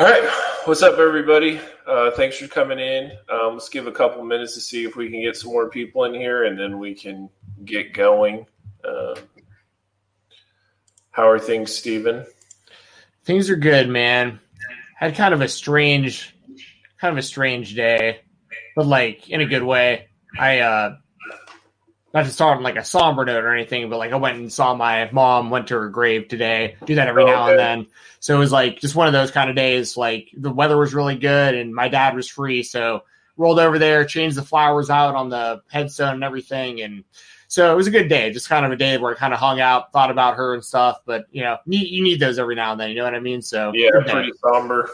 All right, what's up, everybody? Uh, thanks for coming in. Um, let's give a couple minutes to see if we can get some more people in here, and then we can get going. Uh, how are things, Steven? Things are good, man. Had kind of a strange, kind of a strange day, but like in a good way. I uh not to start on like a somber note or anything, but like I went and saw my mom, went to her grave today. Do that every Oh, now okay. and then. So it was like just one of those kind of days. Like the weather was really good and my dad was free, so rolled over there, changed the flowers out on the headstone and everything, and so it was a good day. Just kind of a day where I kind of hung out, thought about her and stuff. But you know, need, you need those every now and then. You know what I mean? So Yeah, pretty somber.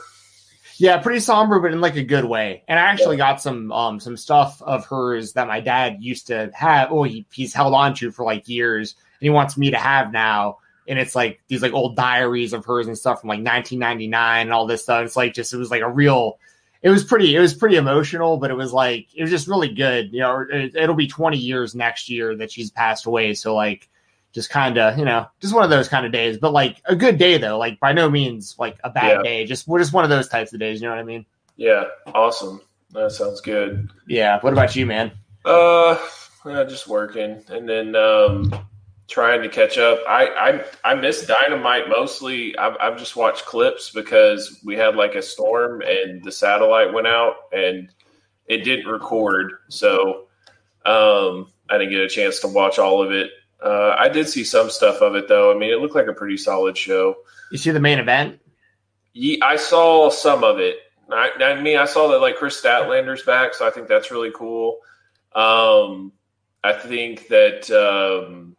Yeah, pretty somber, but in like a good way. And I actually got some um some stuff of hers that my dad used to have. Oh, he, he's held on to for like years, and he wants me to have now. And it's like these like old diaries of hers and stuff from like 1999 and all this stuff. It's like just it was like a real. It was pretty. It was pretty emotional, but it was like it was just really good. You know, it, it'll be 20 years next year that she's passed away. So like, just kind of you know, just one of those kind of days. But like a good day though. Like by no means like a bad Yeah. day. Just we're just one of those types of days. You know what I mean? Yeah, awesome. That sounds good. Yeah. What about you, man? Uh, yeah, just working, and then um, trying to catch up. I I I missed Dynamite mostly. I've I've just watched clips because we had like a storm and the satellite went out and it didn't record, so um, I didn't get a chance to watch all of it. Uh, I did see some stuff of it though. I mean, it looked like a pretty solid show. You see the main event? Ye- I saw some of it. I, I mean, I saw that like Kris Statlander's back, so I think that's really cool. Um, I think that um,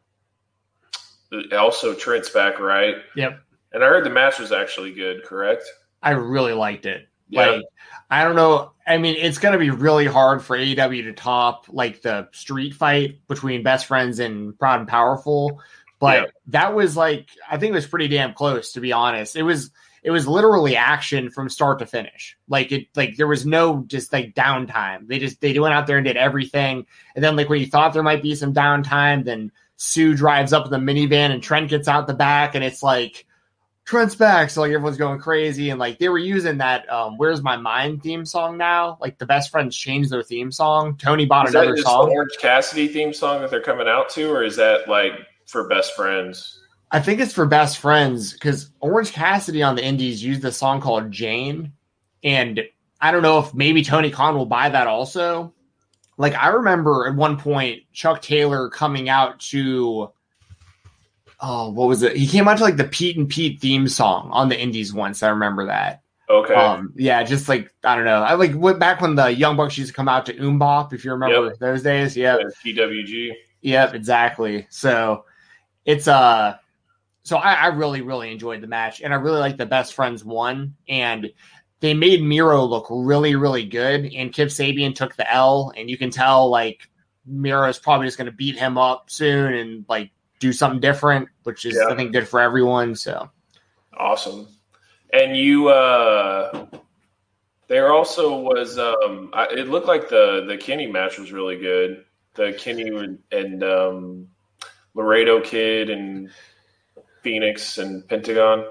also Trent's back, right? Yep. And I heard the match was actually good. Correct? I really liked it. Yeah. Like, I don't know. I mean, it's going to be really hard for AEW to top like the street fight between Best Friends and Proud and Powerful, but Yeah. that was like I think it was pretty damn close to be honest. It was it was literally action from start to finish. Like it like there was no just like downtime. They just they went out there and did everything. And then like when you thought there might be some downtime, then Sue drives up in the minivan and Trent gets out the back and it's like Trent's back, so like everyone's going crazy, and like they were using that um, "Where's My Mind" theme song now. Like the best friends changed their theme song. Tony bought Is that another the song. Orange Cassidy theme song that they're coming out to, or is that like for best friends? I think it's for best friends because Orange Cassidy on the Indies used a song called Jane, and I don't know if maybe Tony Khan will buy that also. Like I remember at one point Chuck Taylor coming out to oh what was it? He came out to like the Pete and Pete theme song on the Indies once. I remember that. Okay. Um, yeah, just like I don't know. I like went back when the Young Bucks used to come out to Umbop, if you remember those days. Yeah, PWG. Yep, exactly. So it's uh so I, I really, really enjoyed the match and I really like the best friends won and they made Miro look really, really good and Kip Sabian took the L and you can tell like Miro is probably just gonna beat him up soon and like do something different, which is Yeah. I think good for everyone. So Awesome. And you, uh, there also was, um, I, it looked like the, the Kenny match was really good. The Kenny and, um, Laredo Kid and Fenix and Pentagon.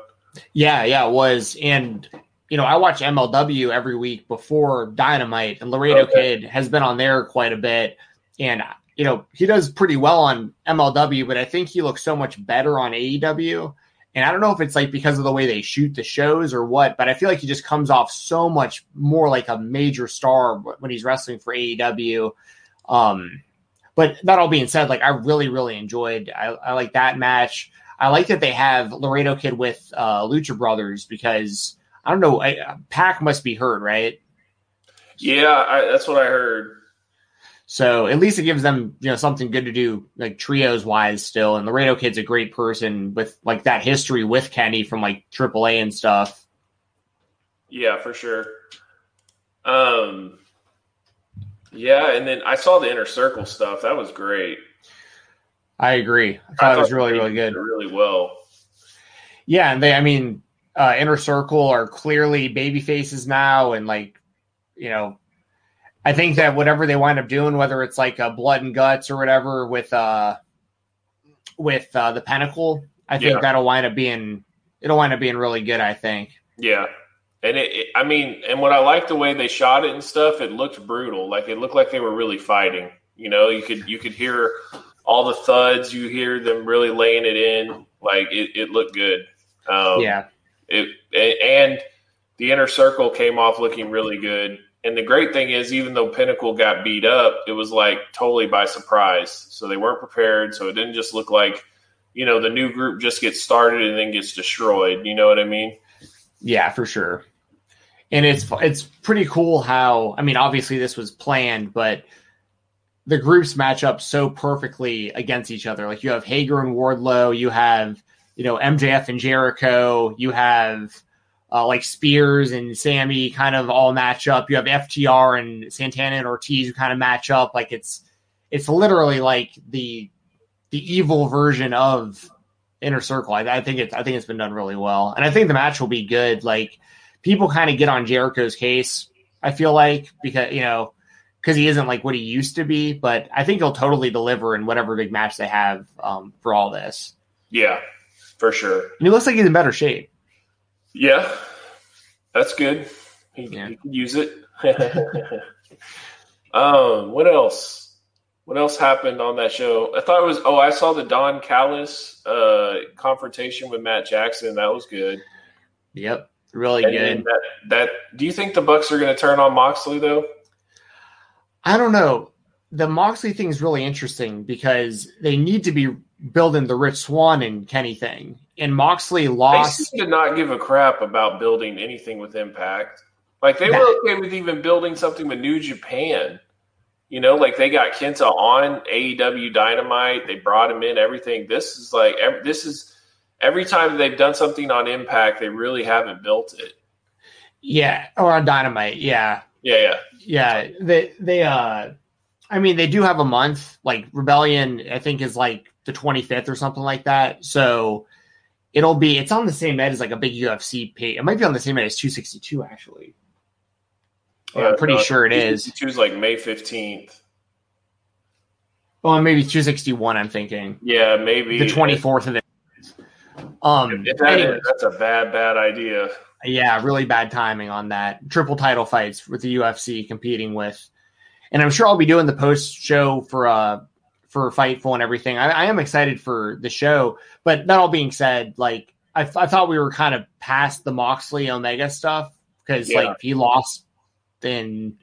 Yeah, yeah, it was. And you know, I watch MLW every week before Dynamite, and Laredo Okay. Kid has been on there quite a bit. And you know, he does pretty well on MLW, but I think he looks so much better on AEW. And I don't know if it's like because of the way they shoot the shows or what, but I feel like he just comes off so much more like a major star when he's wrestling for AEW. Um, but that all being said, like I really, really enjoyed. I, I like that match. I like that they have Laredo Kid with uh, Lucha Brothers because I don't know. I, Pac must be hurt, right? Yeah, I, that's what I heard. So at least it gives them you know something good to do, like trios wise still. And Laredo Kid's a great person with like that history with Kenny from like AAA and stuff. Yeah, for sure. Um, yeah, and then I saw the inner circle stuff. That was great. I agree. I thought it was really, really good. Really well. Yeah, and they, I mean, uh, Inner Circle are clearly baby faces now, and like, you know, I think that whatever they wind up doing, whether it's like uh, blood and guts or whatever with uh with uh, the Pinnacle, I think Yeah. that'll wind up being it'll wind up being really good. I think. Yeah, And it, it, I mean, and what I like the way they shot it and stuff, it looked brutal. Like it looked like they were really fighting. You know, you could you could hear all the thuds. You hear them really laying it in. Like it, it looked good. Um, yeah. It and the inner circle came off looking really good. And the great thing is, even though Pinnacle got beat up, it was like totally by surprise. So they weren't prepared. So it didn't just look like, you know, the new group just gets started and then gets destroyed. You know what I mean? Yeah, for sure. And it's it's pretty cool how I mean, obviously this was planned, but the groups match up so perfectly against each other. Like you have Hager and Wardlow, you have you know MJF and Jericho, you have uh, like Spears and Sammy kind of all match up. You have FTR and Santana and Ortiz who kind of match up. Like it's it's literally like the the evil version of Inner Circle. I, I think it's I think it's been done really well, and I think the match will be good. Like people kind of get on Jericho's case. I feel like because you know because he isn't like what he used to be, but I think he'll totally deliver in whatever big match they have um, for all this. Yeah, for sure. And he looks like he's in better shape. Yeah, that's good. He, yeah. he can use it. um, what else? What else happened on that show? I thought it was. Oh, I saw the Don Callis uh, confrontation with Matt Jackson. That was good. Yep, really and good. That, that. Do you think the Bucks are going to turn on Moxley though? I don't know. The Moxley thing is really interesting because they need to be building the Rich Swann and Kenny thing and Moxley lost. They seem to not give a crap about building anything with Impact. Like they that, were okay with even building something with New Japan. You know, like they got Kenta on AEW Dynamite. They brought him in. Everything. This is like this is every time they've done something on Impact, they really haven't built it. Yeah, or on Dynamite. Yeah. Yeah, yeah, yeah. They they uh, I mean, they do have a month. Like Rebellion, I think is like the twenty fifth or something like that. So it'll be it's on the same net as like a big UFC pay. It might be on the same net as 262 actually. Yeah, I'm pretty uh, sure it is. Choose like May 15th. Well, maybe 261. I'm thinking. Yeah, maybe the 24th of it. Um, if that anyways, is, that's a bad, bad idea. Yeah, really bad timing on that. Triple title fights with the UFC competing with, and I'm sure I'll be doing the post show for uh for Fightful and everything. I, I, am excited for the show, but that all being said, like I, I thought we were kind of past the Moxley Omega stuff because yeah. like if he lost, then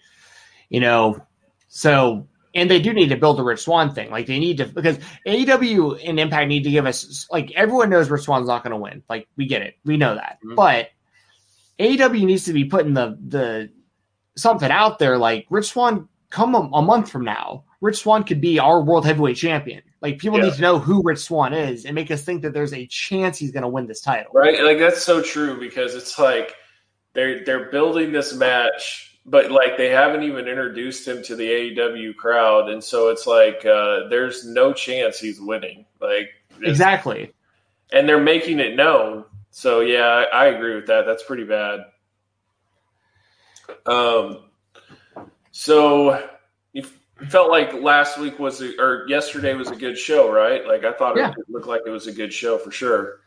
you know, so and they do need to build the Rich Swann thing. Like they need to because AEW and Impact need to give us like everyone knows Rich Swann's not going to win. Like we get it, we know that, mm-hmm. but AEW needs to be putting the the something out there like Rich Swann come a, a month from now Rich Swann could be our world heavyweight champion. Like people yeah. need to know who Rich Swann is and make us think that there's a chance he's going to win this title. Right? Like that's so true because it's like they're they're building this match, but like they haven't even introduced him to the AEW crowd, and so it's like uh, there's no chance he's winning. Like exactly, and they're making it known. So yeah, I, I agree with that. That's pretty bad. Um. So you felt like last week was a, or yesterday was a good show, right? Like I thought yeah. it looked like it was a good show for sure.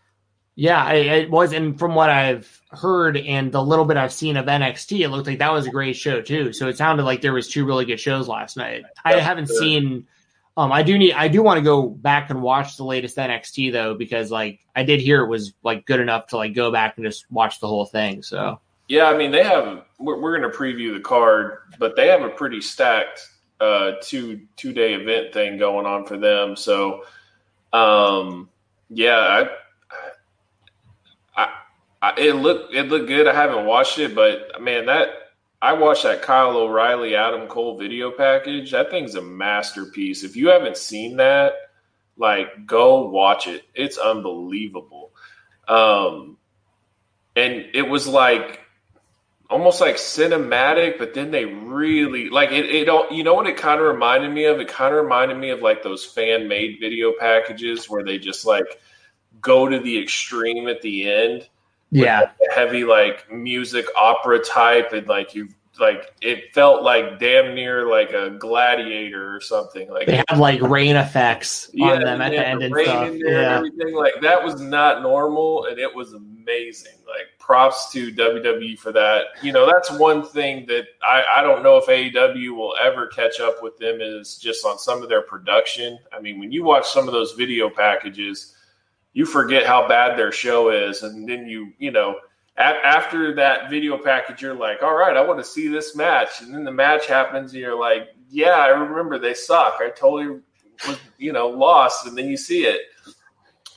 Yeah, it was, and from what I've heard and the little bit I've seen of NXT, it looked like that was a great show too. So it sounded like there was two really good shows last night. I haven't good. seen. Um, I do need. I do want to go back and watch the latest NXT though, because like I did hear it was like good enough to like go back and just watch the whole thing. So yeah, I mean they have. We're, we're going to preview the card, but they have a pretty stacked uh, two two day event thing going on for them. So, um, yeah, I, I, I, it looked it looked good. I haven't watched it, but man, that I watched that Kyle O'Reilly Adam Cole video package. That thing's a masterpiece. If you haven't seen that, like go watch it. It's unbelievable. Um, and it was like almost like cinematic, but then they really like it. It all you know what it kind of reminded me of. It kind of reminded me of like those fan made video packages where they just like go to the extreme at the end. Yeah, heavy like music opera type, and like you like it felt like damn near like a gladiator or something. Like they had like rain effects yeah, on them at the end and stuff. yeah, and everything like that was not normal, and it was amazing. Like props to WWE for that. You know, that's one thing that I, I don't know if AEW will ever catch up with them is just on some of their production. I mean, when you watch some of those video packages, you forget how bad their show is, and then you you know after that video package, you're like, all right, I want to see this match. And then the match happens, and you're like, yeah, I remember they suck. I totally was, you know, lost. And then you see it.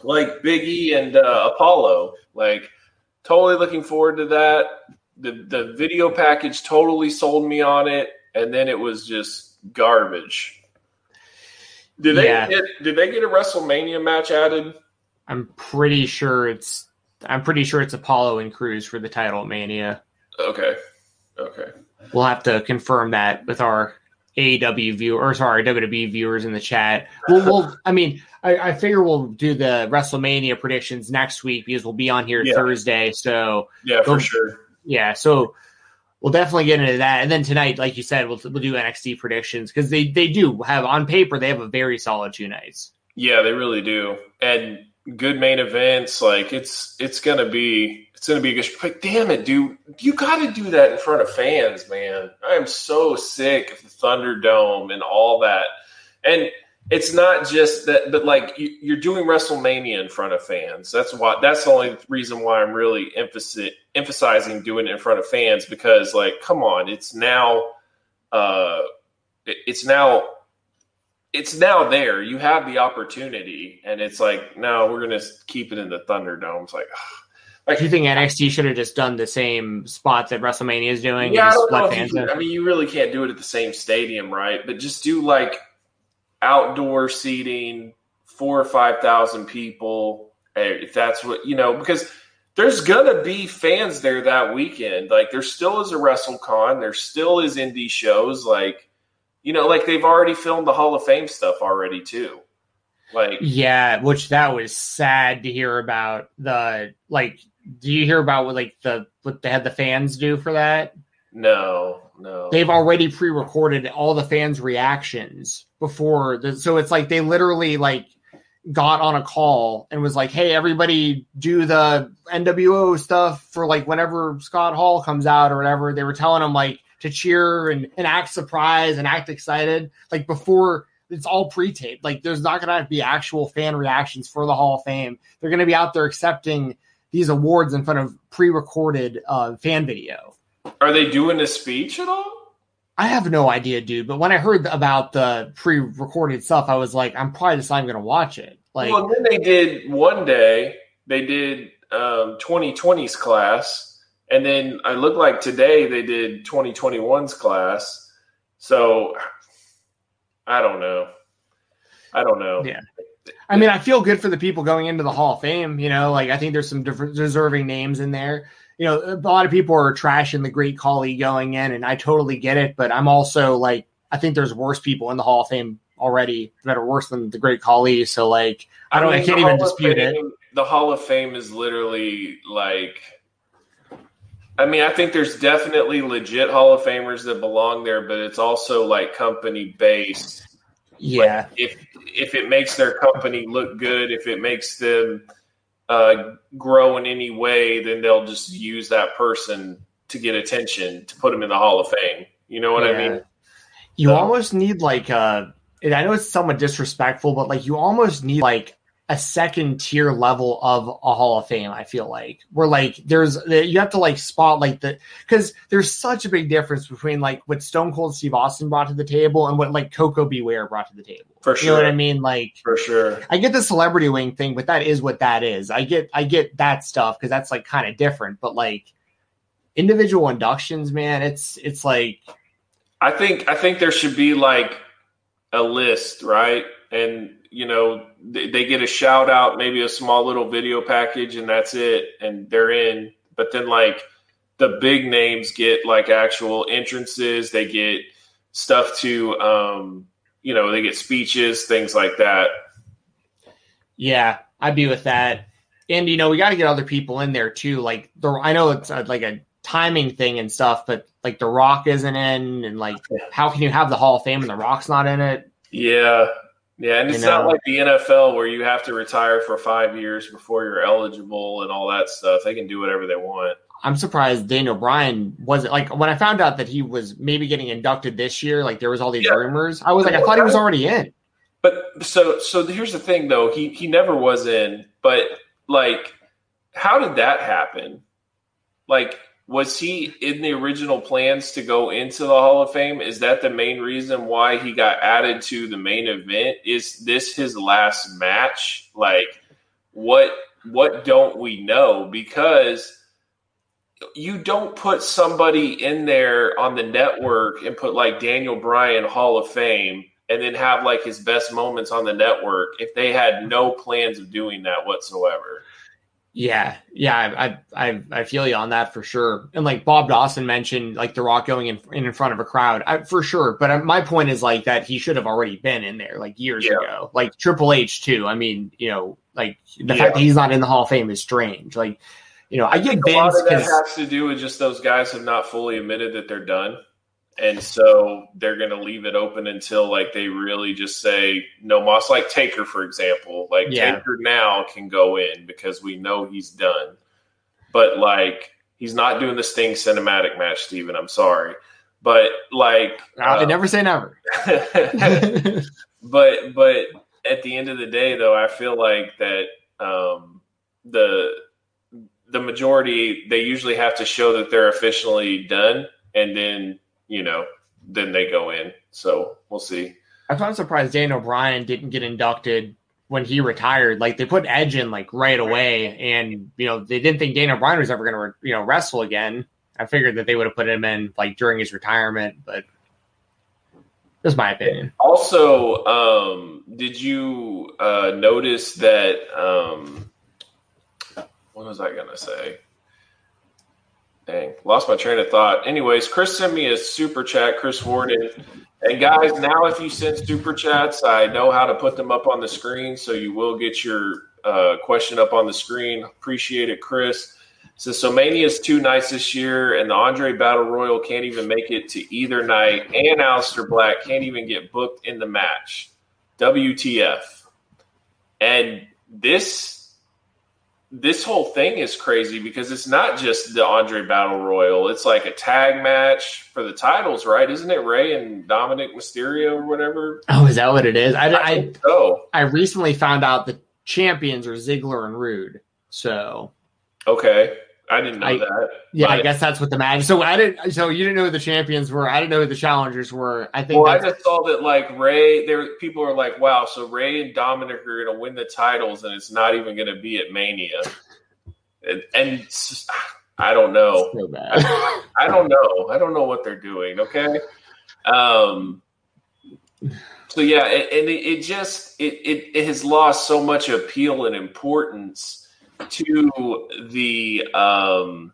Like Biggie and uh, Apollo. Like, totally looking forward to that. The, the video package totally sold me on it. And then it was just garbage. Did they yeah. get, did they get a WrestleMania match added? I'm pretty sure it's I'm pretty sure it's Apollo and Cruz for the title Mania. Okay. Okay. We'll have to confirm that with our AEW viewer, or sorry, WWE viewers in the chat. We'll, we'll I mean, I, I, figure we'll do the WrestleMania predictions next week because we'll be on here yeah. Thursday. So yeah, for sure. Yeah, so we'll definitely get into that. And then tonight, like you said, we'll we'll do NXT predictions because they they do have on paper they have a very solid two nights. Yeah, they really do. And good main events. Like it's it's gonna be it's gonna be a good. But damn it, dude, you got to do that in front of fans, man. I am so sick of the Thunderdome and all that. And it's not just that, but like you, are doing WrestleMania in front of fans. That's why. That's the only reason why I'm really emphasis, emphasizing doing it in front of fans because, like, come on, it's now, uh, it's now it's now there. You have the opportunity, and it's like, no, we're gonna keep it in the Thunderdome. It's like, like do you think NXT should have just done the same spot that WrestleMania is doing? Yeah, I, don't know you, I mean, you really can't do it at the same stadium, right? But just do like outdoor seating, four or five thousand people, eh, if that's what you know, because there's gonna be fans there that weekend. Like there still is a WrestleCon, there still is indie shows, like you know, like they've already filmed the Hall of Fame stuff already too. Like yeah, which that was sad to hear about. The like, do you hear about what like the what they had the fans do for that? No, no. They've already pre-recorded all the fans' reactions before the, so it's like they literally like got on a call and was like, "Hey, everybody, do the NWO stuff for like whenever Scott Hall comes out or whatever." They were telling them like to cheer and, and act surprised and act excited like before it's all pre-taped like there's not going to be actual fan reactions for the hall of fame they're going to be out there accepting these awards in front of pre-recorded uh, fan video are they doing a speech at all I have no idea, dude. But when I heard about the pre-recorded stuff, I was like, I'm probably just not going to watch it. Like, well, then they did one day. They did um, 2020's class, and then I look like today they did 2021's class. So I don't know. I don't know. Yeah. I mean, I feel good for the people going into the Hall of Fame. You know, like I think there's some different deserving names in there. You know, a lot of people are trashing the Great Khali going in, and I totally get it. But I'm also like, I think there's worse people in the Hall of Fame already that are worse than the Great Khali. So like, I don't, I, mean, I can't even dispute Fame, it. The Hall of Fame is literally like I mean, I think there's definitely legit Hall of Famers that belong there, but it's also like company based. Yeah. Like if if it makes their company look good, if it makes them uh, grow in any way, then they'll just use that person to get attention to put them in the Hall of Fame. You know what yeah. I mean? You so. almost need like a. And I know it's somewhat disrespectful, but like you almost need like a second tier level of a Hall of Fame. I feel like where like there's you have to like spot like the because there's such a big difference between like what Stone Cold Steve Austin brought to the table and what like Koko B. Ware brought to the table. For sure, you know what I mean? Like for sure, I get the celebrity wing thing, but that is what that is. I get I get that stuff because that's like kind of different. But like individual inductions, man, it's it's like I think I think there should be like a list, right? And you know they, they get a shout out, maybe a small little video package, and that's it, and they're in. But then like the big names get like actual entrances, they get stuff to um, you know, they get speeches, things like that. Yeah, I'd be with that. And you know, we got to get other people in there too. Like the, I know it's a, like a timing thing and stuff, but like the Rock isn't in, and like how can you have the Hall of Fame and the Rock's not in it? Yeah, Yeah, and it's know? not like the NFL where you have to retire for five years before you're eligible and all that stuff. They can do whatever they want. I'm surprised Daniel Bryan wasn't like when I found out that he was maybe getting inducted this year. Like there was all these Yeah. rumors. I was like, I thought he was already in. But so so here's the thing though, he he never was in, but like how did that happen? Like was he in the original plans to go into the Hall of Fame? Is that the main reason why he got added to the main event? Is this his last match? Like what what don't we know? Because you don't put somebody in there on the network and put like Daniel Bryan Hall of Fame and then have like his best moments on the network if they had no plans of doing that whatsoever. Yeah, yeah, I, I I I feel you on that for sure. And like Bob Dawson mentioned, like The Rock going in in front of a crowd, I, for sure. But uh, my point is like that he should have already been in there like years Yeah. ago. Like Triple H too. I mean, you know, like the Yeah. fact that he's not in the Hall of Fame is strange. Like, you know, I, I get think a lot of that has to do with just those guys have not fully admitted that they're done. And so they're going to leave it open until like they really just say no moss. Like Taker, for example, like Yeah. Taker now can go in because we know he's done. But like he's not doing the Sting cinematic match, Steven. I'm sorry, but like I uh, never say never. but but at the end of the day though i feel like that um the the majority they usually have to show that they're officially done and then you know then they go in so we'll see That's why I'm surprised Daniel Bryan didn't get inducted when he retired. Like they put Edge in like right away, and you know they didn't think Daniel Bryan was ever going to you know wrestle again. I figured that they would have put him in like during his retirement, but that's my opinion. also um did you uh notice that um what was i gonna say Dang, lost my train of thought. Anyways, Chris sent me a super chat, Chris Warden. And guys, now if you send super chats, I know how to put them up on the screen, so you will get your uh, question up on the screen. Appreciate it, Chris. So, so Mania's two nights this year, and the Andre Battle Royal can't even make it to either night, and Aleister Black can't even get booked in the match. WTF? And this this whole thing is crazy because it's not just the Andre Battle Royal. It's like a tag match for the titles, right? Isn't it Rey and Dominic Mysterio or whatever? Oh, is that what it is? I I, think so. I recently found out the champions are Ziggler and Roode. So Okay. I didn't know I- that. yeah, I guess that's what the match. So I didn't. So you didn't know who the champions were. I didn't know who the challengers were. I think Well, I just saw that like Rey, there people are like, wow, so Rey and Dominic are going to win the titles, and it's not even going to be at Mania. And, and I don't know. so bad. I don't know. I don't know what they're doing. Okay. Um. So yeah, and and it, it just it, it it has lost so much appeal and importance to the um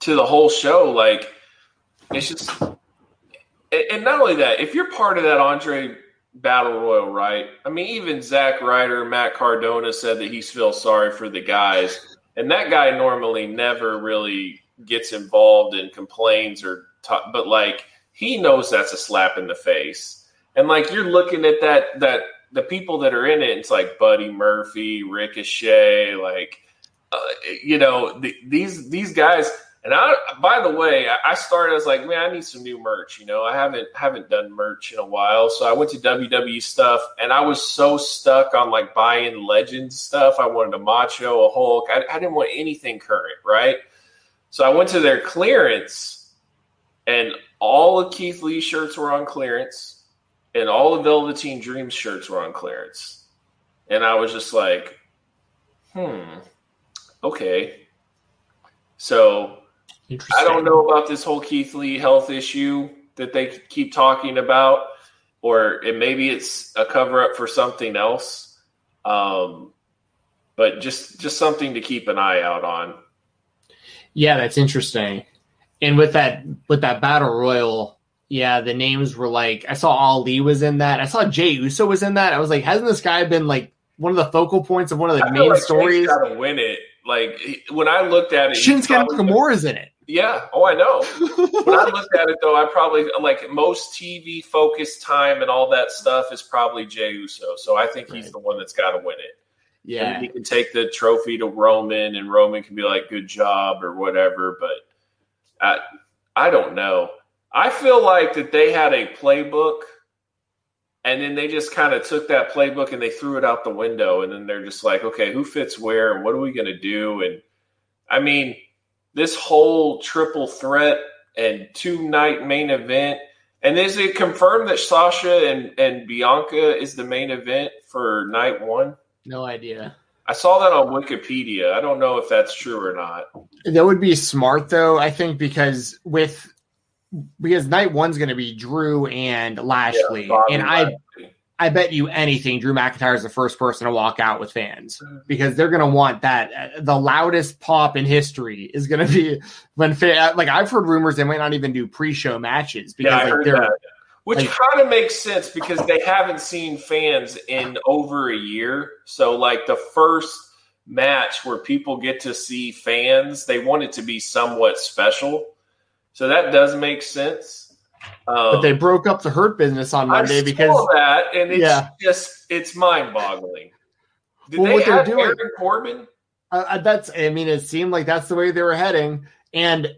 to the whole show. Like it's just, and- not only that, if you're part of that Andre Battle Royal, right? I mean, even Zack Ryder, Matt Cardona said that he feels sorry for the guys. And that guy normally never really gets involved and complains or talk, but like he knows that's a slap in the face. And like you're looking at that that the people that are in it, it's like Buddy Murphy, Ricochet, like uh, you know the, these these guys. And I, by the way, I started. I was like, man, I need some new merch. You know, I haven't haven't done merch in a while, so I went to WWE stuff, and I was so stuck on like buying Legends stuff. I wanted a Macho, a Hulk. I, I didn't want anything current, right? So I went to their clearance, and all of Keith Lee's shirts were on clearance, and all the Velveteen Dreams shirts were on clearance, and I was just like, hmm, okay. So I don't know about this whole Keith Lee health issue that they keep talking about, or it, maybe it's a cover up for something else. Um, but just just something to keep an eye out on. Yeah, that's interesting. And with that with that battle royal, yeah, the names were like I saw Ali was in that. I saw Jey Uso was in that. I was like, hasn't this guy been like one of the focal points of one of the I feel main like stories? Got to win it. Like when I looked at it, Shinsuke probably- Nakamura's in it. Yeah. Oh, I know. when I looked at it, though, I probably like most TV focused time and all that stuff is probably Jey Uso. So I think he's Right. the one that's got to win it. Yeah. And he can take the trophy to Roman, and Roman can be like, "Good job" or whatever. But I, I don't know. I feel like that they had a playbook, and then they just kind of took that playbook and they threw it out the window, and then they're just like, "Okay, who fits where, and what are we going to do?" And I mean, this whole triple threat and two night main event. And is it confirmed that Sasha and, and Bianca is the main event for night one? No idea. I saw that on Wikipedia. I don't know if that's true or not. That would be smart though, I think, because with because night one's going to be Drew and Lashley, Bobby and I I bet you anything Drew McIntyre is the first person to walk out with fans because they're going to want that. Uh, The loudest pop in history is going to be when fan, like I've heard rumors they might not even do pre-show matches because yeah, like they're that. Which like- kind of makes sense because they haven't seen fans in over a year. So, like the first match where people get to see fans, they want it to be somewhat special. So that does make sense. Um, but they broke up the hurt business on I Monday saw because that, and it's Yeah. just it's mind boggling. Did Well, they what they're have doing- Baron Corbin? uh, uh, that's I mean it seemed like that's the way they were heading and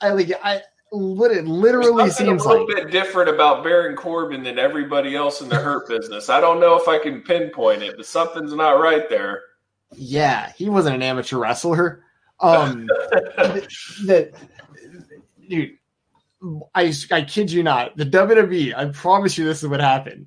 I like I it literally seems a little like bit different about Baron Corbin than everybody else in the hurt business. I don't know if I can pinpoint it, but something's not right there. yeah he wasn't an amateur wrestler um that dude I, I kid you not the WWE I promise you this is what happened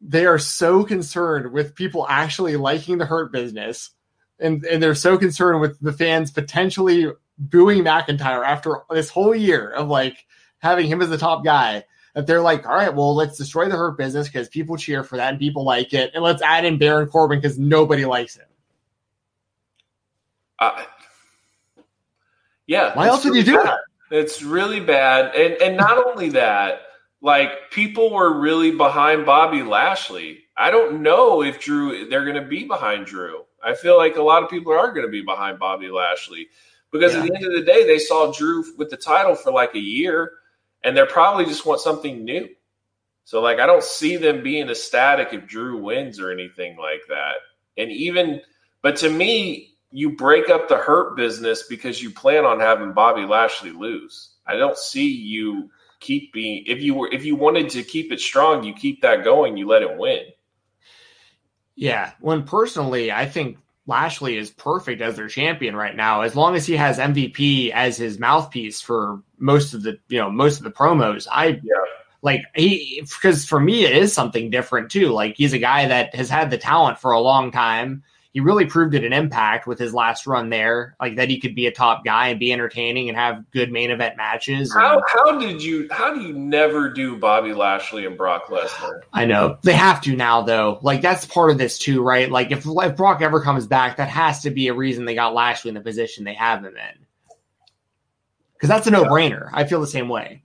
they are so concerned with people actually liking the hurt business and and they're so concerned with the fans potentially booing McIntyre after this whole year of like having him as the top guy that they're like, all right, well, let's destroy the hurt business because people cheer for that and people like it, and let's add in Baron Corbin because nobody likes him. I- yeah. Why else would you do bad. It's really bad, and and not only that, like people were really behind Bobby Lashley. I don't know if Drew they're going to be behind Drew. I feel like a lot of people are going to be behind Bobby Lashley because at the end of the day, they saw Drew with the title for like a year, and they're probably just want something new. So like I don't see them being ecstatic if Drew wins or anything like that. And even but to me, you break up the hurt business because you plan on having Bobby Lashley lose. I don't see you keep being if you were if you wanted to keep it strong, you keep that going, you let it win. Yeah, when personally, I think Lashley is perfect as their champion right now. As long as he has MVP as his mouthpiece for most of the you know most of the promos, I Yeah. like he because for me it is something different too. Like he's a guy that has had the talent for a long time. He really proved it an Impact with his last run there, like that he could be a top guy and be entertaining and have good main event matches. and- How how did you how do you never do Bobby Lashley and Brock Lesnar? I know they have to now, though. Like that's part of this too, right? Like if, if Brock ever comes back, that has to be a reason they got Lashley in the position they have him in. Because that's a no-brainer. I feel the same way.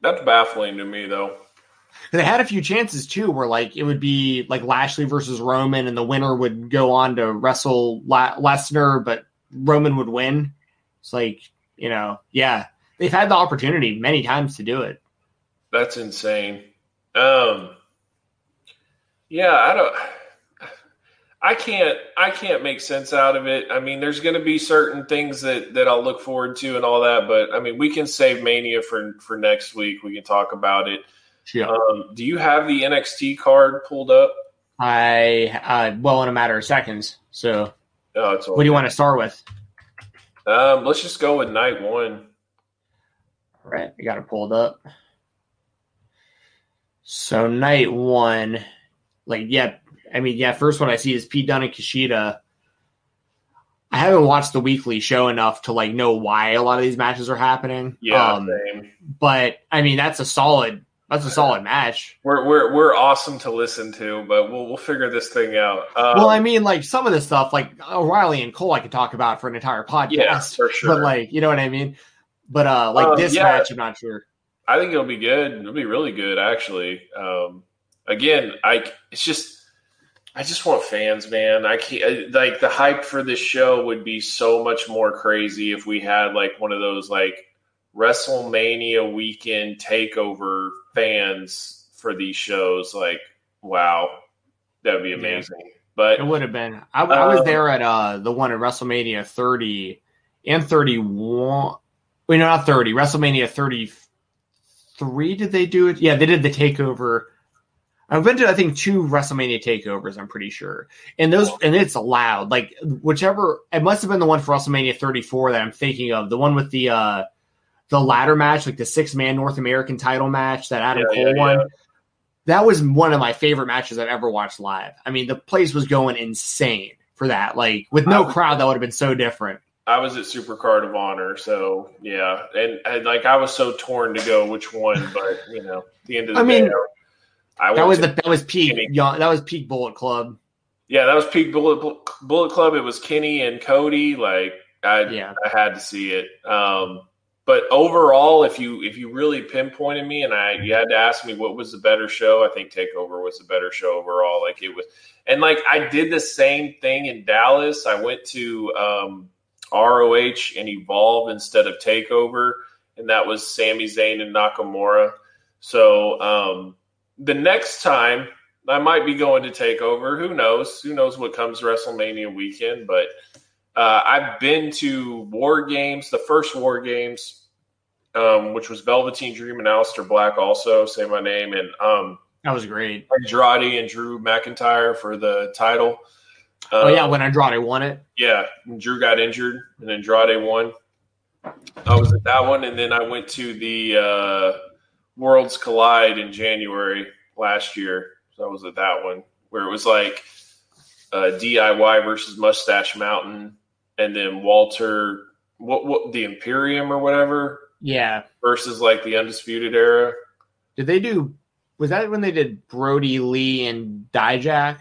That's baffling to me though. They had a few chances too, where like it would be like Lashley versus Roman, and the winner would go on to wrestle La- Lesnar, but Roman would win. It's like you know, yeah, they've had the opportunity many times to do it. That's insane. Um Yeah, I don't I can't I can't make sense out of it. I mean, there's going to be certain things that that I'll look forward to and all that, but I mean, we can save Mania for for next week. We can talk about it. Yeah. Um, do you have the NXT card pulled up? I uh, well in a matter of seconds. So, Oh, what do you want to start with? Um, let's just go with night one. All right, I got it pulled up. So night one, like yeah, I mean yeah, first one I see is Pete Dunne and Kushida. I haven't watched the weekly show enough to like know why a lot of these matches are happening. Yeah, Um, same. but I mean that's a solid that's a solid match. We're we're we're awesome to listen to, but we'll we'll figure this thing out. Um, well, I mean like some of this stuff like O'Reilly and Cole I could talk about for an entire podcast. yeah, for sure. But like you know what I mean. But uh like Um, this yeah. match, I'm not sure. I think it'll be good. It'll be really good, actually. Um, again, I it's just I just want fans, man. I can't like the hype for this show would be so much more crazy if we had like one of those like WrestleMania weekend takeover fans for these shows. Like, wow, that would be amazing. Yeah. But it would have been. I, I was um, there at uh the one at WrestleMania 30 and 31. Wait, no, not 30. WrestleMania 33. Did they do it? Yeah, they did the takeover I've been to I think two WrestleMania takeovers. I'm pretty sure, and those and it's allowed. Like whichever it must have been the one for WrestleMania 34 that I'm thinking of. The one with the uh the ladder match, like the six man North American title match that Adam yeah, Cole yeah, won. Yeah. That was one of my favorite matches I've ever watched live. I mean, the place was going insane for that. Like with no was, crowd, that would have been so different. I was at Supercard of Honor, so yeah, and, and, like I was so torn to go which one, but you know, the end of the I day, mean, I that was the, that was peak young, that was peak Bullet Club. Yeah, that was peak Bullet Bullet Club. It was Kenny and Cody. Like I yeah. I had to see it. Um, but overall, if you if you really pinpointed me and I you had to ask me what was the better show, I think Takeover was the better show overall. Like it was, and like I did the same thing in Dallas. I went to um, ROH and Evolve instead of Takeover, and that was Sami Zayn and Nakamura. So um, the next time I might be going to Takeover. Who knows? Who knows what comes WrestleMania weekend? But uh, I've been to War Games, the first War Games, um, which was Velveteen Dream and Aleister Black. Also, say my name, and um, that was great. Andrade and Drew McIntyre for the title. Um, oh yeah, um, when Andrade won it. Yeah, when Drew got injured and then Andrade won. I was at that one, and then I went to the. Uh, Worlds Collide in January last year. So I was at that one where it was like uh, DIY versus Mustache Mountain, and then Walter, what what the Imperium or whatever. Yeah. Versus like the Undisputed Era. Did they do? Was that when they did Brody Lee and Dijak?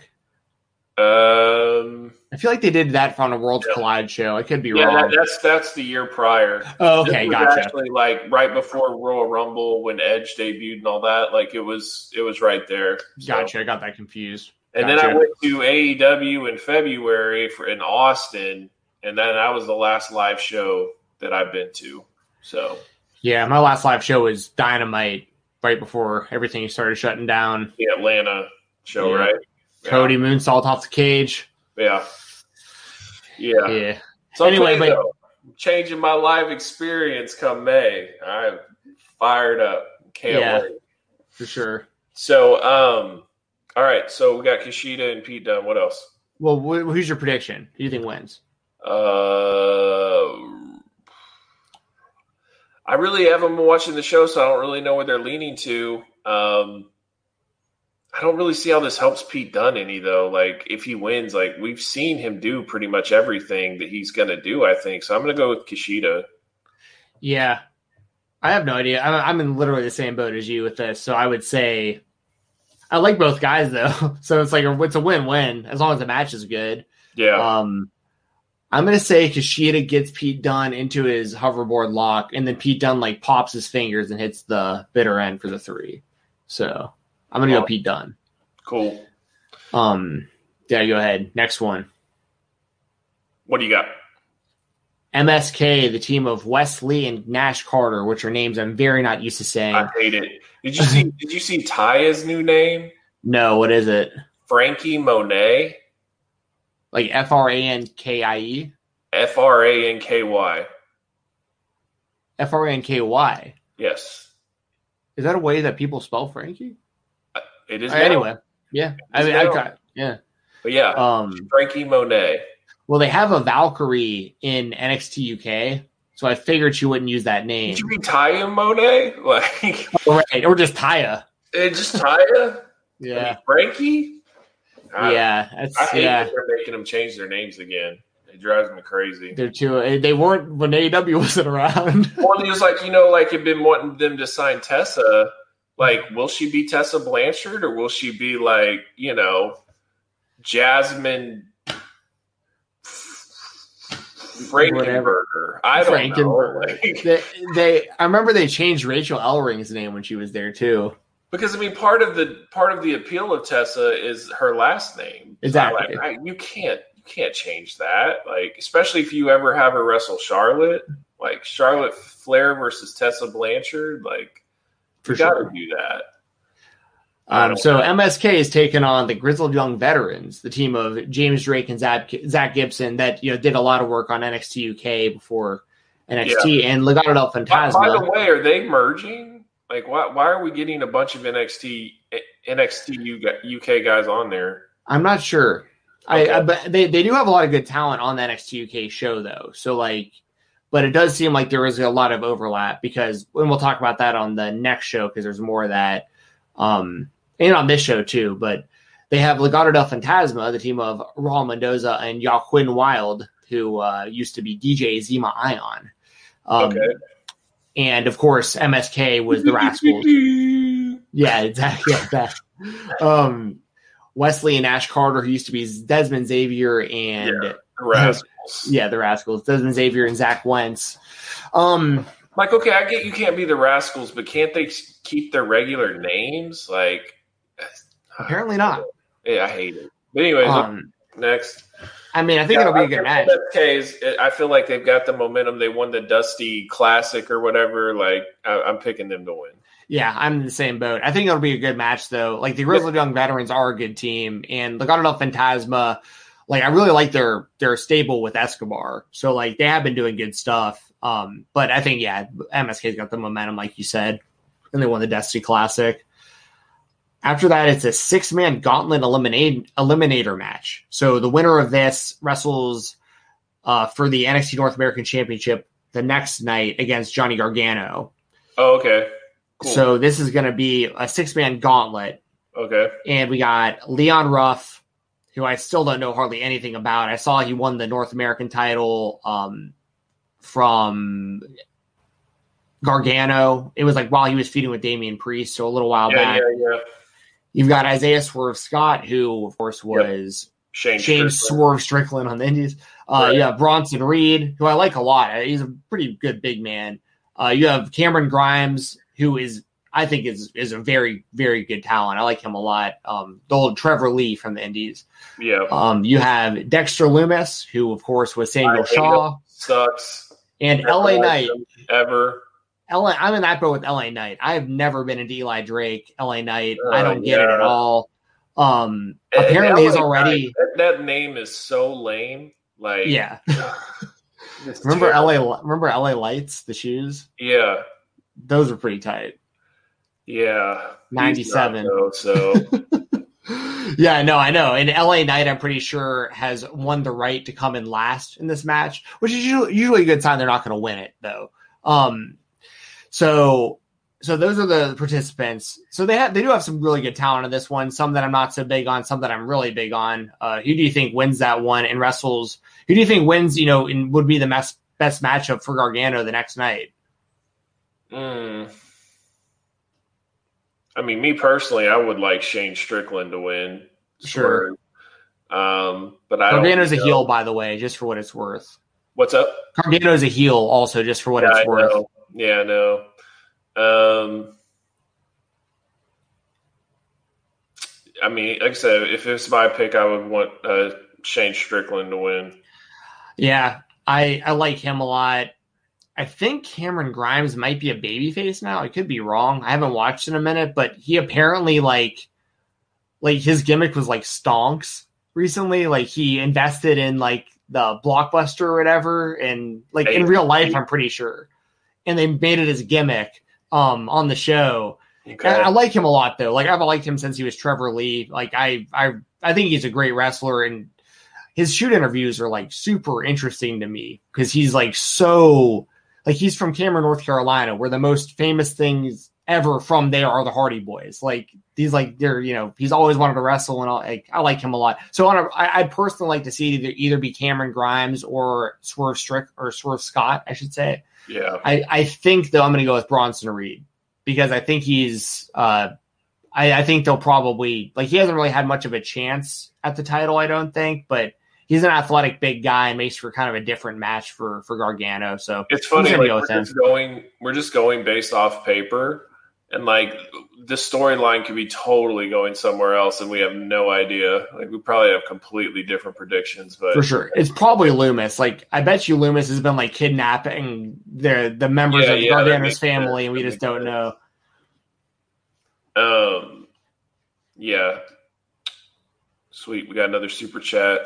Um, I feel like they did that on a Worlds yeah. Collide show. I could be yeah, wrong. That, that's that's the year prior. Oh, okay, gotcha. Actually, like right before Royal Rumble when Edge debuted and all that. Like it was, it was right there. So. Gotcha. I got that confused. And gotcha. then I went to AEW in February for in Austin, and then that was the last live show that I've been to. So yeah, my last live show was Dynamite right before everything started shutting down. The Atlanta show, yeah. right? Cody yeah. moonsault off the cage. Yeah. Yeah. Yeah. So anyway, but though, changing my live experience come May. I'm fired up. Can't yeah, wait. For sure. So, um, all right. So we got Kushida and Pete Dunne. What else? Well, wh- who's your prediction? Who do you think wins? Uh, I really haven't been watching the show, so I don't really know where they're leaning to. Um, I don't really see how this helps Pete Dunne any though. Like if he wins, like we've seen him do pretty much everything that he's going to do. I think so. I'm going to go with Kushida. Yeah, I have no idea. I'm, in literally the same boat as you with this. So I would say I like both guys though. So it's like a, it's a win-win as long as the match is good. Yeah. Um, I'm gonna say Kushida gets Pete Dunne into his hoverboard lock, and then Pete Dunne like pops his fingers and hits the bitter end for the three. So I'm gonna oh. go Pete Dunne. Cool. Um, yeah, go ahead. Next one. What do you got? MSK, the team of Wes Lee and Nash Carter, which are names I'm very not used to saying. I hate it. Did you see? did you see Taya's new name? No. What is it? Franky Monet. Like F R A N K I E. F R A N K Y. F R A N K Y. Yes. Is that a way that people spell Frankie? It is. anyway, yeah. I mean, I got yeah. But yeah, um, Franky Monet. Well, they have a Valkyrie in NXT UK, so I figured she wouldn't use that name. Did you mean Taya Monet? Like, oh, right, or just Taya? It just Taya. yeah, I mean, Frankie. I, yeah, that's, I hate yeah. they're making them change their names again. It drives me crazy. They're too. Eh, they weren't when AEW wasn't around. well, it was like you know, like had been wanting them to sign Tessa like will she be Tessa Blanchard or will she be like you know Jasmine Frankenberger? I don't Frankenberger. know. Like, they, they, I remember they changed Rachael Ellering's name when she was there too. Because I mean, part of the part of the appeal of Tessa is her last name. Exactly. So, like, I, you can't you can't change that. Like, especially if you ever have her wrestle Charlotte, like Charlotte Flair versus Tessa Blanchard. Like, For you got to do that. Um, so MSK is taking on the Grizzled Young Veterans, the team of James Drake and Zach, Zack Gibson that you know did a lot of work on NXT UK before NXT and Legado del By, Fantasma. by the way, are they merging? Like, why why are we getting a bunch of NXT NXT UK guys on there? I'm not sure. Okay. I, I but they, they do have a lot of good talent on the NXT UK show though. So like but it does seem like there is a lot of overlap because and we'll talk about that on the next show because there's more of that. Um and on this show too, but they have Legado del Fantasma, the team of Raul Mendoza and Joaquin Wilde, who uh, used to be DJ Zema Ion. Um, Okay. And of course, MSK was the Rascals. Yeah, exactly like that. Um, Wes Lee and Nash Carter, who used to be Dezmond Xavier and The Rascals. yeah, the Rascals, Dezmond Xavier and Zach Wentz. Um, Like, okay, I get you can't be the Rascals, but can't they keep their regular names? Like, apparently not. yeah, I hate it. But anyways, Um, next. I mean, I think it'll be a good match. Case, I feel like they've got the momentum. They won the Dusty Classic or whatever. Like, I, I'm picking them to win. Yeah, I'm in the same boat. I think it'll be a good match though. Like the Grizzled Young Veterans are a good team, and Legado del Fantasma, like I really like their their stable with Escobar. So like they have been doing good stuff. Um, but I think yeah, MSK's got the momentum, like you said, and they won the Dusty Classic. After that, it's a six man gauntlet eliminate eliminator match. So the winner of this wrestles uh, for the NXT North American Championship the next night against Johnny Gargano. Oh, okay. Cool. So this is going to be a six man gauntlet, okay. and we got Leon Ruff, who I still don't know hardly anything about. I saw he won the North American title um, from Gargano. It was like while he was feuding with Damian Priest, so a little while Yeah, back. yeah, yeah. You've got Isaiah Swerve Scott, who of course was Shane, Shane Strickland. Swerve Strickland on the Indies. Uh, Right. You have Bronson Reed, who I like a lot. He's a pretty good big man. Uh, you have Cameron Grimes, who is I think is is a very very good talent. I like him a lot. Um, the old Trevor Lee from the Indies. Yeah, Um, you have Dexter Lumis, who of course was Samuel Shaw, sucks. and Never LA Knight. ever. LA, I'm in that boat with LA Knight. I have never been into Eli Drake. LA Knight. I Uh, don't get it at all. Um, And apparently he's already Knight, that, that name is so lame. Like, yeah. Remember terrible. LA? Remember LA Lights, the shoes? Yeah, Those were pretty tight. yeah. 97. though, so yeah, no, I know. And LA Knight, I'm pretty sure, has won the right to come in last in this match, which is usually, usually a good sign they're not going to win it, though. Um, so, so those are the participants. So they have, they do have some really good talent in this one. Some that I'm not so big on, some that I'm really big on. Uh, who do you think wins that one and wrestles? Who do you think wins? You know, and would be the best best matchup for Gargano the next night? mm. I mean, me personally, I would like Shane Strickland to win. Sure. Um, but I Gargano's a know. heel, by the way, just for what it's worth. What's up? Gargano's a heel, also, just for what Yeah, it's I worth. know. Yeah, I know. Um, I mean, like I said, if it's my pick, I would want uh, Shane Strickland to win. Yeah, I I like him a lot. I think Cameron Grimes might be a babyface now. I could be wrong. I haven't watched in a minute, but he apparently like like his gimmick was like stonks recently. Like he invested in like the blockbuster or whatever, and like in real life, I'm pretty sure. And they made it his gimmick um on the show. Okay. I like him a lot though. Like I've liked him since he was Trevor Lee. Like I I I think he's a great wrestler and his shoot interviews are like super interesting to me because he's like so like he's from Cameron, North Carolina, where the most famous things ever from there are the Hardy Boys. Like these, like they're you know he's always wanted to wrestle and all. Like, I like him a lot. So on a, I, I'd personally like to see either either be Cameron Grimes or Swerve Strick or Swerve Scott, I should say. Yeah. I, I think though I'm going to go with Bronson Reed because I think he's uh I, I think they'll probably like he hasn't really had much of a chance at the title I don't think but he's an athletic big guy and makes for kind of a different match for for Gargano so It's funny. Like, we're just going. We're just going based off paper, and like the storyline could be totally going somewhere else, and we have no idea. Like we probably have completely different predictions, but for sure, it's probably Lumis. Like I bet you Lumis has been like kidnapping the the members Yeah, of yeah, that family, sense. and we That just don't sense. know. Um, yeah. Sweet. We got another super chat.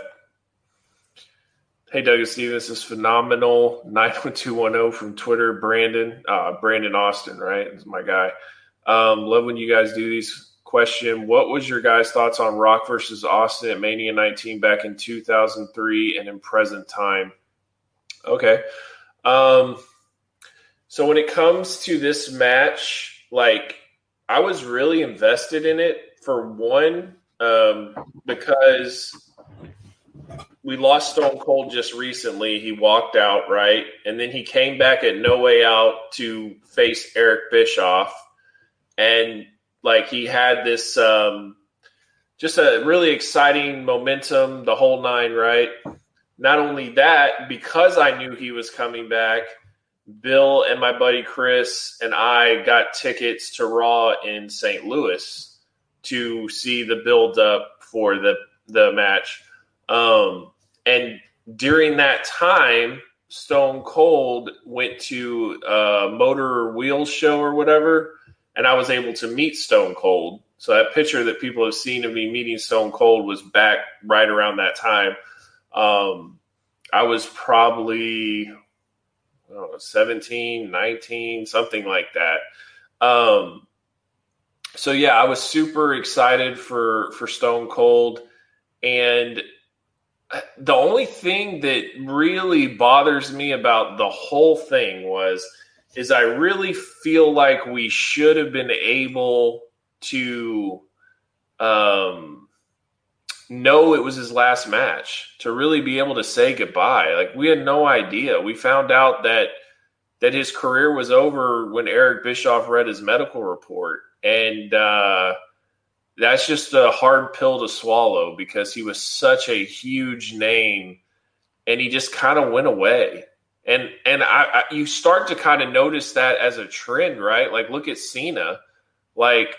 Hey, Doug Stevens this is phenomenal. 91210 from Twitter. Brandon, uh, Brandon Austin, right? Is my guy. Um, love when you guys do these. Question What was your guys' thoughts on Rock versus Austin at Mania 19 back in 2003 and in present time? Okay. Um, so when it comes to this match, like, I was really invested in it for one, um, because we lost Stone Cold just recently. He walked out, right? And then he came back at No Way Out to face Eric Bischoff. And like he had this um, just a really exciting momentum, the whole nine, right? Not only that, because I knew he was coming back, Bill and my buddy Chris and I got tickets to Raw in St. Louis to see the build up for the the match. Um, and during that time, Stone Cold went to a motor wheel show or whatever, and I was able to meet Stone Cold. So that picture that people have seen of me meeting Stone Cold was back right around that time. Um, I was probably I know, 17, 19, something like that. Um, so yeah, I was super excited for for Stone Cold, and the only thing that really bothers me about the whole thing was is I really feel like we should have been able to um, know it was his last match to really be able to say goodbye. Like we had no idea. We found out that that his career was over when Eric Bischoff read his medical report, and uh, that's just a hard pill to swallow because he was such a huge name, and he just kind of went away. And and I, I you start to kind of notice that as a trend, right? Like look at Cena, like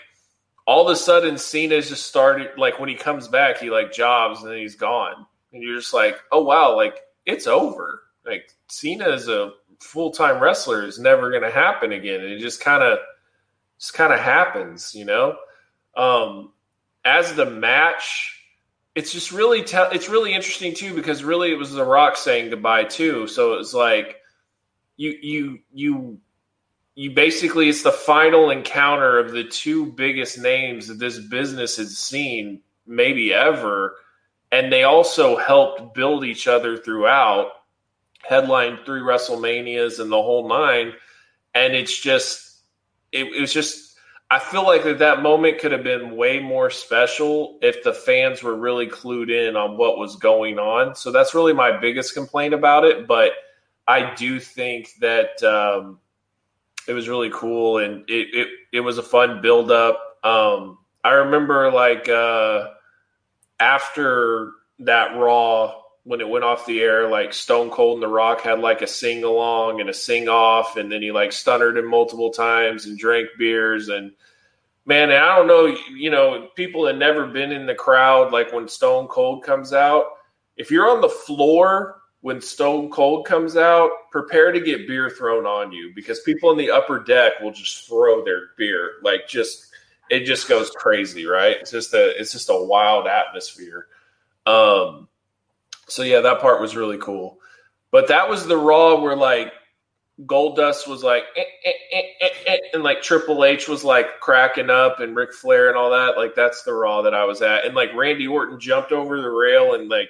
all of a sudden Cena's just started like when he comes back, he like jobs and then he's gone. And you're just like, oh wow, like it's over. Like Cena is a full time wrestler is never gonna happen again. And it just kinda just kinda happens, you know? Um as the match, it's just really te- it's really interesting too because really it was The Rock saying goodbye too. So it was like you you you you basically it's the final encounter of the two biggest names that this business has seen maybe ever and they also helped build each other throughout headlined three wrestlemanias and the whole nine and it's just it, it was just i feel like that that moment could have been way more special if the fans were really clued in on what was going on so that's really my biggest complaint about it but i do think that um, it was really cool and it, it, it was a fun build up. Um, I remember like uh, after that Raw when it went off the air, like Stone Cold and The Rock had like a sing along and a sing off, and then he like stuttered him multiple times and drank beers and man, I don't know, you know, people that never been in the crowd, like when Stone Cold comes out, if you're on the floor when Stone Cold comes out, prepare to get beer thrown on you because people in the upper deck will just throw their beer. Like just it just goes crazy, right? It's just a it's just a wild atmosphere. Um so yeah, that part was really cool. But that was the raw where like Goldust was like eh, eh, eh, eh, eh, and like Triple H was like cracking up and Ric Flair and all that. Like that's the raw that I was at. And like Randy Orton jumped over the rail and like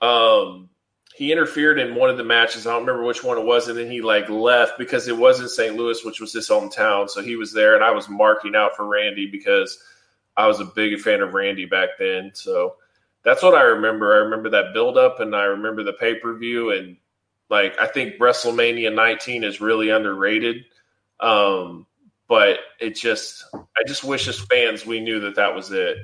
um he interfered in one of the matches. I don't remember which one it was, and then he like left because it wasn't St. Louis, which was his hometown. So he was there, and I was marking out for Randy because I was a big fan of Randy back then. So that's what I remember. I remember that build up, and I remember the pay per view, and like I think WrestleMania 19 is really underrated. Um, but it just, I just wish as fans we knew that that was it.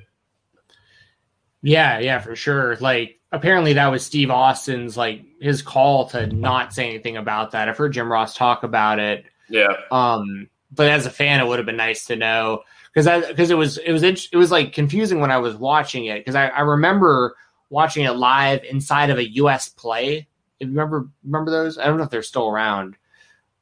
Yeah, yeah, for sure. Like apparently that was Steve Austin's like his call to not say anything about that. I've heard Jim Ross talk about it. Yeah, Um but as a fan, it would have been nice to know because because it was it was it was like confusing when I was watching it because I, I remember watching it live inside of a U.S. play. If you remember remember those, I don't know if they're still around.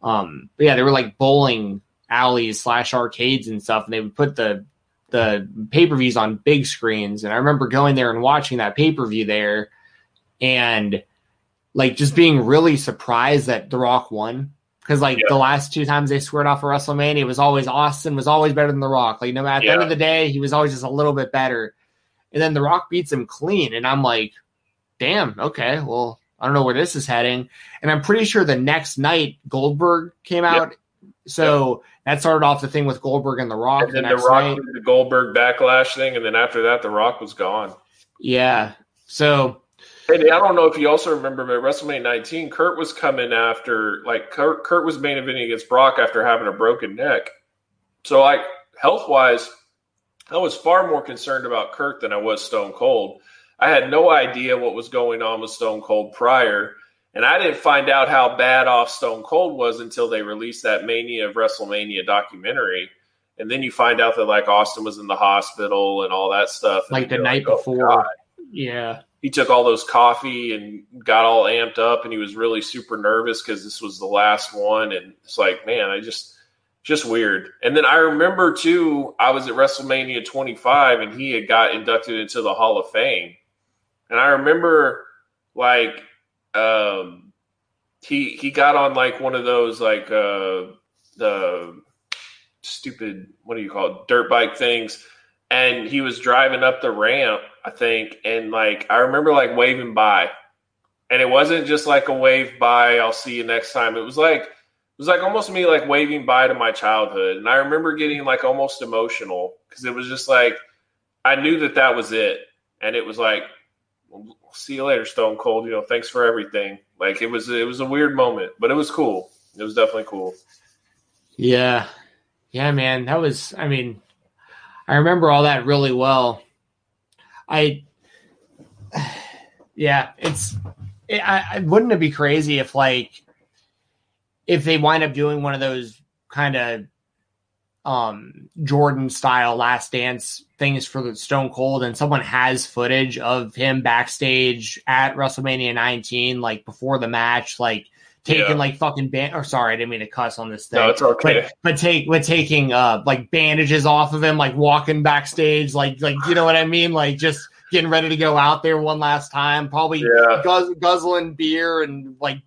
Um, but yeah, they were like bowling alleys slash arcades and stuff, and they would put the the pay per views on big screens. And I remember going there and watching that pay per view there, and like just being really surprised that The Rock won because like yeah. the last two times they squared off a WrestleMania, it was always Austin was always better than The Rock. Like no matter at the end of the day, he was always just a little bit better. And then The Rock beats him clean, and I'm like, damn, okay, well, I don't know where this is heading. And I'm pretty sure the next night Goldberg came out. Yep. So yep. that started off the thing with Goldberg and The Rock. And then The, the Rock the Goldberg backlash thing, and then after that, The Rock was gone. Yeah. So Hey, I don't know if you also remember, but WrestleMania 19, Kurt was coming after, like, Kurt, Kurt was main eventing against Brock after having a broken neck. So, like, health wise, I was far more concerned about Kurt than I was Stone Cold. I had no idea what was going on with Stone Cold prior, and I didn't find out how bad off Stone Cold was until they released that Mania of WrestleMania documentary. And then you find out that, like, Austin was in the hospital and all that stuff. Like the night like, oh, before. God. Yeah he took all those coffee and got all amped up and he was really super nervous because this was the last one and it's like man i just just weird. And then i remember too i was at wrestlemania 25 and he had got inducted into the hall of fame. And i remember like um he he got on like one of those like uh the stupid what do you call it dirt bike things and he was driving up the ramp I think, and like I remember like waving by, and it wasn't just like a wave by. I'll see you next time. It was like it was like almost me like waving by to my childhood, and I remember getting like almost emotional because it was just like I knew that that was it, and it was like see you later, Stone Cold. You know, thanks for everything. Like it was it was a weird moment, but it was cool. It was definitely cool. Yeah, yeah, man. That was. I mean, I remember all that really well I, yeah, it's. It, I, wouldn't it be crazy if like if they wind up doing one of those kind of um Jordan style last dance things for the Stone Cold and someone has footage of him backstage at WrestleMania 19 like before the match like taking yeah. like fucking band or sorry I didn't mean to cuss on this thing. No, it's okay. But, but take but taking uh like bandages off of him like walking backstage like like you know what I mean like just getting ready to go out there one last time probably yeah. guzz- guzzling beer and like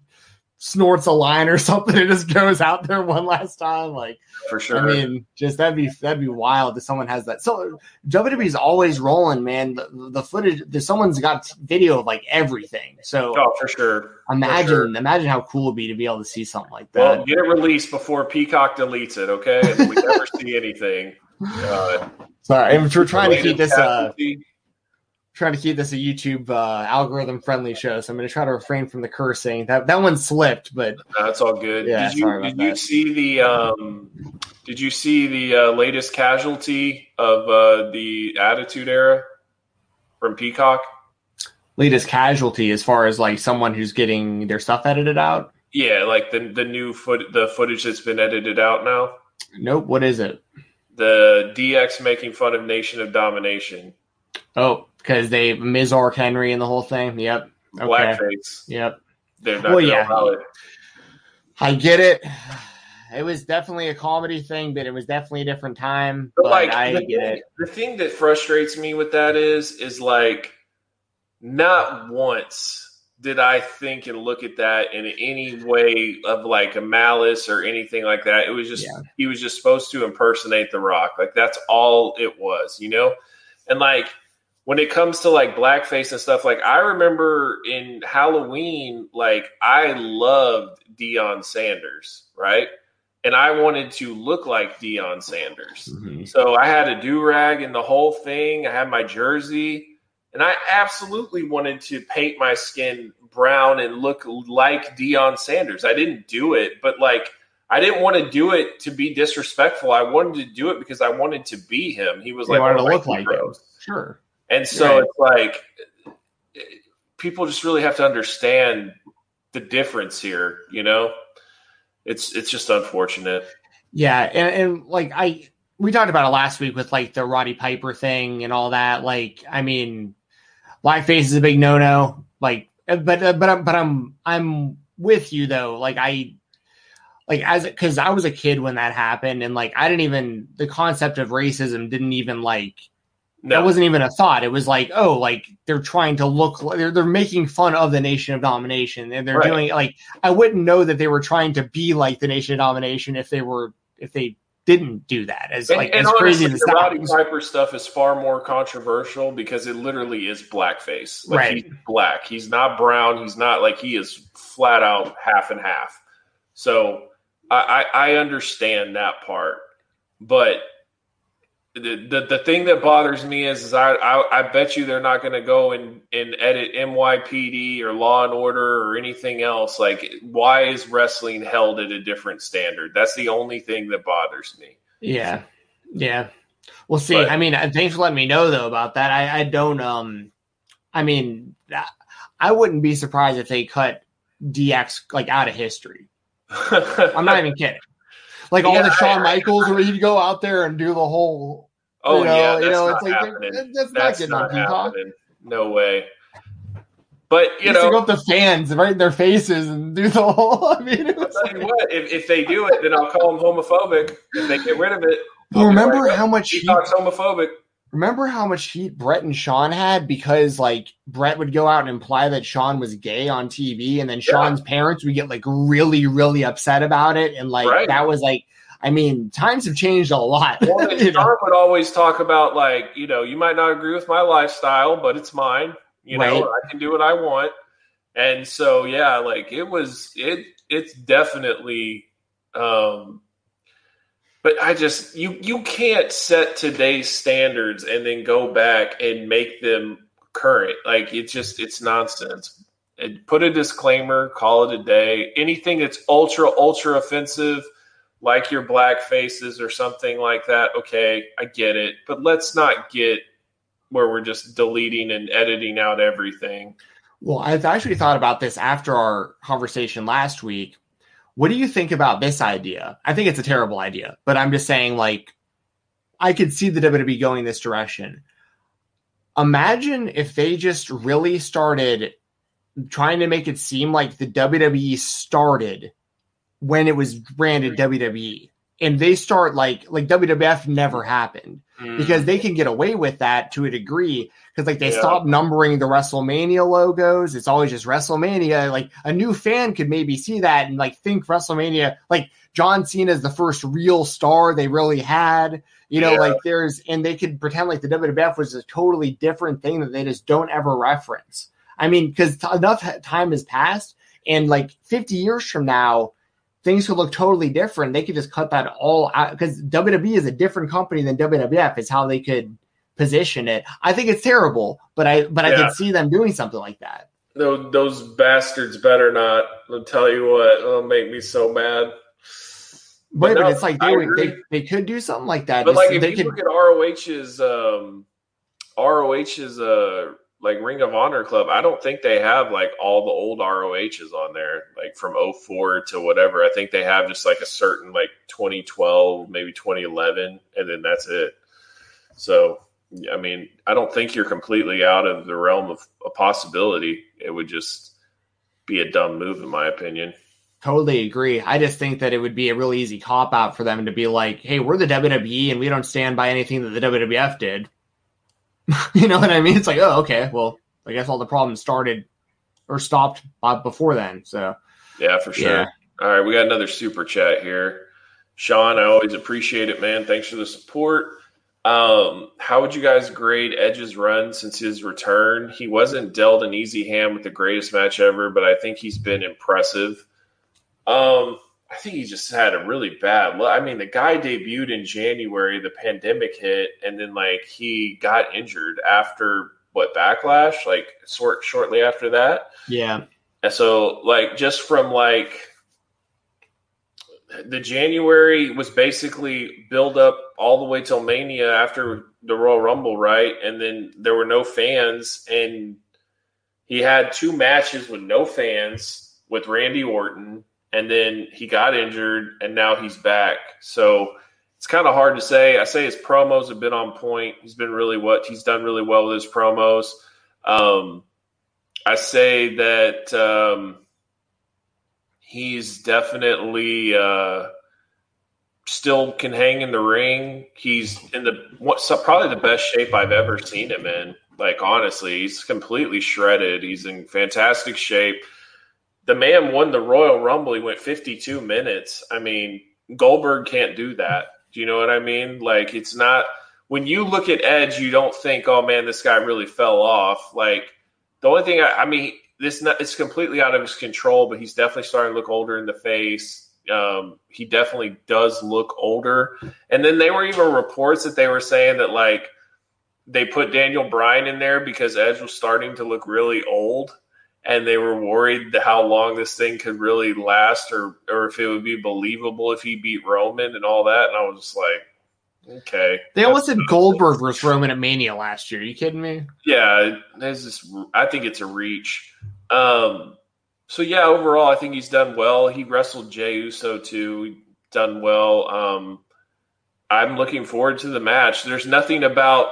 snorts a line or something and just goes out there one last time. Like for sure. I mean, just that'd be that'd be wild if someone has that. So WWE's always rolling, man. The, the footage, the, someone's got video of like everything. So oh, for sure. Imagine, for sure. imagine how cool it'd be to be able to see something like that. Well, get it released before Peacock deletes it, okay? And we never see anything. Uh, Sorry, we're trying to keep this. Uh, trying to keep this a YouTube uh, algorithm friendly show, so I'm going to try to refrain from the cursing. That that one slipped, but that's all good. Yeah, did you, did you see the um, Did you see the uh, latest casualty of uh, the Attitude Era from Peacock? Latest casualty, as far as like someone who's getting their stuff edited out. Yeah, like the the new foot the footage that's been edited out now. Nope. What is it? The DX making fun of Nation of Domination. Oh, because they Mizark Henry and the whole thing. Yep. Okay. Blackface. Yep. They're not well, yeah. I get it. It was definitely a comedy thing, but it was definitely a different time. But, but like, I get it. The thing that frustrates me with that is, is like, not once did I think and look at that in any way of like a malice or anything like that. It was just yeah. he was just supposed to impersonate The Rock. Like that's all it was, you know? And like when it comes to like blackface and stuff, like I remember in Halloween, like I loved Deion Sanders, right? And I wanted to look like Deion Sanders. Mm-hmm. So I had a do rag and the whole thing. I had my jersey. And I absolutely wanted to paint my skin brown and look like Deion Sanders. I didn't do it, but like I didn't want to do it to be disrespectful. I wanted to do it because I wanted to be him. He was you like wanted to look like him. Sure. And so right. it's like people just really have to understand the difference here, you know? It's it's just unfortunate. Yeah, and, and like I we talked about it last week with like the Roddy Piper thing and all that. Like, I mean, live face is a big no no. Like, but uh, but I'm but I'm I'm with you though. Like I like as because I was a kid when that happened, and like I didn't even the concept of racism didn't even like no. that wasn't even a thought. It was like, oh, like they're trying to look, they're they're making fun of the Nation of Domination, and they're right. doing like I wouldn't know that they were trying to be like the Nation of Domination if they were if they didn't do that. As and, like and as honestly, crazy as the Roddy Piper stuff is far more controversial because it literally is blackface. Like right. he's black. He's not brown. He's not like he is flat out half and half. So I, I, I understand that part, but the, the, the thing that bothers me is, is I, I, I bet you they're not going to go and, and edit NYPD or Law and Order or anything else. Like, why is wrestling held at a different standard? That's the only thing that bothers me. Yeah, yeah. We'll see. But, I mean, thanks for letting me know though about that. I, I don't. Um, I mean, I wouldn't be surprised if they cut DX like out of history. I'm not even kidding. Like yeah, all the Shawn Michaels, where he'd go out there and do the whole Oh you know, yeah, you know, it's like that's, that's, not, not happening. No way. But you know, go up the fans right in their faces and do the whole. I mean, I'll tell you what, if, if they do it, then I'll call them homophobic. If they get rid of it, well, remember like, oh, how much he talks homophobic. Remember how much heat Bret and Shawn had because like Bret would go out and imply that Shawn was gay on TV, and then Shawn's yeah. parents would get like really, really upset about it, and like right. that was like I mean, times have changed a lot. Well, John would always talk about like, you know, you might not agree with my lifestyle, but it's mine. You right. know, I can do what I want. And so, yeah, like it was, it, it's definitely, um, but I just you you can't set today's standards and then go back and make them current. Like it's just it's nonsense. And put a disclaimer, call it a day. Anything that's ultra ultra offensive like your black faces or something like that, okay, I get it. But let's not get where we're just deleting and editing out everything. Well, I've actually thought about this after our conversation last week. What do you think about this idea? I think it's a terrible idea, but I'm just saying, like, I could see the WWE going this direction. Imagine if they just really started trying to make it seem like the WWE started when it was branded WWE. And they start like like WWF never happened mm. because they can get away with that to a degree because like they yeah. stop numbering the WrestleMania logos. It's always just WrestleMania. Like a new fan could maybe see that and like think WrestleMania like John Cena is the first real star they really had. You know, yeah. like there's and they could pretend like the WWF was a totally different thing that they just don't ever reference. I mean, because t- enough time has passed, and like 50 years from now, things could look totally different. They could just cut that all out because WWE is a different company than WWF. Is how they could position it. I think it's terrible, but I but yeah. I could see them doing something like that. Those, those bastards better not. I'll tell you what, it'll make me so mad. But, but, no, but it's like they, would, they they could do something like that. But like if you could, look at ROH's um, ROH's uh like Ring of Honor Club, I don't think they have like all the old ROHs on there, like from 04 to whatever. I think they have just like a certain like 2012, maybe 2011, and then that's it. So, I mean, I don't think you're completely out of the realm of a possibility. It would just be a dumb move, in my opinion. Totally agree. I just think that it would be a really easy cop out for them to be like, hey, we're the WWE and we don't stand by anything that the WWF did. you know what I mean? It's like, oh, okay, well, I guess all the problems started or stopped before then. So, yeah, for sure. Yeah. All right, we got another super chat here. Sean, I always appreciate it, man. Thanks for the support. Um, how would you guys grade Edge's run since his return? He wasn't dealt an easy hand with the greatest match ever, but I think he's been impressive. Um, I think he just had a really bad look. I mean, the guy debuted in January, the pandemic hit, and then like he got injured after what backlash, like short shortly after that. Yeah. And so like just from like the January was basically build up all the way till Mania after the Royal Rumble, right? And then there were no fans, and he had two matches with no fans with Randy Orton and then he got injured, and now he's back. So it's kind of hard to say. I say his promos have been on point. He's been really what he's done really well with his promos. Um, I say that um, he's definitely uh, still can hang in the ring. He's in the what's probably the best shape I've ever seen him in. Like honestly, he's completely shredded. He's in fantastic shape. The man won the Royal Rumble. He went 52 minutes. I mean, Goldberg can't do that. Do you know what I mean? Like it's not when you look at Edge, you don't think, "Oh man, this guy really fell off." Like the only thing I, I mean, this not, it's completely out of his control, but he's definitely starting to look older in the face. Um, he definitely does look older. And then they were even reports that they were saying that like they put Daniel Bryan in there because Edge was starting to look really old, and they were worried how long this thing could really last, or or if it would be believable if he beat Roman and all that. And I was just like, Okay. They almost had Goldberg versus Roman at Mania last year. Are you kidding me? Yeah, there's this. I think it's a reach. Um, so yeah, overall, I think he's done well. He wrestled Jey Uso too, done well. Um, I'm looking forward to the match. There's nothing about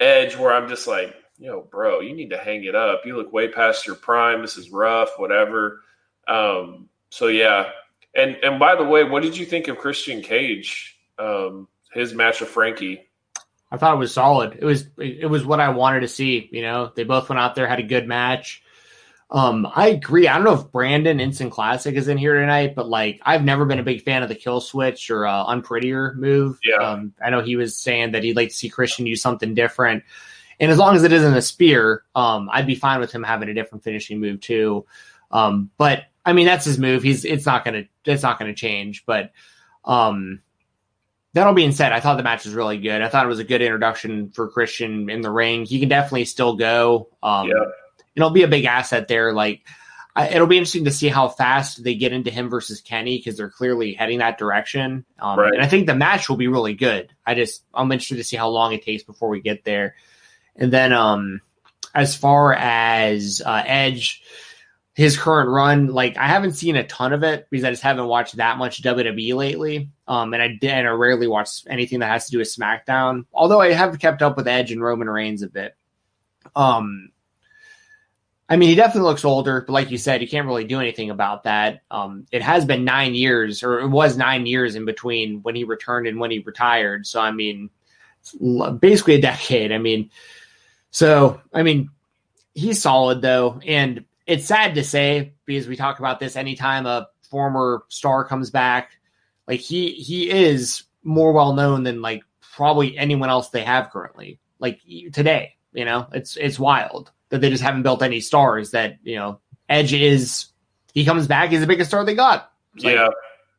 Edge where I'm just like, yo, bro, you need to hang it up. You look way past your prime. This is rough, whatever. Um, so yeah, and and by the way, what did you think of Christian Cage? Um, his match with Frankie. I thought it was solid. It was it was what I wanted to see. You know, they both went out there had a good match. Um, I agree. I don't know if Brandon Instant Classic is in here tonight, but like I've never been a big fan of the kill switch or uh, unprettier move. Yeah. Um, I know he was saying that he'd like to see Christian use something different, and as long as it isn't a spear, um, I'd be fine with him having a different finishing move too. Um, but I mean that's his move. He's it's not gonna it's not gonna change. But um, that all being said, I thought the match was really good. I thought it was a good introduction for Christian in the ring. He can definitely still go. Um, yeah. It'll be a big asset there. Like, I, it'll be interesting to see how fast they get into him versus Kenny because they're clearly heading that direction. Um, right. And I think the match will be really good. I just I'm interested to see how long it takes before we get there. And then, um, as far as uh, Edge, his current run, like I haven't seen a ton of it because I just haven't watched that much WWE lately. Um, and I did, and I rarely watch anything that has to do with SmackDown. Although I have kept up with Edge and Roman Reigns a bit. Um, I mean, he definitely looks older, but like you said, you can't really do anything about that. Um, it has been nine years, or it was nine years in between when he returned and when he retired. So, I mean, basically a decade. I mean, so I mean, he's solid though, and it's sad to say because we talk about this anytime a former star comes back. Like he he is more well known than like probably anyone else they have currently. Like today, you know, it's it's wild that they just haven't built any stars. That you know, Edge is he comes back, he's the biggest star they got. Like, yeah.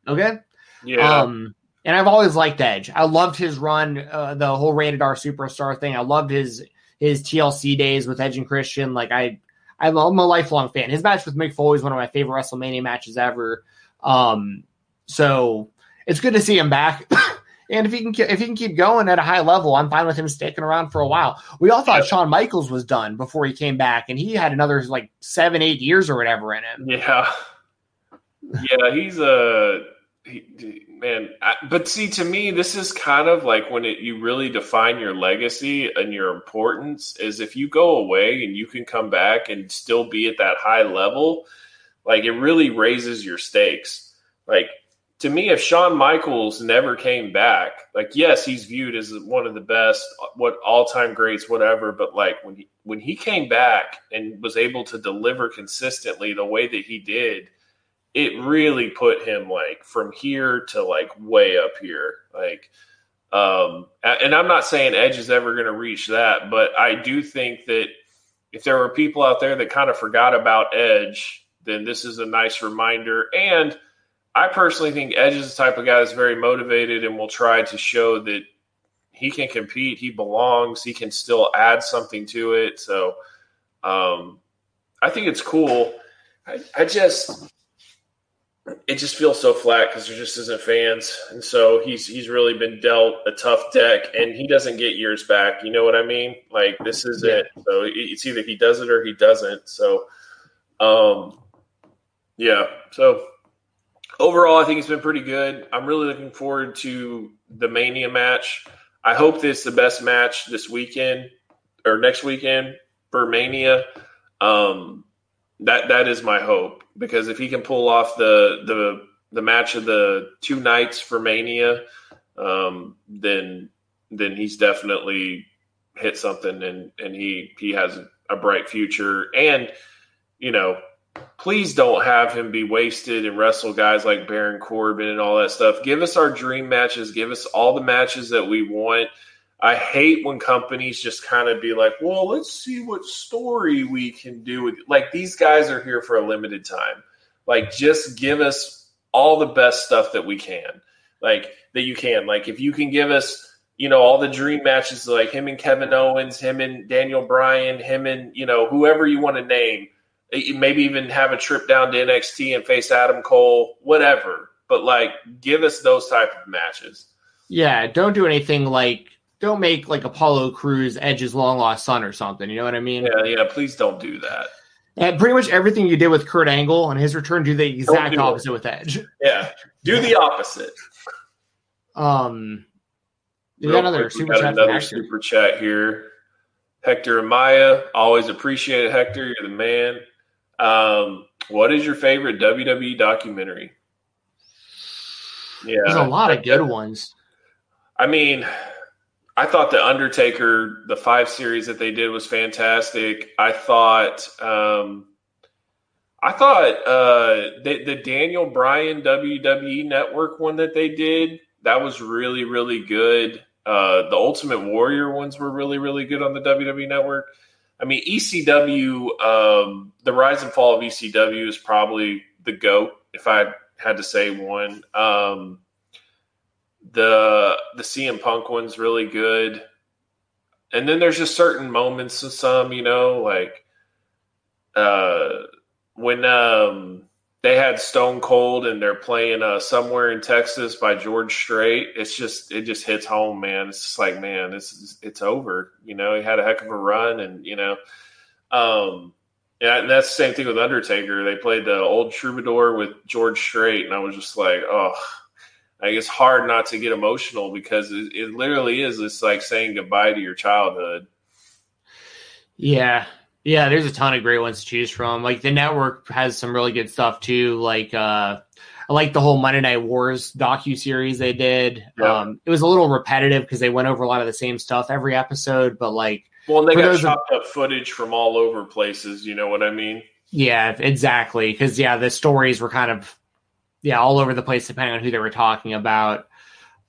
Okay. Yeah. Um, and I've always liked Edge. I loved his run, uh, the whole rated R superstar thing. I loved his his TLC days with Edge and Christian. Like I I'm, I'm a lifelong fan. His match with Mick Foley is one of my favorite WrestleMania matches ever. Um, so it's good to see him back. and if he can if he can keep going at a high level, I'm fine with him sticking around for a while. We all thought Shawn Michaels was done before he came back, and he had another like seven, eight years or whatever in him. Yeah, yeah, he's a he, man. I, but see, to me, this is kind of like when it, you really define your legacy and your importance is if you go away and you can come back and still be at that high level, like it really raises your stakes. Like to me, if Shawn Michaels never came back, like yes, he's viewed as one of the best, what all time greats, whatever. But like when he when he came back and was able to deliver consistently the way that he did it really put him like from here to like way up here. Like, um, and I'm not saying Edge is ever going to reach that, but I do think that if there were people out there that kind of forgot about Edge, then this is a nice reminder. And I personally think Edge is the type of guy that's very motivated and will try to show that he can compete, he belongs, he can still add something to it. So, um, I think it's cool. I, I just it just feels so flat because there just isn't fans, and so he's he's really been dealt a tough deck, and he doesn't get years back. You know what I mean? Like this is yeah. it. So it's either he does it or he doesn't. So, um, yeah. So overall, I think it's been pretty good. I'm really looking forward to the Mania match. I hope this is the best match this weekend or next weekend for Mania. Um, that that is my hope because if he can pull off the the the match of the two nights for Mania, um, then then he's definitely hit something and and he he has a bright future and you know please don't have him be wasted and wrestle guys like Baron Corbin and all that stuff. Give us our dream matches. Give us all the matches that we want. I hate when companies just kind of be like, well, let's see what story we can do with like these guys are here for a limited time. Like just give us all the best stuff that we can. Like that you can. Like if you can give us, you know, all the dream matches like him and Kevin Owens, him and Daniel Bryan, him and, you know, whoever you want to name, eh, eh, maybe even have a trip down to NXT and face Adam Cole, whatever. But like give us those type of matches. Yeah, don't do anything like don't make like Apollo Crews Edge's long lost son or something. You know what I mean? Yeah, yeah. Please don't do that. And pretty much everything you did with Kurt Angle on his return, do the exact do opposite it. with Edge. Yeah, do the opposite. Um, you got another super got chat. Another super chat here. Hector Amaya, always appreciate it. Hector, you're the man. Um, what is your favorite WWE documentary? Yeah, there's a lot of good ones. I mean, I thought the Undertaker, the five series that they did was fantastic. I thought, um, I thought uh, the, the Daniel Bryan WWE Network one that they did that was really really good. Uh, the Ultimate Warrior ones were really really good on the WWE Network. I mean, ECW, um, the rise and fall of ECW is probably the goat. If I had to say one, um, the the CM Punk one's really good. And then there's just certain moments of some, you know, like uh when um they had Stone Cold and they're playing uh somewhere in Texas by George Strait, it's just it just hits home, man. It's just like, man, it's it's over. You know, he had a heck of a run and you know, um yeah, and that's the same thing with Undertaker. They played the old troubadour with George Strait, and I was just like, oh, like it's hard not to get emotional because it, it literally is it's like saying goodbye to your childhood. Yeah. Yeah, there's a ton of great ones to choose from. Like the network has some really good stuff too. Like uh I like the whole Monday Night Wars docu series they did. Yeah. Um, it was a little repetitive because they went over a lot of the same stuff every episode, but like, well, and they got chopped up footage from all over places. You know what I mean? Yeah, exactly. Because yeah, the stories were kind of yeah, all over the place depending on who they were talking about.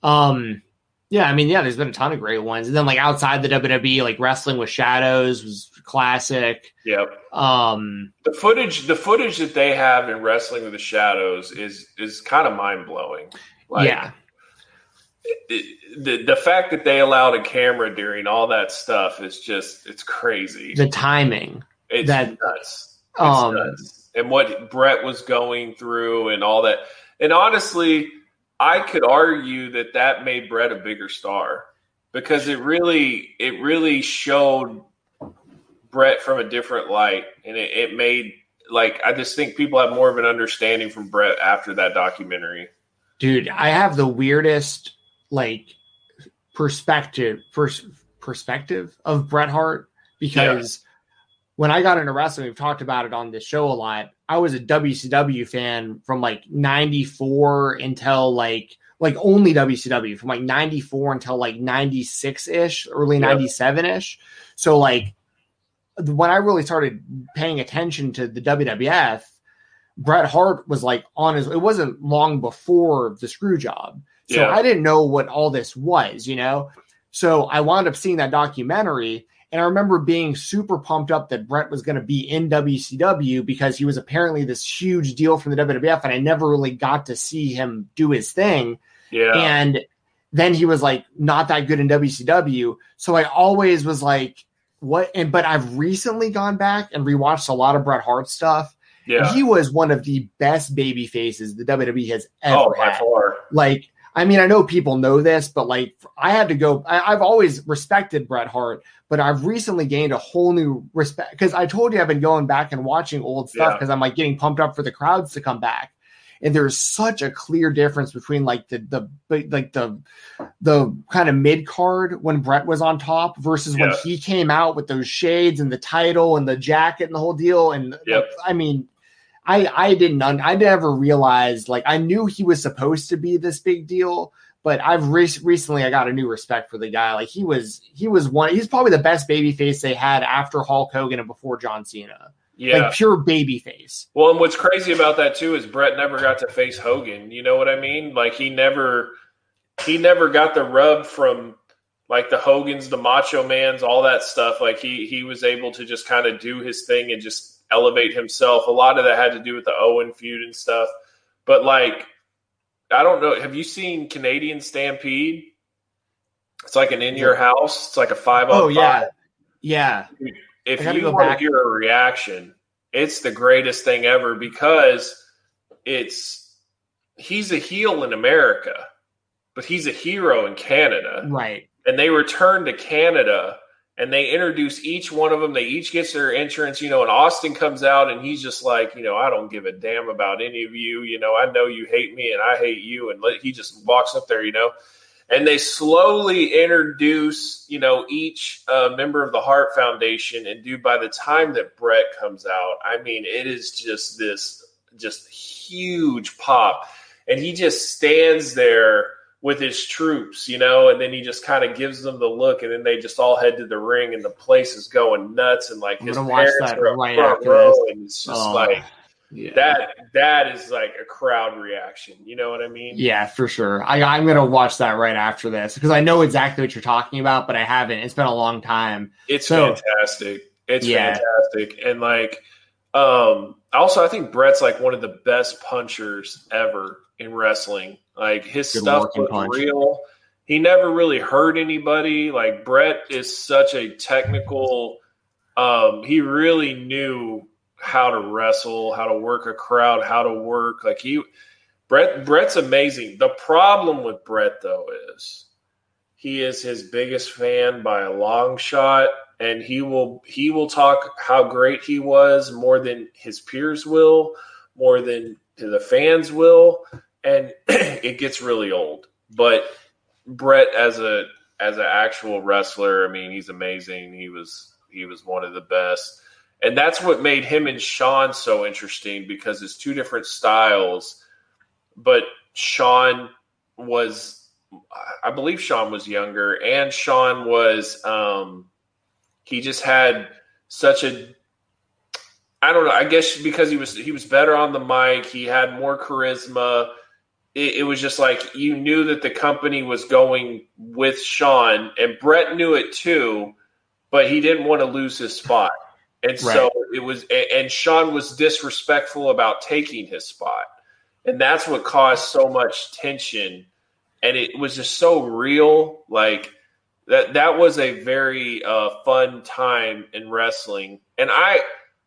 Um, yeah, I mean, yeah, there's been a ton of great ones. And then like outside the WWE, like Wrestling with Shadows was classic. Yep. Um, the footage, the footage that they have in Wrestling with the Shadows is is kind of mind blowing. Like, yeah. the the fact that they allowed a camera during all that stuff is just it's crazy. The timing. It's that, nuts. It's um, nuts and what Bret was going through and all that. And honestly, I could argue that that made Bret a bigger star because it really it really showed Bret from a different light, and it, it made like I just think people have more of an understanding from Bret after that documentary. Dude, I have the weirdest like perspective first perspective of Bret Hart because when I got into wrestling, we've talked about it on this show a lot. I was a WCW fan from like 94 until like like only WCW from like 94 until like 96 ish, early 97 ish. So like when I really started paying attention to the WWF, Bret Hart was like on his it wasn't long before the screw job. So yeah. I didn't know what all this was, you know. So I wound up seeing that documentary and I remember being super pumped up that Bret was going to be in WCW because he was apparently this huge deal from the WWF, and I never really got to see him do his thing. Yeah. And then he was like not that good in WCW. So I always was like, what? And but I've recently gone back and rewatched a lot of Bret Hart stuff. Yeah. He was one of the best baby faces the WWE has oh, ever oh, had. Far. Like I mean, I know people know this, but like I had to go. I, have always respected Bret Hart, but I've recently gained a whole new respect because I told you I've been going back and watching old stuff because yeah. I'm like getting pumped up for the crowds to come back. and there's such a clear difference between like the the like the the kind of mid card when Bret was on top versus yeah. when he came out with those shades and the title and the jacket and the whole deal. And yep. like, I mean, I I didn't I never realized like I knew he was supposed to be this big deal, but I've re- recently I got a new respect for the guy. Like he was he was one he's probably the best baby face they had after Hulk Hogan and before John Cena. Yeah. Like pure baby face. Well, and what's crazy about that too is Bret never got to face Hogan. You know what I mean? Like he never he never got the rub from like the Hogans, the Macho Mans, all that stuff. Like he he was able to just kind of do his thing and just elevate himself. A lot of that had to do with the Owen feud and stuff. But like I don't know, have you seen Canadian Stampede? It's like an in your house. It's like a five. Oh yeah, yeah if you want back. to hear a reaction, it's the greatest thing ever because it's he's a heel in America, but he's a hero in Canada. Right. And they return to Canada and they introduce each one of them. They each gets their entrance, you know, and Austin comes out and he's just like, you know, I don't give a damn about any of you. You know, I know you hate me and I hate you. And he just walks up there, you know, and they slowly introduce you know each uh, member of the Hart Foundation, and do by the time that Bret comes out, I mean it is just this just huge pop, and he just stands there with his troops, you know, and then he just kind of gives them the look, and then they just all head to the ring, and the place is going nuts, and like his parents are right front row, and it's just oh. like yeah. that that is like a crowd reaction. You know what I mean? Yeah, for sure. I, I'm gonna watch that right after this because I know exactly what you're talking about, but I haven't. It's been a long time. It's so, fantastic. It's yeah. fantastic, and like, um, also I think Bret's like one of the best punchers ever in wrestling. Like his Good stuff was punch. real. He never really hurt anybody. Like Bret is such a technical. Um, he really knew how to wrestle, how to work a crowd, how to work. Like he, Bret, Bret's amazing. The problem with Bret though is he is his biggest fan by a long shot, and he will he will talk how great he was more than his peers will, more than the fans will, and it gets really old. But Bret, as a as an actual wrestler, I mean, he's amazing. He was he was one of the best and that's what made him and Shawn so interesting because it's two different styles. But Shawn was, I believe Shawn was younger, and Shawn was, um, he just had such a, I don't know. I guess because he was he was better on the mic, he had more charisma. It, it was just like you knew that the company was going with Shawn, and Bret knew it too, but he didn't want to lose his spot. And right. so it was, and Shawn was disrespectful about taking his spot. And that's what caused so much tension. And it was just so real. Like that, that was a very uh, fun time in wrestling. And I,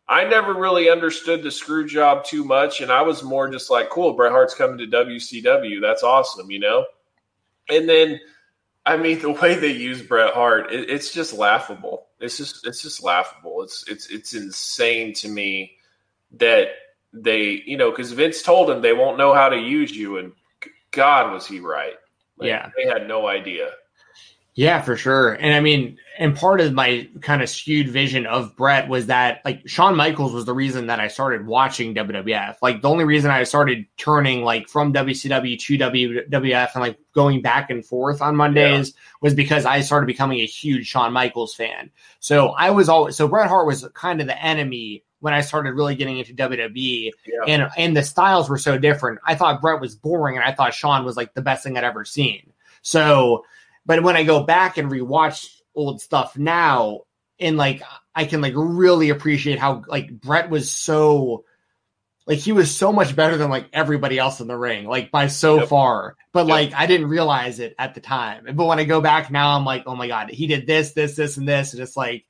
I never really understood the screw job too much. And I was more just like, cool, Bret Hart's coming to WCW. That's awesome, you know? And then, I mean, the way they use Bret Hart, it, it's just laughable. It's just it's just laughable. It's it's it's insane to me that they you know because Vince told them they won't know how to use you, and God was he right? Like, yeah, they had no idea. Yeah, for sure. And I mean, and part of my kind of skewed vision of Bret was that like Shawn Michaels was the reason that I started watching WWF. Like the only reason I started turning like from WCW to WWF and like going back and forth on Mondays yeah. was because I started becoming a huge Shawn Michaels fan. So I was always so Bret Hart was kind of the enemy when I started really getting into WWE yeah. and and the styles were so different. I thought Bret was boring and I thought Shawn was like the best thing I'd ever seen. So but when I go back and rewatch old stuff now, and like I can like really appreciate how like Bret was so like he was so much better than like everybody else in the ring, like by so yep. far. But yep. like I didn't realize it at the time. But when I go back now, I'm like, oh my god, he did this, this, this, and this, and it's like,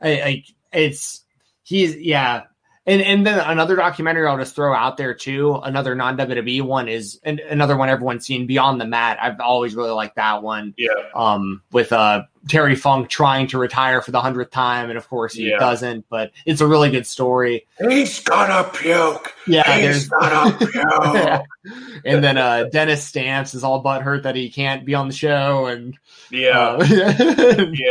I, like it's he's yeah. And and then another documentary I'll just throw out there too. Another non WWE one is and another one everyone's seen Beyond the Mat. I've always really liked that one. Yeah. Um, with uh Terry Funk trying to retire for the hundredth time, and of course he Yeah. doesn't. But it's a really good story. He's gonna puke. Yeah, He's gonna puke. and then uh Dennis Stamps is all butthurt that he can't be on the show, and yeah. uh, Yeah. Then he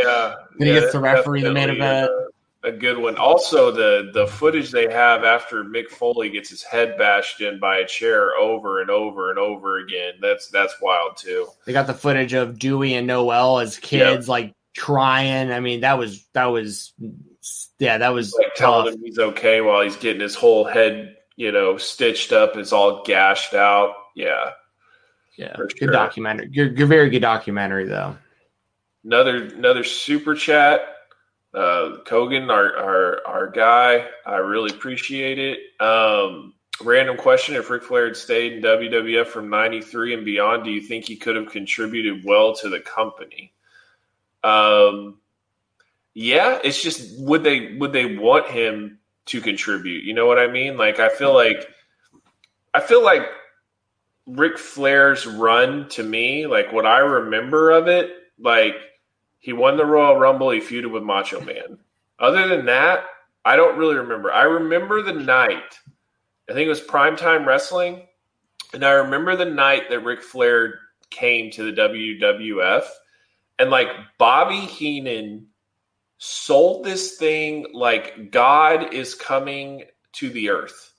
Yeah, gets to referee the main event. A, a good one. Also, the the footage they have after Mick Foley gets his head bashed in by a chair over and over and over again. That's that's wild too. They got the footage of Dewey and Noelle as kids, like crying. I mean, that was that was yeah, that was Like tough. telling him he's okay while he's getting his whole head, you know, stitched up. It's all gashed out. Yeah. Yeah, for good sure. documentary. you're very good documentary though. Another another super chat. Uh, Kogan, our, our our guy, I really appreciate it. Um, random question: If Ric Flair had stayed in WWF from '93 and beyond, do you think he could have contributed well to the company? Um, yeah, it's just would they would they want him to contribute? You know what I mean? Like I feel like I feel like Ric Flair's run to me, like what I remember of it, like he won the Royal Rumble, he feuded with Macho Man. Other than that, I don't really remember. I remember the night, I think it was primetime wrestling, and I remember the night that Ric Flair came to the WWF, and like Bobby Heenan sold this thing like God is coming to the earth.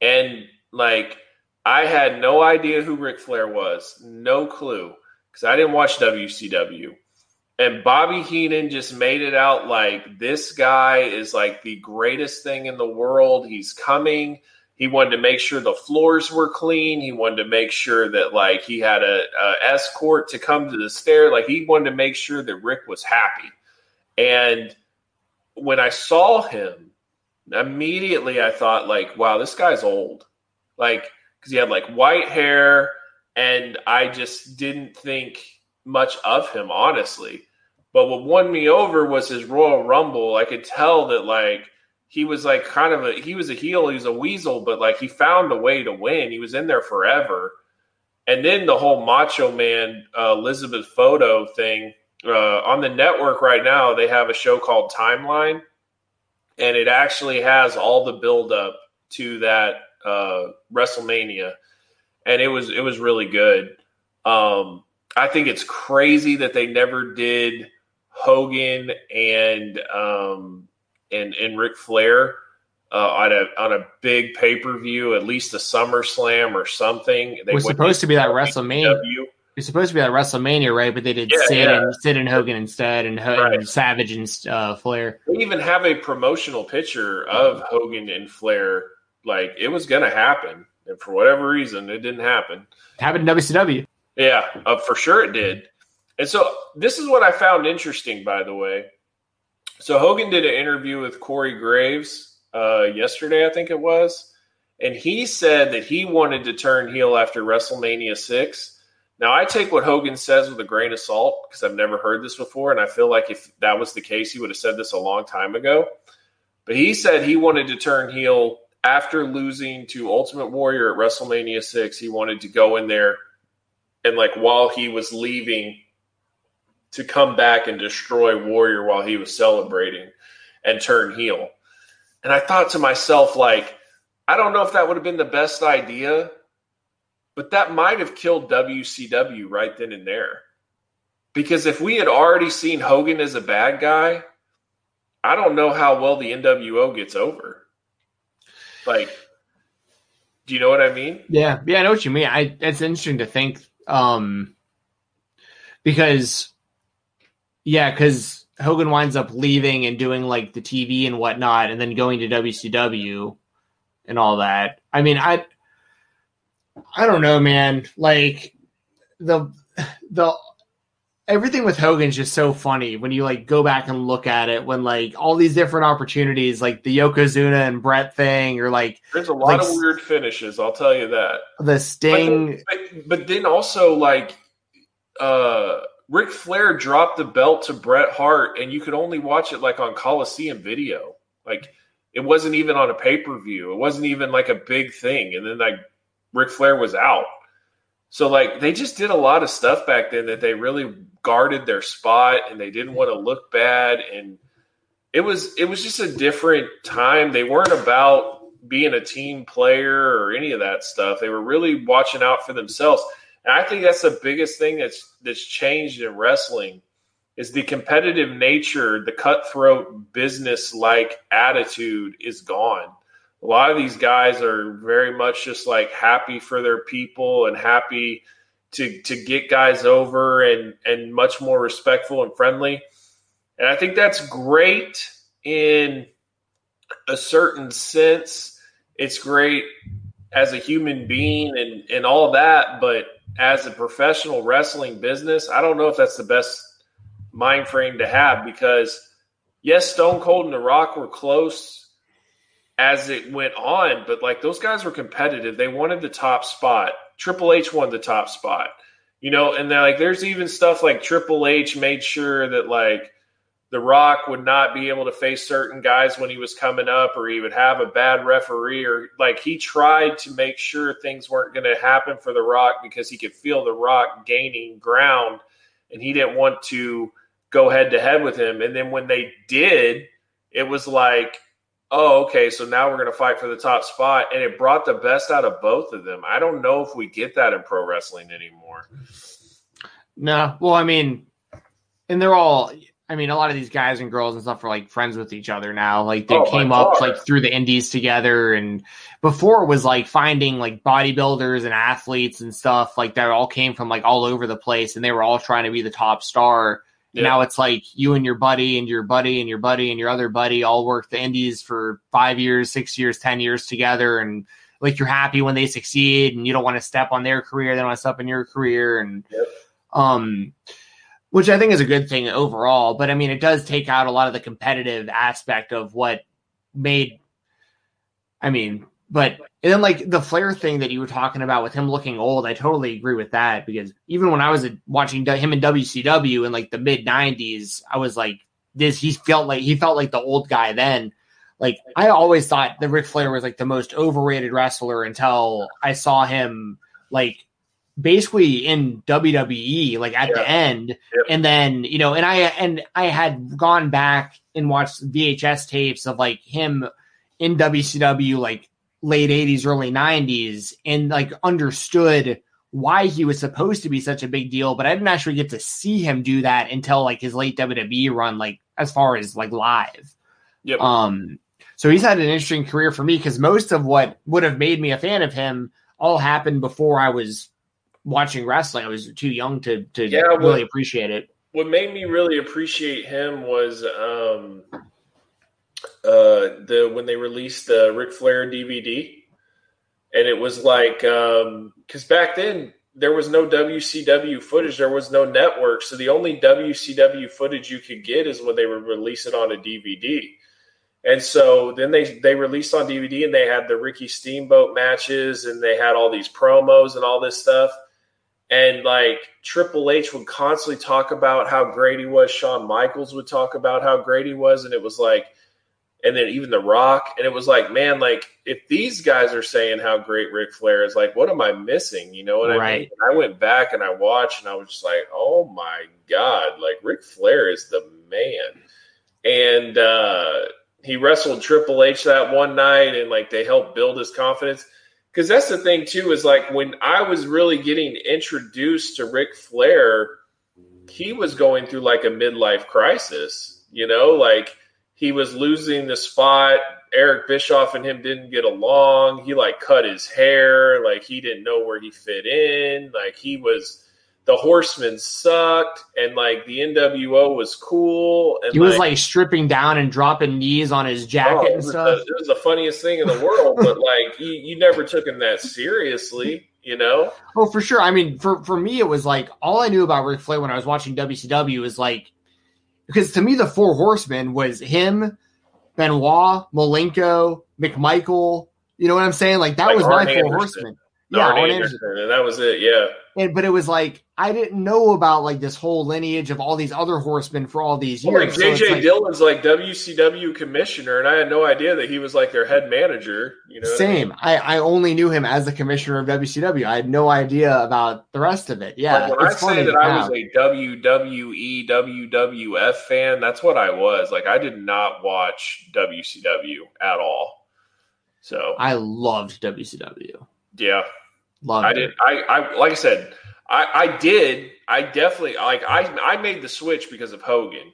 And like I had no idea who Ric Flair was, no clue, because I didn't watch WCW. And Bobby Heenan just made it out like this guy is like the greatest thing in the world. He's coming. He wanted to make sure the floors were clean. He wanted to make sure that like he had a, a escort to come to the stair. Like he wanted to make sure that Ric was happy. And when I saw him, immediately I thought like, wow, this guy's old. Like because he had like white hair, and I just didn't think much of him, honestly. But what won me over was his Royal Rumble. I could tell that like he was like kind of a he was a heel, he was a weasel, but like he found a way to win. He was in there forever. And then the whole Macho Man uh, Elizabeth photo thing uh, on the network right now, they have a show called Timeline, and it actually has all the build up to that uh, WrestleMania, and it was it was really good. Um, I think it's crazy that they never did Hogan and um, and and Ric Flair uh, on a on a big pay per view, at least a SummerSlam or something. They It was supposed to be that WrestleMania. WCW. It was supposed to be that WrestleMania, right? But they did Yeah, Sid yeah. and Sid and Hogan instead, and, Ho- Right. and Savage and uh, Flair. They even have a promotional picture of Hogan and Flair. Like it was going to happen, and for whatever reason, it didn't happen. Happened in WCW. Yeah, uh, for sure it did. And so this is what I found interesting, by the way. So Hogan did an interview with Corey Graves uh, yesterday, I think it was, and he said that he wanted to turn heel after WrestleMania six. Now I take what Hogan says with a grain of salt because I've never heard this before, and I feel like if that was the case, he would have said this a long time ago. But he said he wanted to turn heel after losing to Ultimate Warrior at WrestleMania six. He wanted to go in there and like while he was leaving to come back and destroy Warrior while he was celebrating and turn heel. And I thought to myself, like, I don't know if that would have been the best idea, but that might have killed WCW right then and there. Because if we had already seen Hogan as a bad guy, I don't know how well the NWO gets over. Like, do you know what I mean? Yeah, yeah, I know what you mean. I it's interesting to think, um, because yeah, because Hogan winds up leaving and doing like the TV and whatnot, and then going to WCW and all that. I mean, I I don't know, man. Like the the everything with Hogan's just so funny when you like go back and look at it. When like all these different opportunities, like the Yokozuna and Bret thing, or like There's a lot Like- of weird finishes, I'll tell you that. the Sting. But, but then also like uh Ric Flair dropped the belt to Bret Hart and you could only watch it like on Coliseum video. Like it wasn't even on a pay per view. It wasn't even like a big thing. And then like Ric Flair was out. So like they just did a lot of stuff back then that they really guarded their spot and they didn't want to look bad and it was it was just a different time. They weren't about being a team player or any of that stuff. They were really watching out for themselves. And I think that's the biggest thing that's that's changed in wrestling is the competitive nature, the cutthroat business like attitude is gone. A lot of these guys are very much just like happy for their people and happy to to get guys over and and much more respectful and friendly. And I think that's great in a certain sense. It's great as a human being and, and all that, but as a professional wrestling business, I don't know if that's the best mind frame to have because yes, Stone Cold and The Rock were close as it went on, but like those guys were competitive. They wanted the top spot. Triple H won the top spot. You know, and they're like there's even stuff like Triple H made sure that like the Rock would not be able to face certain guys when he was coming up, or he would have a bad referee, or like he tried to make sure things weren't going to happen for The Rock because he could feel The Rock gaining ground and he didn't want to go head to head with him. And then when they did, it was like, oh, okay, so now we're going to fight for the top spot. And it brought the best out of both of them. I don't know if we get that in pro wrestling anymore. No, well, I mean, and they're all I mean, a lot of these guys and girls and stuff are like friends with each other now. Like they oh, came up like through the indies together, and before it was like finding like bodybuilders and athletes and stuff like that all came from like all over the place, and they were all trying to be the top star. Yeah. Now it's like you and your buddy and your buddy and your buddy and your other buddy all work the indies for five years, six years, ten years together, and like you're happy when they succeed, and you don't want to step on their career, they don't want to step in your career, and yep. um which I think is a good thing overall. But I mean, it does take out a lot of the competitive aspect of what made. I mean, but and then like the Flair thing that you were talking about with him looking old, I totally agree with that because even when I was uh, watching him in WCW in like the mid '90s, I was like, this he felt like he felt like the old guy then. Like I always thought that Ric Flair was like the most overrated wrestler until I saw him like basically in WWE, like at yeah. the end. Yep. And then, you know, and I and I had gone back and watched VHS tapes of like him in WCW like late 80s, early 90s, and like understood why he was supposed to be such a big deal, but I didn't actually get to see him do that until like his late WWE run, like as far as like live. Yep. Um so he's had an interesting career for me because most of what would have made me a fan of him all happened before I was watching wrestling. I was too young to to yeah, really what, appreciate it. What made me really appreciate him was um, uh, the when they released the Ric Flair DVD, and it was like because um, back then there was no WCW footage, there was no network, so the only WCW footage you could get is when they would release it on a DVD. And so then they they released on DVD and they had the Ricky Steamboat matches and they had all these promos and all this stuff. And like Triple H would constantly talk about how great he was. Shawn Michaels would talk about how great he was. And it was like, and then even The Rock. And it was like, man, like if these guys are saying how great Ric Flair is, like, what am I missing? You know what right. I mean? And I went back and I watched and I was just like, oh my God, like Ric Flair is the man. And uh, he wrestled Triple H that one night and like they helped build his confidence because that's the thing too is like when I was really getting introduced to Ric Flair, he was going through like a midlife crisis. You know, like he was losing the spot. Eric Bischoff and him didn't get along. He like cut his hair. Like he didn't know where he fit in. Like he was the Horsemen sucked, and like the NWO was cool. And he was like, like stripping down and dropping knees on his oh, jacket oh, and stuff. The, it was the funniest thing in the world, but like you, you never took him that seriously, you know? Oh, for sure. I mean, for for me, it was like all I knew about Ric Flair when I was watching WCW was like because to me the Four Horsemen was him, Benoit, Malenko, McMichael. You know what I'm saying? Like that like was Arn my Anderson. Four Horsemen. yeah, Arn Anderson, and that was it. Yeah. And but it was like I didn't know about like this whole lineage of all these other horsemen for all these years. Well, like JJ it's like- Dillon's like WCW commissioner, and I had no idea that he was like their head manager. You know, what I mean? Same. I, I only knew him as the commissioner of WCW. I had no idea about the rest of it. Yeah, Like when I say that I was a WWE, WWF fan, that's what I was. Like I did not watch WCW at all. So I loved WCW. yeah, Loved I it. did. I, I like I said, I, I did. I definitely like. I I made the switch because of Hogan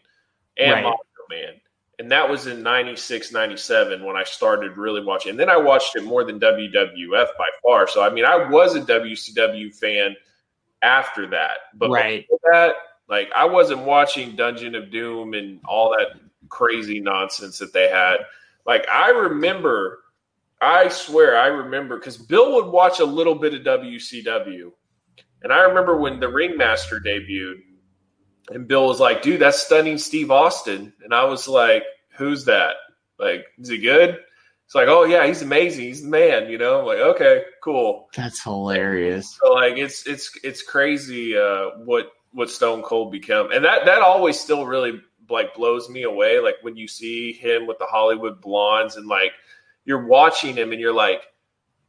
and Right. Macho Man, and that was in 96, 97 when I started really watching. And then I watched it more than WWF by far. So I mean, I was a WCW fan after that, but Right. before that, like I wasn't watching Dungeon of Doom and all that crazy nonsense that they had. Like I remember, I swear I remember because Bill would watch a little bit of WCW, and I remember when the Ringmaster debuted, and Bill was like, "Dude, that's stunning Steve Austin," and I was like, "Who's that? Like, is he good?" It's like, "Oh yeah, he's amazing. He's the man." You know, I'm like, okay, cool. That's hilarious. So like it's it's it's crazy uh, what what Stone Cold become, and that that always still really like blows me away. Like when you see him with the Hollywood blondes, and like you're watching him, and you're like,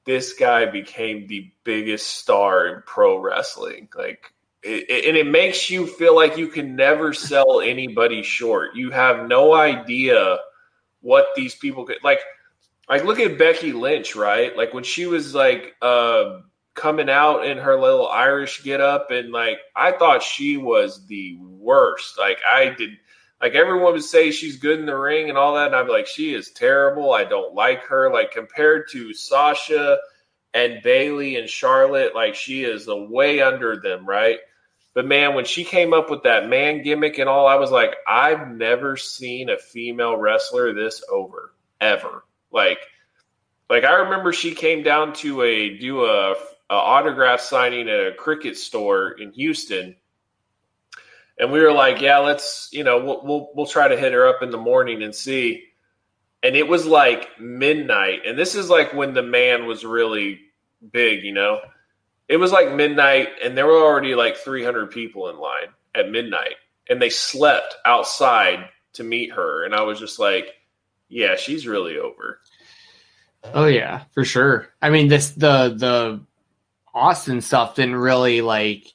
this guy became the biggest star in pro wrestling. Like. It, and it makes you feel like you can never sell anybody short. You have no idea what these people could like. Like look at Becky Lynch, right? Like when she was like uh, coming out in her little Irish get up and like I thought she was the worst. Like I did like everyone would say she's good in the ring and all that, and be like, she is terrible. I don't like her. Like compared to Sasha and Bailey and Charlotte, like she is a way under them, right? But man, when she came up with that man gimmick and all, I was like, I've never seen a female wrestler this over ever. Like, like I remember she came down to a do a, a autograph signing at a cricket store in Houston, and we were like, yeah, let's you know we'll we'll, we'll try to hit her up in the morning and see. And it was like midnight, and this is like when the man was really big, you know. It was like midnight, and there were already like 300 people in line at midnight, and they slept outside to meet her. And I was just like, yeah, she's really over. Oh yeah, for sure. I mean, this the the Austin stuff didn't really like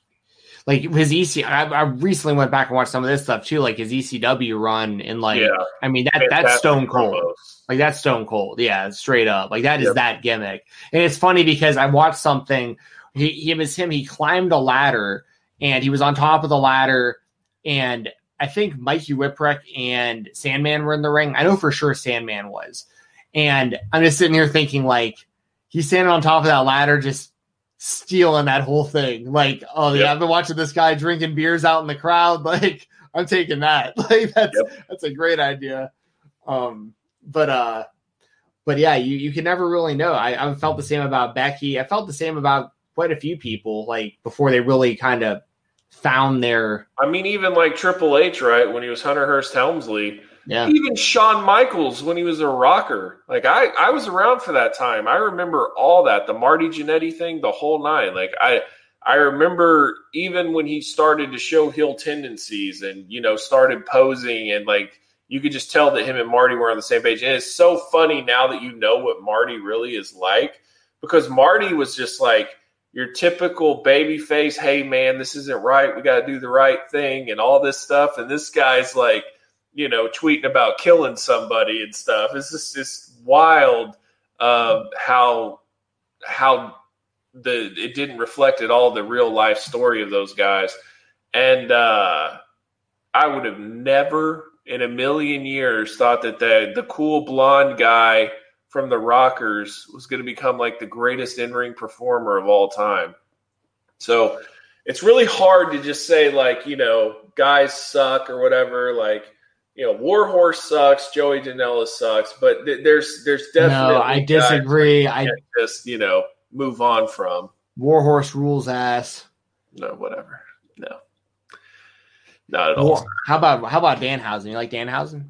like his EC. I, I recently went back and watched some of this stuff too, like his ECW run and like yeah, I mean that that's Stone Cold. Like that's Stone Cold. Yeah, straight up. Like that is Yep. that gimmick. And it's funny because I watched something. He, he it was him. He climbed a ladder and he was on top of the ladder. And I think Mikey Whipwreck and Sandman were in the ring. I know for sure Sandman was. And I'm just sitting here thinking like he's standing on top of that ladder, just stealing that whole thing. Like, oh yeah, Yep. I've been watching this guy drinking beers out in the crowd. Like, I'm taking that. Like that's Yep. that's a great idea. Um, but uh, but yeah, you you can never really know. I, I felt the same about Becky. I felt the same about quite a few people. Like before they really kind of found their I mean, even like Triple H, right? When he was Hunter Hearst Helmsley, yeah even Shawn Michaels when he was a rocker. Like I, I was around for that time. I remember all that, the Marty Jannetty thing, the whole nine. Like I, I remember even when he started to show heel tendencies and you know started posing and like you could just tell that him and Marty were on the same page. And it's so funny now that you know what Marty really is like because Marty was just like your typical baby face. Hey man, this isn't right. We got to do the right thing and all this stuff. And this guy's like you know, tweeting about killing somebody and stuff. It's just wild um, how how the it didn't reflect at all the real life story of those guys. And uh, I would have never in a million years thought that the the cool blonde guy from the Rockers was going to become like the greatest in ring performer of all time. So it's really hard to just say like you know guys suck or whatever like you know, Warhorse sucks, Joey Janela sucks, but th- there's there's definitely no, I disagree. I just you know move on from. Warhorse rules ass. No, whatever. No, not at all. How about how about Danhausen? You like Danhausen?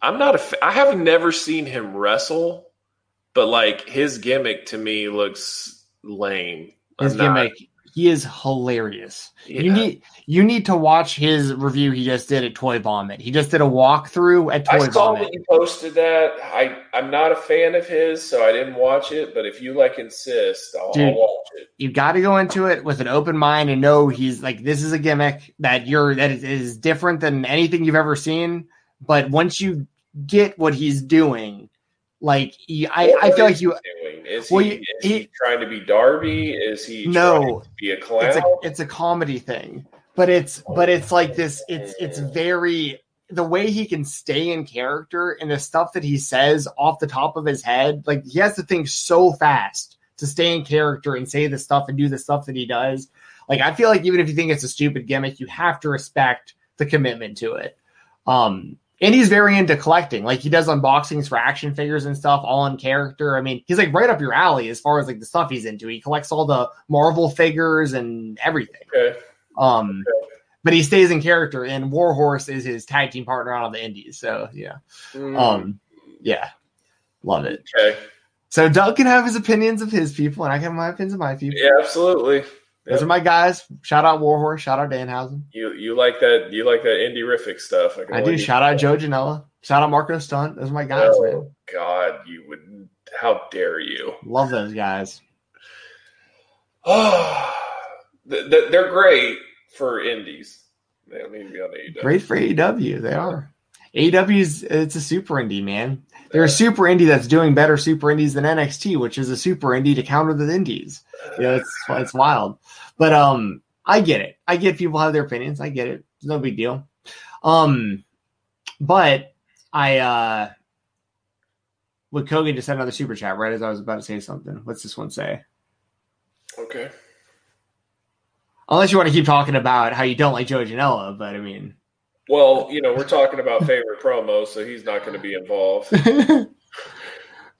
I'm not a. Fa- I have never seen him wrestle, but like his gimmick to me looks lame. His I'm gimmick He is hilarious. Yeah. You need you need to watch his review he just did at Toy Vomit. He just did a walkthrough at I Toy saw Vomit. that you posted that. I I'm not a fan of his, so I didn't watch it. But if you like insist, I'll, Dude. I'll watch it. you got to go into it with an open mind and know he's like this is a gimmick that you're that is different than anything you've ever seen. But once you get what he's doing, like he, I, I feel like you. doing? Is Well, he, is he, he- trying to be Darby? Is he No. to be a clown? It's a it's a comedy thing, but it's but it's like this. It's it's very the way he can stay in character and the stuff that he says off the top of his head. Like he has to think so fast to stay in character and say the stuff and do the stuff that he does. Like I feel like even if you think it's a stupid gimmick, you have to respect the commitment to it. Um, and he's very into collecting. Like he does unboxings for action figures and stuff, all in character. I mean, he's like right up your alley as far as like the stuff he's into. He collects all the Marvel figures and everything. okay. Um, but he stays in character, and Warhorse is his tag team partner on of the Indies. So yeah, Mm, um, yeah, love it. okay. So Doug can have his opinions of his people, and I can have my opinions of my people. Yeah, absolutely. Those are my guys. Shout out Warhorse. Shout out Danhausen. You you like that? You like that indie rific stuff? can I do. Shout out Joe Janela. Shout out Marco Stunt. Those are my guys, oh, man. Oh God, you would. How dare you? Love those guys. Oh, they're great for indies. They don't need to be on AEW. Great for AEW. They are. AEW's it's a super indie, man. They're a super indie that's doing better super indies than NXT, which is a super indie to counter the indies. You know, it's it's wild. But um I get it. I get people have their opinions. I get it. It's no big deal. Um but I uh Look, Kogan just had another super chat right as I was about to say something. What's this one say? Okay. Unless you want to keep talking about how you don't like Joe Janela, but I mean Well, you know, we're talking about favorite promos, so he's not going to be involved.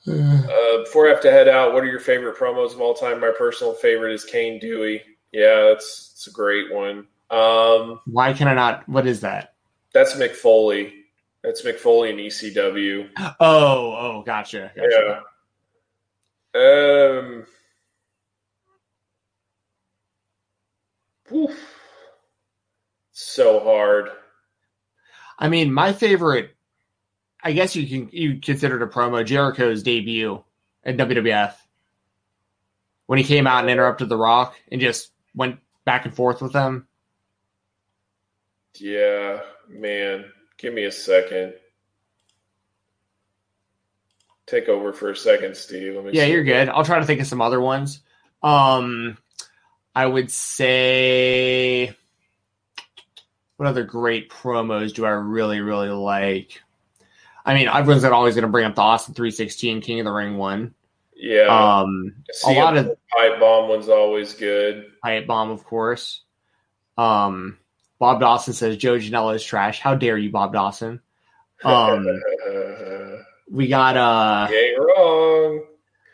Uh, before I have to head out, what are your favorite promos of all time? My personal favorite is Cane Dewey. Yeah, that's it's a great one. Um, Why can I not? What is that? that's Mick Foley. That's Mick Foley in ECW. Oh, oh, gotcha. gotcha. Yeah. Um. whew. So hard. I mean, my favorite. I guess you can you consider it a promo Jericho's debut at WWF when he came out and interrupted The Rock and just went back and forth with them. Yeah, man. Give me a second. Take over for a second, Steve. Let me Yeah, see. you're good. I'll try to think of some other ones. Um, I would say, what other great promos do I really, really like? I mean, everyone's always going to bring up the Austin 316 King of the Ring one. Yeah. Um, a lot of pipe bomb one's always good. Pipe Bomb, of course. Um, Bob Dawson says Joe Janela is trash. How dare you, Bob Dawson? Um, we got uh, you wrong.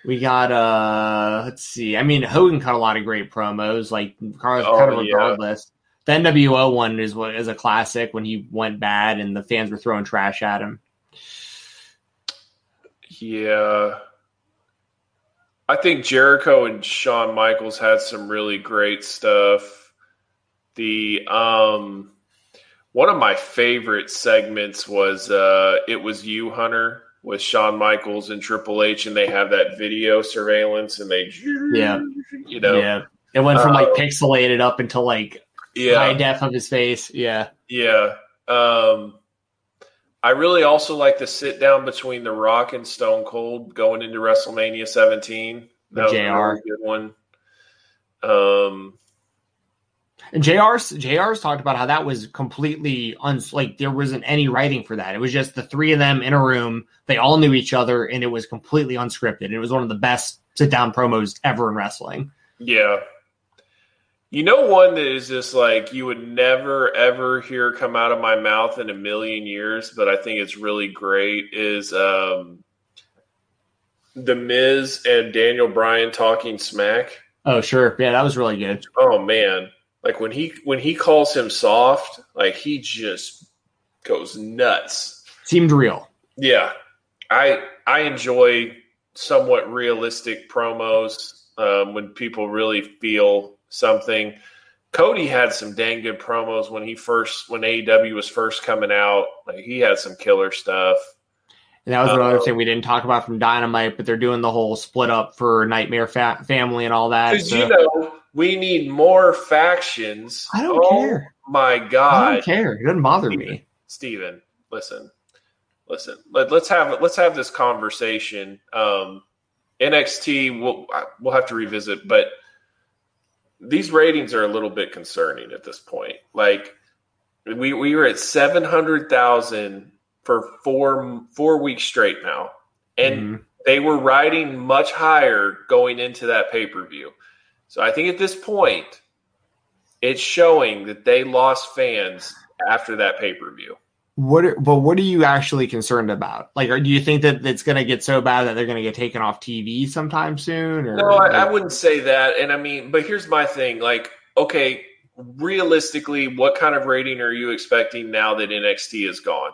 we got uh, let's see. I mean, Hogan cut a lot of great promos, like kind of, Oh, kind of yeah. regardless. The NWO one is what is a classic when he went bad and the fans were throwing trash at him. Yeah. I think Jericho and Shawn Michaels had some really great stuff. The um one of my favorite segments was uh it was you Hunter with Shawn Michaels and Triple H and they have that video surveillance and they Yeah. you know yeah, it went from like Uh, pixelated up until like yeah high def of his face. Yeah, Yeah. Um, I really also like the sit down between The Rock and Stone Cold going into WrestleMania 17. That was a JR. really good one. Um, And JR's JR's talked about how that was completely uns like there wasn't any writing for that. It was just the three of them in a room. They all knew each other, and it was completely unscripted. It was one of the best sit down promos ever in wrestling. yeah. You know, one that is just like you would never ever hear come out of my mouth in a million years, but I think it's really great is um, The Miz and Daniel Bryan talking smack. Oh sure, yeah, that was really good. Oh man, like when he when he calls him soft, like he just goes nuts. Seemed real. Yeah, I I enjoy somewhat realistic promos um, when people really feel something. Cody had some dang good promos when he first when AEW was first coming out. Like he had some killer stuff. And that was another thing we didn't talk about from Dynamite, but they're doing the whole split up for Nightmare fa- Family and all that. Because so. you know we need more factions. I don't oh, care. My God, I don't care. It doesn't bother Steven, me. Steven, listen, listen. Let, us have let's have this conversation. Um, NXT, we'll we'll have to revisit, but these ratings are a little bit concerning at this point. Like we we were at seven hundred thousand for four four weeks straight now, and mm-hmm. they were riding much higher going into that pay per view. So I think at this point, it's showing that they lost fans after that pay per view. What, but what are you actually concerned about? Like, do you think that it's going to get so bad that they're going to get taken off TV sometime soon? Or, no, I, I wouldn't say that. And I mean, but here's my thing: like, okay, realistically, what kind of rating are you expecting now that NXT is gone?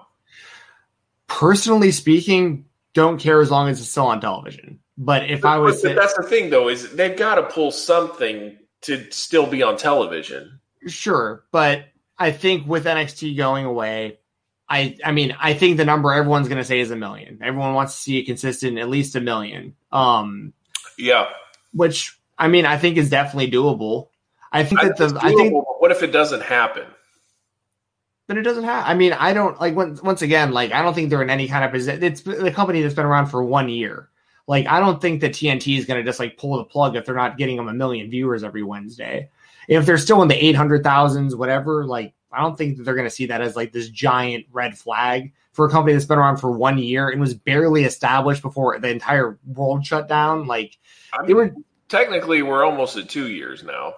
Personally speaking, don't care as long as it's still on television. But if but, I was, but that's the thing, though, is they've got to pull something to still be on television. Sure, but I think with NXT going away, I I mean I think the number everyone's going to say is a million. Everyone wants to see a consistent at least a million. Um, yeah, which I mean I think is definitely doable. I think I that the I think what if it doesn't happen? Then it doesn't have. I mean, I don't like once once again like I don't think they're in any kind of position. It's the company that's been around for one year. Like I don't think that TNT is going to just like pull the plug if they're not getting them a million viewers every Wednesday. If they're still in the eight hundred thousands, whatever, like I don't think that they're going to see that as like this giant red flag for a company that's been around for one year and was barely established before the entire world shut down. Like I mean, they were technically we're almost at two years now.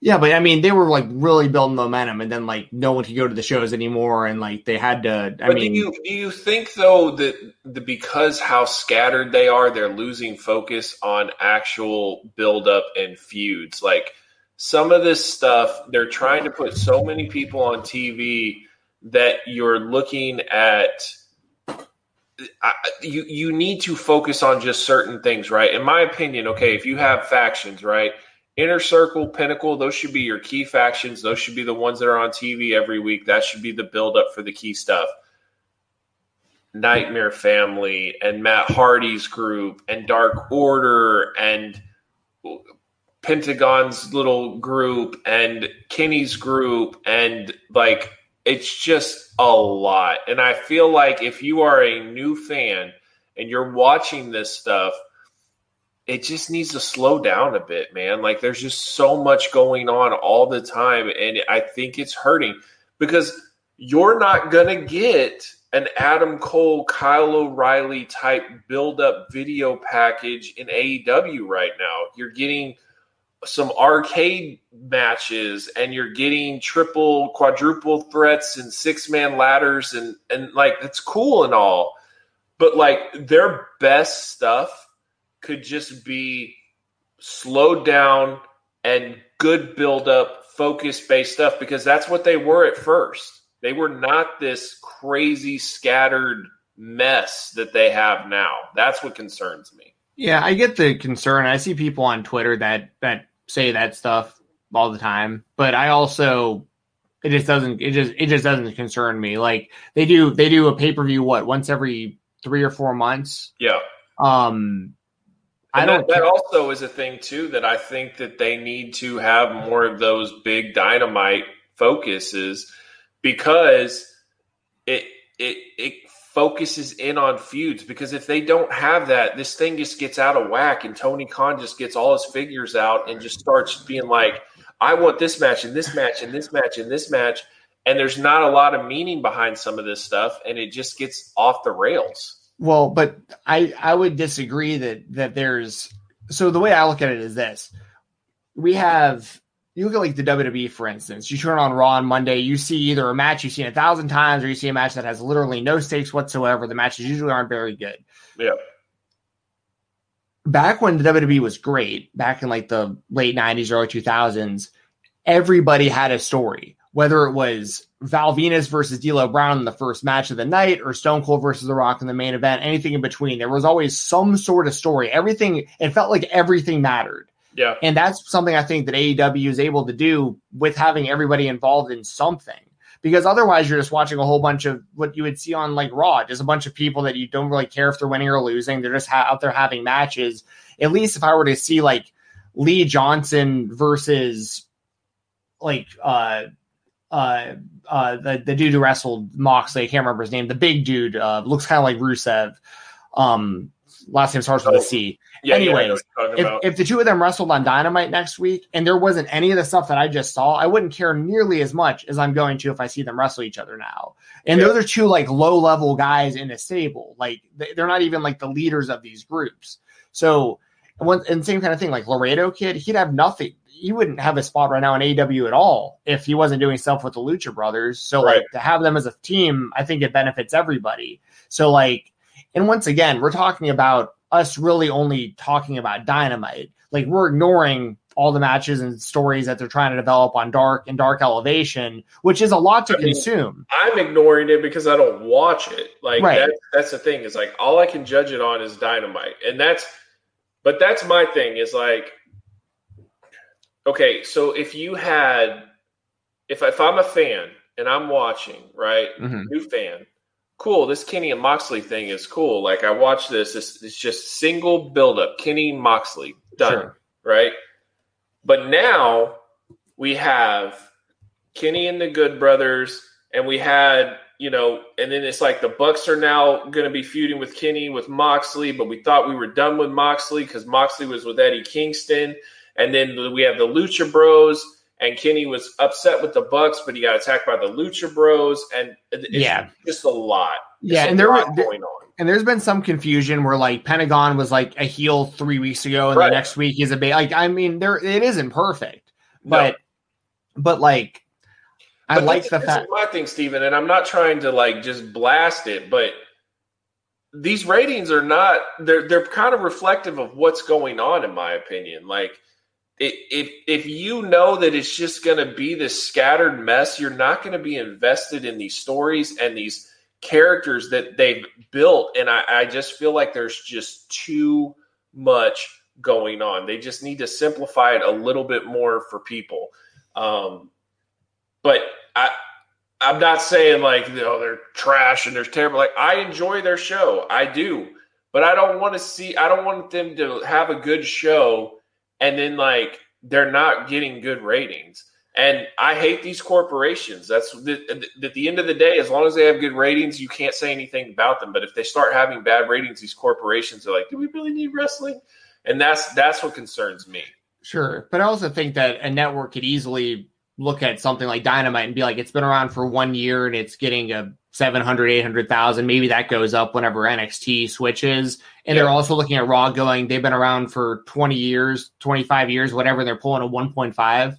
Yeah, but I mean, they were like really building momentum, and then like no one could go to the shows anymore, and like they had to. I but mean, do you do you think though that the, because how scattered they are, they're losing focus on actual build up and feuds? Like some of this stuff, they're trying to put so many people on TV that you're looking at. You you need to focus on just certain things, right? In my opinion, okay, if you have factions, right Inner Circle, Pinnacle, those should be your key factions. Those should be the ones that are on TV every week. That should be the buildup for the key stuff. Nightmare Family and Matt Hardy's group and Dark Order and Pentagon's little group and Kenny's group and like it's just a lot. And I feel like if you are a new fan and you're watching this stuff – it just needs to slow down a bit, man. Like there's just so much going on all the time. And I think it's hurting because you're not going to get an Adam Cole, Kyle O'Reilly type build up video package in AEW right now. You're getting some arcade matches and you're getting triple, quadruple threats and six man ladders and, and like it's cool and all. But like their best stuff could just be slowed down and good build up, focus based stuff because that's what they were at first. They were not this crazy scattered mess that they have now. That's what concerns me. Yeah, I get the concern. I see people on Twitter that that say that stuff all the time, but I also it just doesn't it just it just doesn't concern me. Like they do they do a pay-per-view what once every 3 or 4 months. Yeah. Um I don't. That, that, also is a thing too that I think that they need to have more of those big dynamite focuses because it it it focuses in on feuds. Because if they don't have that, this thing just gets out of whack, and Tony Khan just gets all his figures out and just starts being like, "I want this match and this match and this match and this match," and there's not a lot of meaning behind some of this stuff, and it just gets off the rails. Well, but I I would disagree that that there's so the way I look at it is this. We have you look at like the WWE, for instance, you turn on Raw on Monday, you see either a match you've seen a thousand times or you see a match that has literally no stakes whatsoever. The matches usually aren't very good. Yeah. Back when the WWE was great, back in like the late 90s, early 2000s, everybody had a story whether it was Val Venis versus D'Lo Brown in the first match of the night or Stone Cold versus The Rock in the main event, anything in between. There was always some sort of story. Everything, it felt like everything mattered. Yeah. And that's something I think that AEW is able to do with having everybody involved in something. Because otherwise, you're just watching a whole bunch of what you would see on like Raw, just a bunch of people that you don't really care if they're winning or losing. They're just ha- out there having matches. At least if I were to see like Lee Johnson versus like uh uh uh the, the dude who wrestled Moxley, I can't remember his name, the big dude, uh looks kind of like Rusev. Um last name starts with a C. Yeah, yeah, Anyways, what if, if the two of them wrestled on Dynamite next week and there wasn't any of the stuff that I just saw, I wouldn't care nearly as much as I'm going to if I see them wrestle each other now. And Yeah. those are two like low level guys in a stable. Like they- they're not even like the leaders of these groups. So, and, one, and same kind of thing, like Laredo Kid, he'd have nothing. He wouldn't have a spot right now in AW at all if he wasn't doing stuff with the Lucha Brothers. So, Right. like to have them as a team, I think it benefits everybody. So, like, and once again, we're talking about us really only talking about Dynamite. Like, we're ignoring all the matches and stories that they're trying to develop on Dark and Dark Elevation, which is a lot to I mean, consume. I'm ignoring it because I don't watch it. Like Right. that's that's the thing. Is like all I can judge it on is dynamite, and that's. But that's my thing. Is like, okay, so if you had, if if I'm a fan and I'm watching, right, Mhm. new fan, cool. This Kenny and Moxley thing is cool. Like I watch this. It's, it's just single build up. Kenny Moxley done Sure. right? But now we have Kenny and the Good Brothers, and we had, you know, and then it's like the Bucks are now going to be feuding with Kenny with Moxley, but we thought we were done with Moxley because Moxley was with Eddie Kingston, and then we have the Lucha Bros. And Kenny was upset with the Bucks, but he got attacked by the Lucha Bros, and it's Yeah. just a lot. It's Yeah, a and there were, going on. And there's been some confusion where like Pentagon was like a heel three weeks ago, and Right. the next week he's a big. Like I mean, there it isn't perfect, No. but but like I But like the fact. my thing, Steven, and I'm not trying to like just blast it, but these ratings are not they're they're kind of reflective of what's going on, in my opinion. Like if if you know that it's just going to be this scattered mess, you're not going to be invested in these stories and these characters that they've built. And I, I just feel like there's just too much going on. They just need to simplify it a little bit more for people. Um, but I I'm not saying like you know they're trash and they're terrible. Like I enjoy their show, I do, but I don't want to see. I don't want them to have a good show and then like they're not getting good ratings. And I hate these corporations. That's the, at the end of the day. As long as they have good ratings, you can't say anything about them. But if they start having bad ratings, these corporations are like, "Do we really need wrestling?" And that's that's what concerns me. Sure, but I also think that a network could easily look at something like Dynamite and be like, it's been around for one year and it's getting a 700, 800,000. Maybe that goes up whenever NXT switches. And Yeah. they're also looking at Raw going, they've been around for 20 years, 25 years, whatever. They're pulling a 1.5.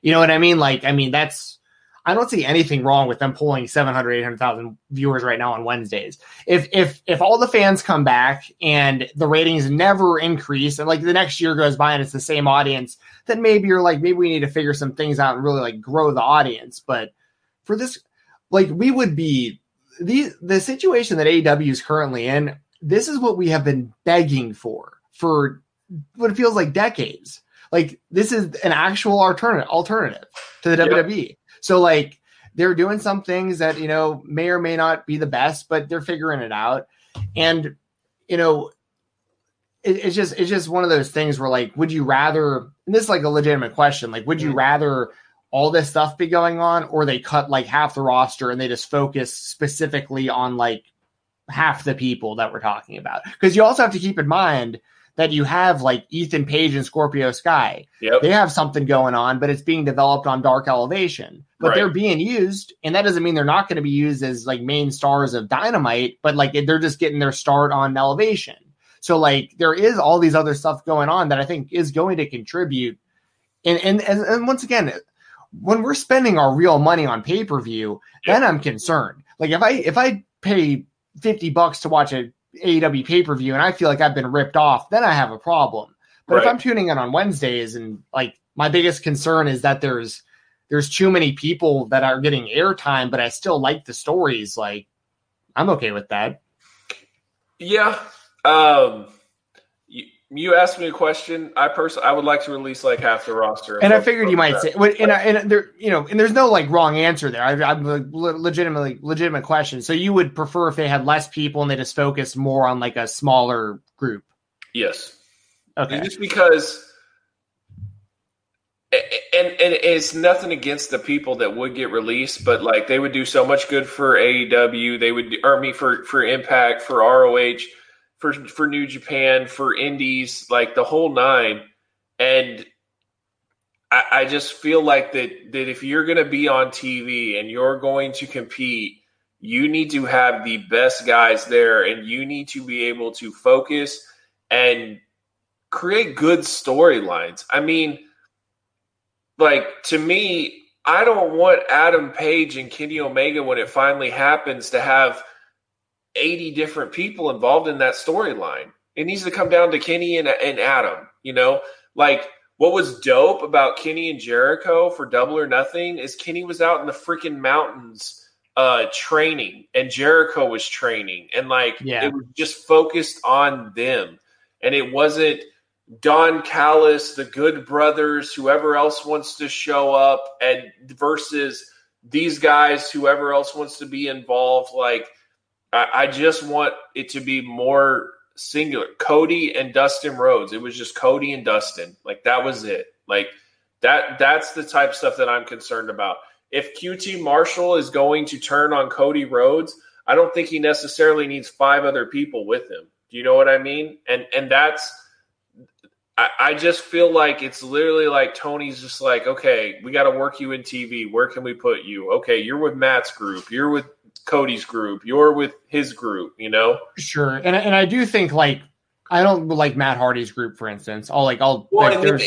You know what I mean? Like, I mean, that's, I don't see anything wrong with them pulling 700, 800,000 viewers right now on Wednesdays. If, if, if all the fans come back and the ratings never increase and like the next year goes by and it's the same audience, then maybe you're like, maybe we need to figure some things out and really like grow the audience. But for this, like we would be the the situation that AEW is currently in. This is what we have been begging for for what it feels like decades. Like this is an actual alternative alternative to the Yep. WWE. So like they're doing some things that you know may or may not be the best, but they're figuring it out. And you know, it, it's just it's just one of those things where like, would you rather? And this is like a legitimate question. Like, would you Mhm. rather all this stuff be going on, or they cut like half the roster and they just focus specifically on like half the people that we're talking about? Because you also have to keep in mind that you have like Ethan Page and Scorpio Sky. Yep. They have something going on, but it's being developed on Dark Elevation. But Right. they're being used, and that doesn't mean they're not going to be used as like main stars of Dynamite, but like they're just getting their start on Elevation. So like there is all these other stuff going on that I think is going to contribute. And and and, and once again, when we're spending our real money on pay per view, then I'm concerned. Like if I if I pay fifty bucks to watch a AEW pay per view and I feel like I've been ripped off, then I have a problem. But if I'm tuning in on Wednesdays and like my biggest concern is that there's there's too many people that are getting airtime, but I still like the stories. Like I'm okay with that. Yeah. Um, you, asked me a question. I personally, I would like to release like half the roster. And I figured you might say, and, I, and there, you know, and there's no like wrong answer there. I, I'm a legitimately legitimate question. So you would prefer if they had less people and they just focused more on like a smaller group? Yes. Okay. Just because, and and it's nothing against the people that would get released, but like they would do so much good for AEW. They would, or me for for Impact, for ROH for for New Japan, for Indies, like the whole nine. And I, I just feel like that that if you're going to be on TV and you're going to compete, you need to have the best guys there, and you need to be able to focus and create good storylines. I mean, like to me, I don't want Adam Page and Kenny Omega when it finally happens to have 80 different people involved in that storyline. It needs to come down to Kenny and, and Adam, you know? Like, what was dope about Kenny and Jericho for Double or Nothing is Kenny was out in the freaking mountains uh training and Jericho was training and like yeah. it was just focused on them and it wasn't Don Callis, the Good Brothers, whoever else wants to show up and versus these guys, whoever else wants to be involved like I, I just want it to be more singular. Cody and Dustin Rhodes. It was just Cody and Dustin. Like that was it. Like that that's the type stuff that I'm concerned about. If QT Marshall is going to turn on Cody Rhodes, I don't think he necessarily needs five other people with him. Do you know what I mean? And and that's I, I just feel like it's literally like Tony's just like, okay, we got to work you in TV. Where can we put you? Okay, you're with Matt's group. You're with Cody's group. You're with his group. You know. Sure, and and I do think like I don't like Matt Hardy's group, for instance. I'll like I'll. Well, like, and,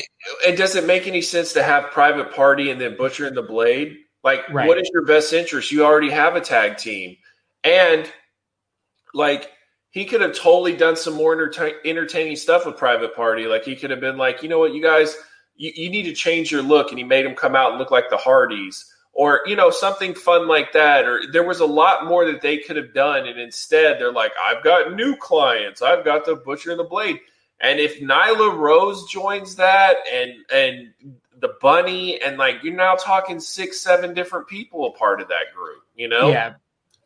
it doesn't make any sense to have Private Party and then Butcher and the Blade. Like, right. what is your best interest? You already have a tag team, and like he could have totally done some more entertaining stuff with Private Party. Like he could have been like, you know what, you guys, you, you need to change your look, and he made them come out and look like the Hardys. Or you know something fun like that or there was a lot more that they could have done and instead they're like i've got new clients. I've got the butcher and the blade. And if nyla rose joins that and and the bunny and like you're now talking six seven different people a part of that group you know? Yeah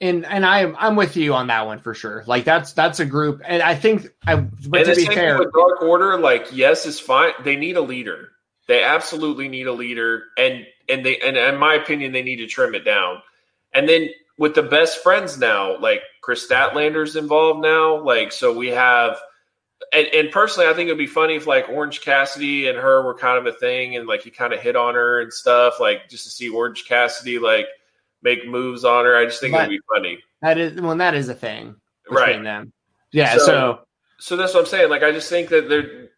and and I am I'm with you on that one for sure. Like that's that's a group, and I think I. But and to be fair, Dark Order, like yes, is fine. They need a leader. They absolutely need a leader, and and they and in my opinion, they need to trim it down. And then with the best friends now, like Kris Statlander's involved now, like so we have. And, and personally, I think it'd be funny if like Orange Cassidy and her were kind of a thing, and like he kind of hit on her and stuff, like just to see Orange Cassidy like make moves on her. I just think it'd be funny. That is when that is a thing, right? Them. Yeah. So, so, so that's what I'm saying. Like, I just think that they're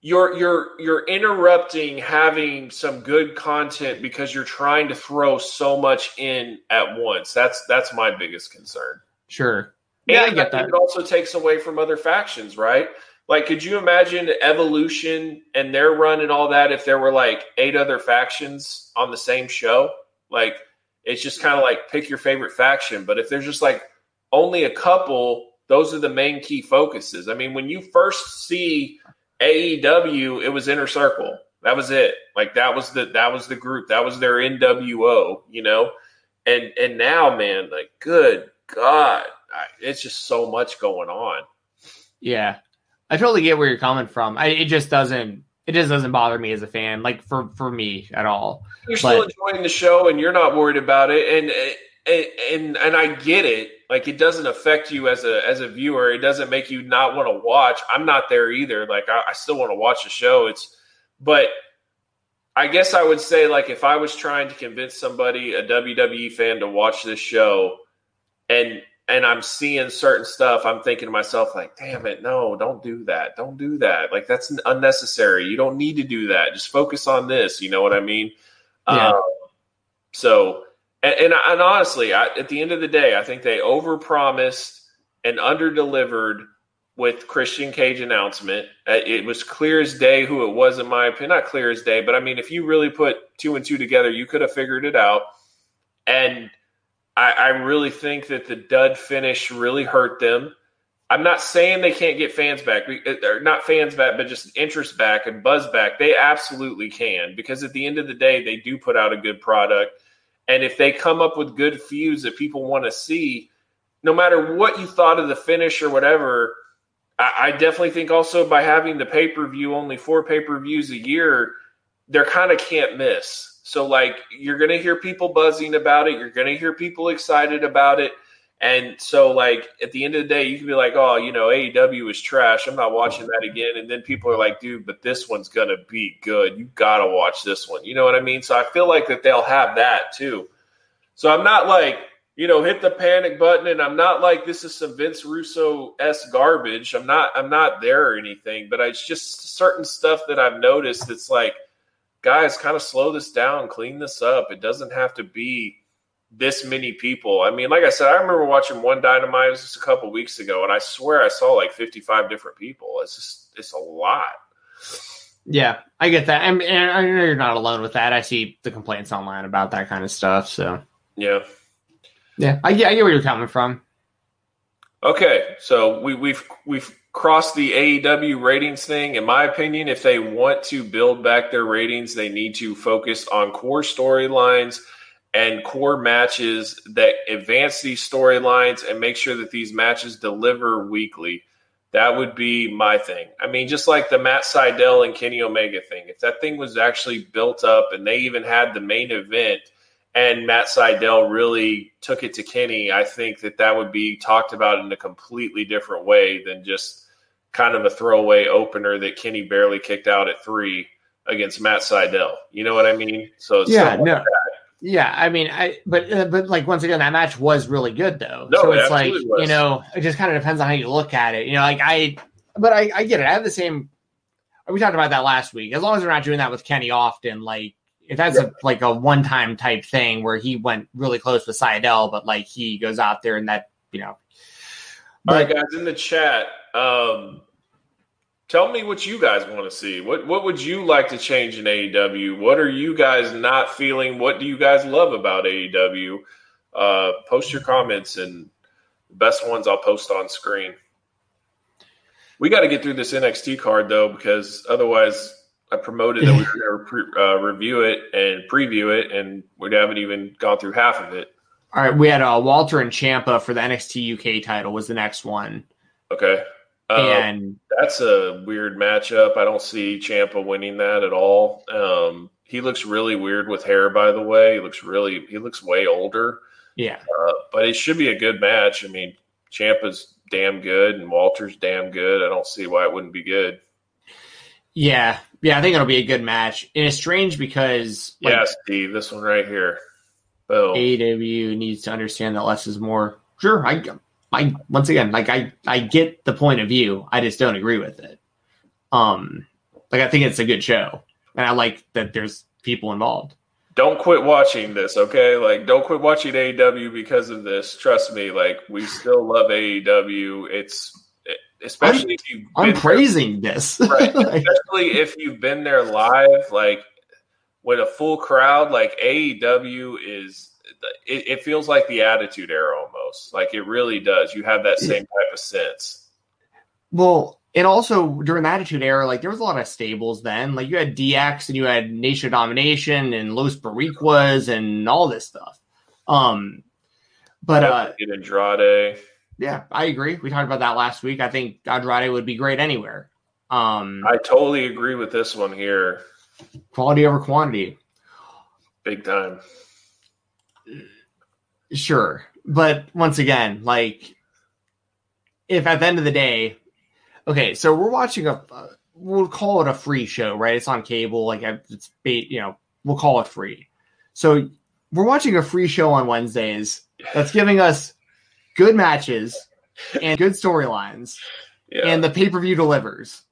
you're you're you're interrupting having some good content because you're trying to throw so much in at once. That's that's my biggest concern. Sure. Yeah, and I get that. It also takes away from other factions, right? Like, could you imagine Evolution and their run and all that if there were like eight other factions on the same show? Like, it's just kind of like pick your favorite faction. But if there's just like only a couple, those are the main key focuses. I mean, when you first see AEW, it was Inner Circle. That was it. Like that was the that was the group. That was their NWO. You know, and and now, man, like good God, I, it's just so much going on. Yeah, I totally get where you're coming from. I, it just doesn't it just doesn't bother me as a fan, like for for me at all. You're but, still enjoying the show, and you're not worried about it, and and and, and I get it. Like it doesn't affect you as a as a viewer. It doesn't make you not want to watch. I'm not there either. Like i, I still want to watch the show. It's but i guess i would say like if i was trying to convince somebody a wwe fan to watch this show and and i'm seeing certain stuff i'm thinking to myself like damn it no don't do that don't do that like that's unnecessary you don't need to do that just focus on this you know what i mean yeah. Um, so and, and, and honestly, I, at the end of the day, I think they overpromised and underdelivered with Christian Cage announcement. Uh, it was clear as day who it was, in my opinion. Not clear as day, but I mean, if you really put two and two together, you could have figured it out. And I, I really think that the dud finish really hurt them. I'm not saying they can't get fans back, uh, or not fans back, but just interest back and buzz back. They absolutely can because at the end of the day, they do put out a good product. And if they come up with good feuds that people want to see, no matter what you thought of the finish or whatever, I, I definitely think also by having the pay per view, only four pay per views a year, they're kind of can't miss. So, like, you're going to hear people buzzing about it, you're going to hear people excited about it and so, like at the end of the day, you can be like, "Oh, you know, AEW is trash. I'm not watching that again." And then people are like, "Dude, but this one's gonna be good. You gotta watch this one." You know what I mean? So I feel like that they'll have that too. So I'm not like, you know, hit the panic button, and I'm not like this is some Vince Russo s garbage. I'm not. I'm not there or anything. But it's just certain stuff that I've noticed. It's like, guys, kind of slow this down, clean this up. It doesn't have to be this many people. I mean, like I said, I remember watching one Dynamite just a couple weeks ago, and I swear I saw like 55 different people. It's just, it's a lot. Yeah, I get that. and I know you're not alone with that. I see the complaints online about that kind of stuff. So, yeah. Yeah, I, get, I get where you're coming from. Okay, so we, we've we've crossed the AEW ratings thing. In my opinion, if they want to build back their ratings, they need to focus on core storylines – and core matches that advance these storylines and make sure that these matches deliver weekly. That would be my thing. I mean, just like the Matt Sydal and Kenny Omega thing, if that thing was actually built up and they even had the main event and Matt Sydal really took it to Kenny, I think that that would be talked about in a completely different way than just kind of a throwaway opener that Kenny barely kicked out at three against Matt Sydal. You know what I mean? So yeah, no. Like yeah, I mean, I but uh, but like once again, that match was really good though. No, so it's like was. you know, it just kind of depends on how you look at it. You know, like I, but I, I get it. I have the same. We talked about that last week. As long as we're not doing that with Kenny often, like that's yeah. a like a one time type thing where he went really close with Sydal, but like he goes out there and that you know. But, All right, guys, in the chat, um, tell me what you guys want to see. What what would you like to change in AEW? What are you guys not feeling? What do you guys love about AEW? Uh, post your comments and the best ones I'll post on screen. We got to get through this NXT card though, because otherwise I promoted that we were going to uh, review it and preview it, and we haven't even gone through half of it. All right, we had uh, Walter and Ciampa for the NXT UK title was the next one. Okay. Um, and that's a weird matchup. I don't see Ciampa winning that at all. Um, he looks really weird with hair, by the way. He looks really, he looks way older. Yeah. Uh, but it should be a good match. I mean, Ciampa's damn good and Walter's damn good. I don't see why it wouldn't be good. Yeah. Yeah. I think it'll be a good match. And it's strange because. Like, yeah, Steve, this one right here. Boom. AEW needs to understand that less is more. Sure. I, I once again, like I, I get the point of view. I just don't agree with it. Um, like I think it's a good show, and I like that there's people involved. Don't quit watching this, okay? Like, don't quit watching AEW because of this. Trust me, like we still love AEW. It's especially I'm, if you I'm praising there, this, right? especially if you've been there live, like with a full crowd. Like AEW is it, it, feels like the Attitude Era almost. Like it really does. You have that same type of sense. Well, and also during the Attitude Era, like there was a lot of stables then. Like you had DX and you had Nation Domination and Los Boricuas and all this stuff. Um, but uh, Andrade. Yeah, I agree. We talked about that last week. I think Andrade would be great anywhere. Um, I totally agree with this one here. Quality over quantity. Big time. Sure. But once again, like, if at the end of the day, okay, so we're watching a, uh, we'll call it a free show, right? It's on cable, like it's, you know, we'll call it free. So we're watching a free show on Wednesdays that's giving us good matches and good storylines, yeah. and the pay per view delivers.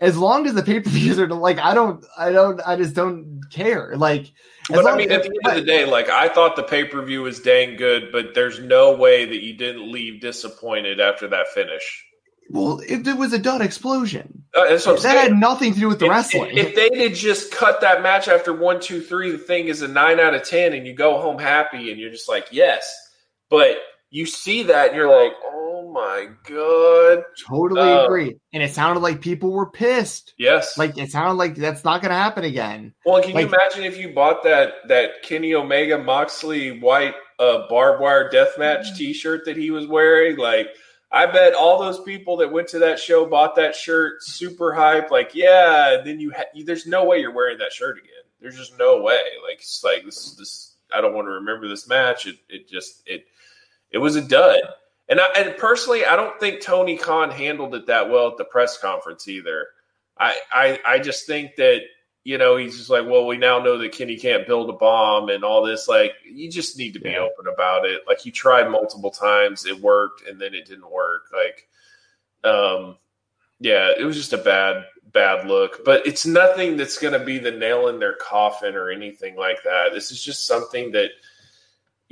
As long as the pay per views are like, I don't, I don't, I just don't care. Like, but I mean, at the end of the day, like I thought the pay per view was dang good, but there's no way that you didn't leave disappointed after that finish. Well, if it was a dud explosion, uh, that saying. had nothing to do with the if, wrestling. If, if they did just cut that match after one, two, three, the thing is a nine out of ten, and you go home happy, and you're just like, yes. But you see that, and you're like, oh my god! Totally uh, agree. And it sounded like people were pissed. Yes, like it sounded like that's not going to happen again. Well, can like, you imagine if you bought that that Kenny Omega Moxley white uh, barbed wire death match mm. T-shirt that he was wearing? Like, I bet all those people that went to that show bought that shirt, super hype. Like, yeah. then you, ha- there's no way you're wearing that shirt again. There's just no way. Like, it's like this. This I don't want to remember this match. It, it just it it was a dud. And I, and personally, I don't think Tony Khan handled it that well at the press conference either. I, I I just think that you know he's just like, well, we now know that Kenny can't build a bomb and all this. Like, you just need to be yeah. open about it. Like, he tried multiple times, it worked, and then it didn't work. Like, um, yeah, it was just a bad bad look. But it's nothing that's going to be the nail in their coffin or anything like that. This is just something that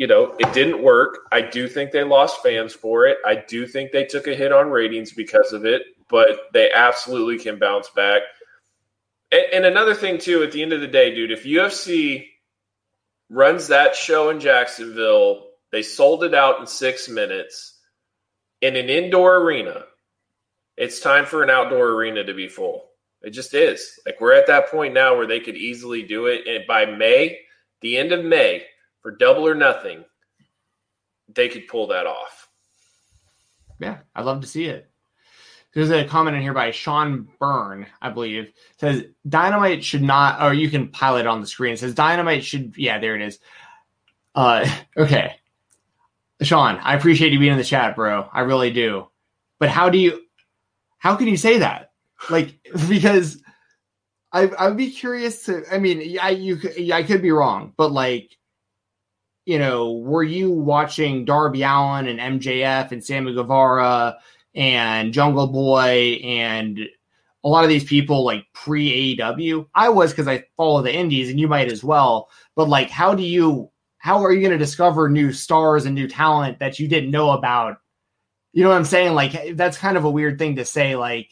you know, it didn't work. I do think they lost fans for it. I do think they took a hit on ratings because of it, but they absolutely can bounce back. And, and another thing, too, at the end of the day, dude, if UFC runs that show in Jacksonville, they sold it out in six minutes in an indoor arena. It's time for an outdoor arena to be full. It just is. Like we're at that point now where they could easily do it. And by May, the end of May, for double or nothing, they could pull that off. Yeah, I'd love to see it. There's a comment in here by Sean Byrne, I believe, says Dynamite should not, or you can pilot on the screen. It says Dynamite should, yeah, there it is. Uh, okay, Sean, I appreciate you being in the chat, bro. I really do. But how do you, how can you say that? Like, because I, I'd be curious to. I mean, I you, I could be wrong, but like, you know, were you watching Darby Allin and MJF and Sammy Guevara and Jungle Boy and a lot of these people like pre AEW? I was because I follow the indies and you might as well. But like, how do you, how are you going to discover new stars and new talent that you didn't know about? You know what I'm saying? Like, that's kind of a weird thing to say. Like,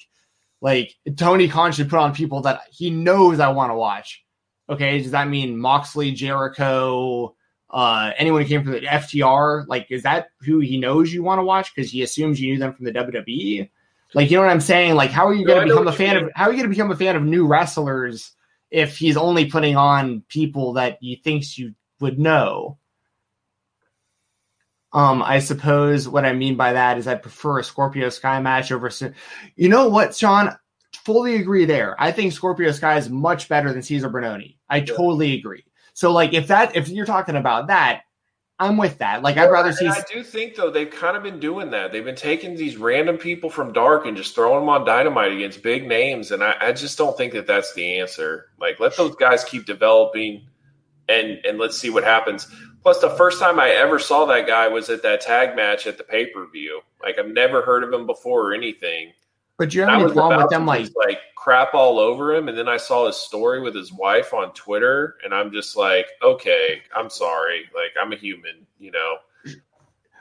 like Tony Khan should put on people that he knows I want to watch. Okay, does that mean Moxley, Jericho, uh, anyone who came from the FTR, like, is that who he knows you want to watch because he assumes you knew them from the WWE? Like, you know what I'm saying? Like, how are you going to become a fan of? How are you going to become a fan of new wrestlers if he's only putting on people that he thinks you would know? Um, I suppose what I mean by that is I prefer a Scorpio Sky match over. You know what, Sean? Fully agree there. I think Scorpio Sky is much better than Cezar Bononi. I yeah. totally agree. So like if that if you're talking about that, I'm with that. Like I'd rather see. I do think though they've kind of been doing that. They've been taking these random people from Dark and just throwing them on Dynamite against big names, and I, I just don't think that that's the answer. Like let those guys keep developing, and and let's see what happens. Plus, the first time I ever saw that guy was at that tag match at the pay per view. Like I've never heard of him before or anything. But you have any problem with them like like crap all over him, and then I saw his story with his wife on Twitter, and I'm just like, okay, I'm sorry, like I'm a human, you know.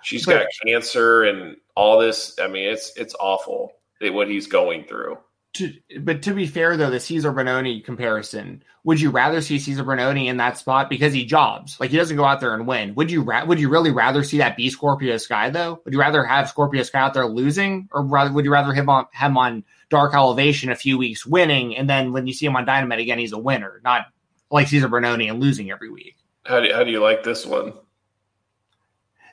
She's got cancer and all this. I mean, it's it's awful what he's going through to, but to be fair though, the Cezar Bononi comparison, would you rather see Cezar Bononi in that spot because he jobs like he doesn't go out there and win? Would you ra- would you really rather see that be Scorpio Sky though? Would you rather have Scorpio Sky out there losing, or rather would you rather him on him on Dark Elevation a few weeks winning, and then when you see him on Dynamite again, he's a winner, not like Cezar Bononi and losing every week? How do you, how do you like this one?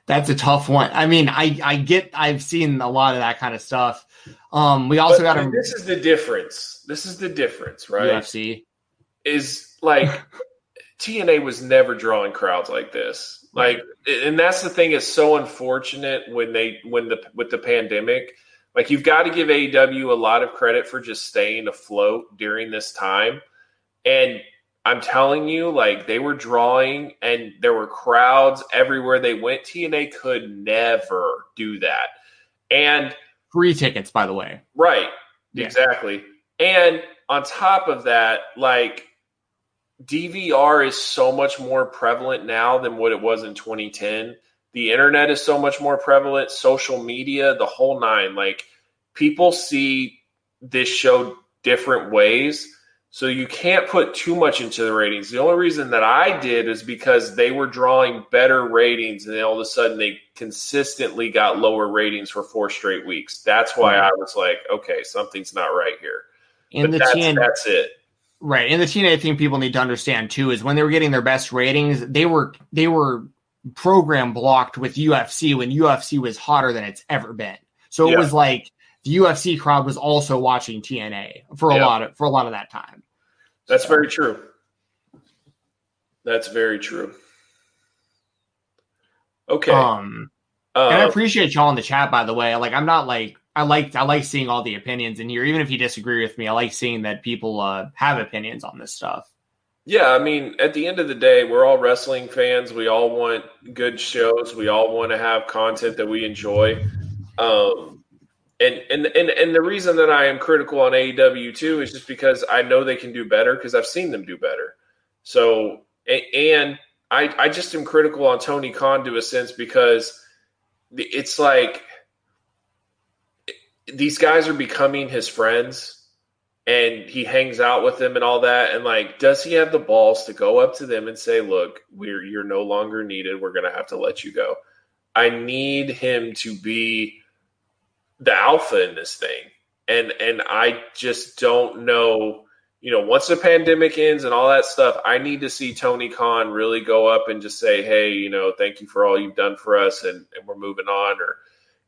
That's a tough one. I mean, I I get I've seen a lot of that kind of stuff. Um, we also got. This is the difference. This is the difference, right? UFC is like TNA was never drawing crowds like this. Like, and that's the thing is so unfortunate when they when the with the pandemic. Like, you've got to give AEW a lot of credit for just staying afloat during this time, and I'm telling you, like they were drawing and there were crowds everywhere they went. TNA could never do that. And free tickets, by the way. Right. Yeah. Exactly. And on top of that, like DVR is so much more prevalent now than what it was in 2010. The internet is so much more prevalent, social media, the whole nine. Like people see this show different ways So you can't put too much into the ratings. The only reason that I did is because they were drawing better ratings, and then all of a sudden they consistently got lower ratings for four straight weeks. That's why I was like, okay, something's not right here. In the that's, TN that's it. Right. And the TNA thing people need to understand too is when they were getting their best ratings, they were they were program blocked with UFC when UFC was hotter than it's ever been. So it Yeah. was like the UFC crowd was also watching TNA for a Yeah. lot of for a lot of that time. That's So- very true. That's very true. Okay. Um and I Uh, appreciate y'all in the chat by the way. Like I'm not like I like I like seeing all the opinions in here even if you disagree with me. I like seeing that people uh have opinions on this stuff. Yeah, I mean, at the end of the day, we're all wrestling fans. We all want good shows. We all want to have content that we enjoy. Um, and, and and and the reason that I am critical on AEW too is just because I know they can do better because I've seen them do better. So and I I just am critical on Tony Khan to a sense because it's like these guys are becoming his friends and he hangs out with them and all that. And like does he have the balls to go up to them and say look we're you're no longer needed. We're going to have to let you go. I need him to be the alpha in this thing. And and i just don't know you know once the pandemic ends and all that stuff i need to see tony khan really go up and just say hey you know thank you for all you've done for us and, and we're moving on. Or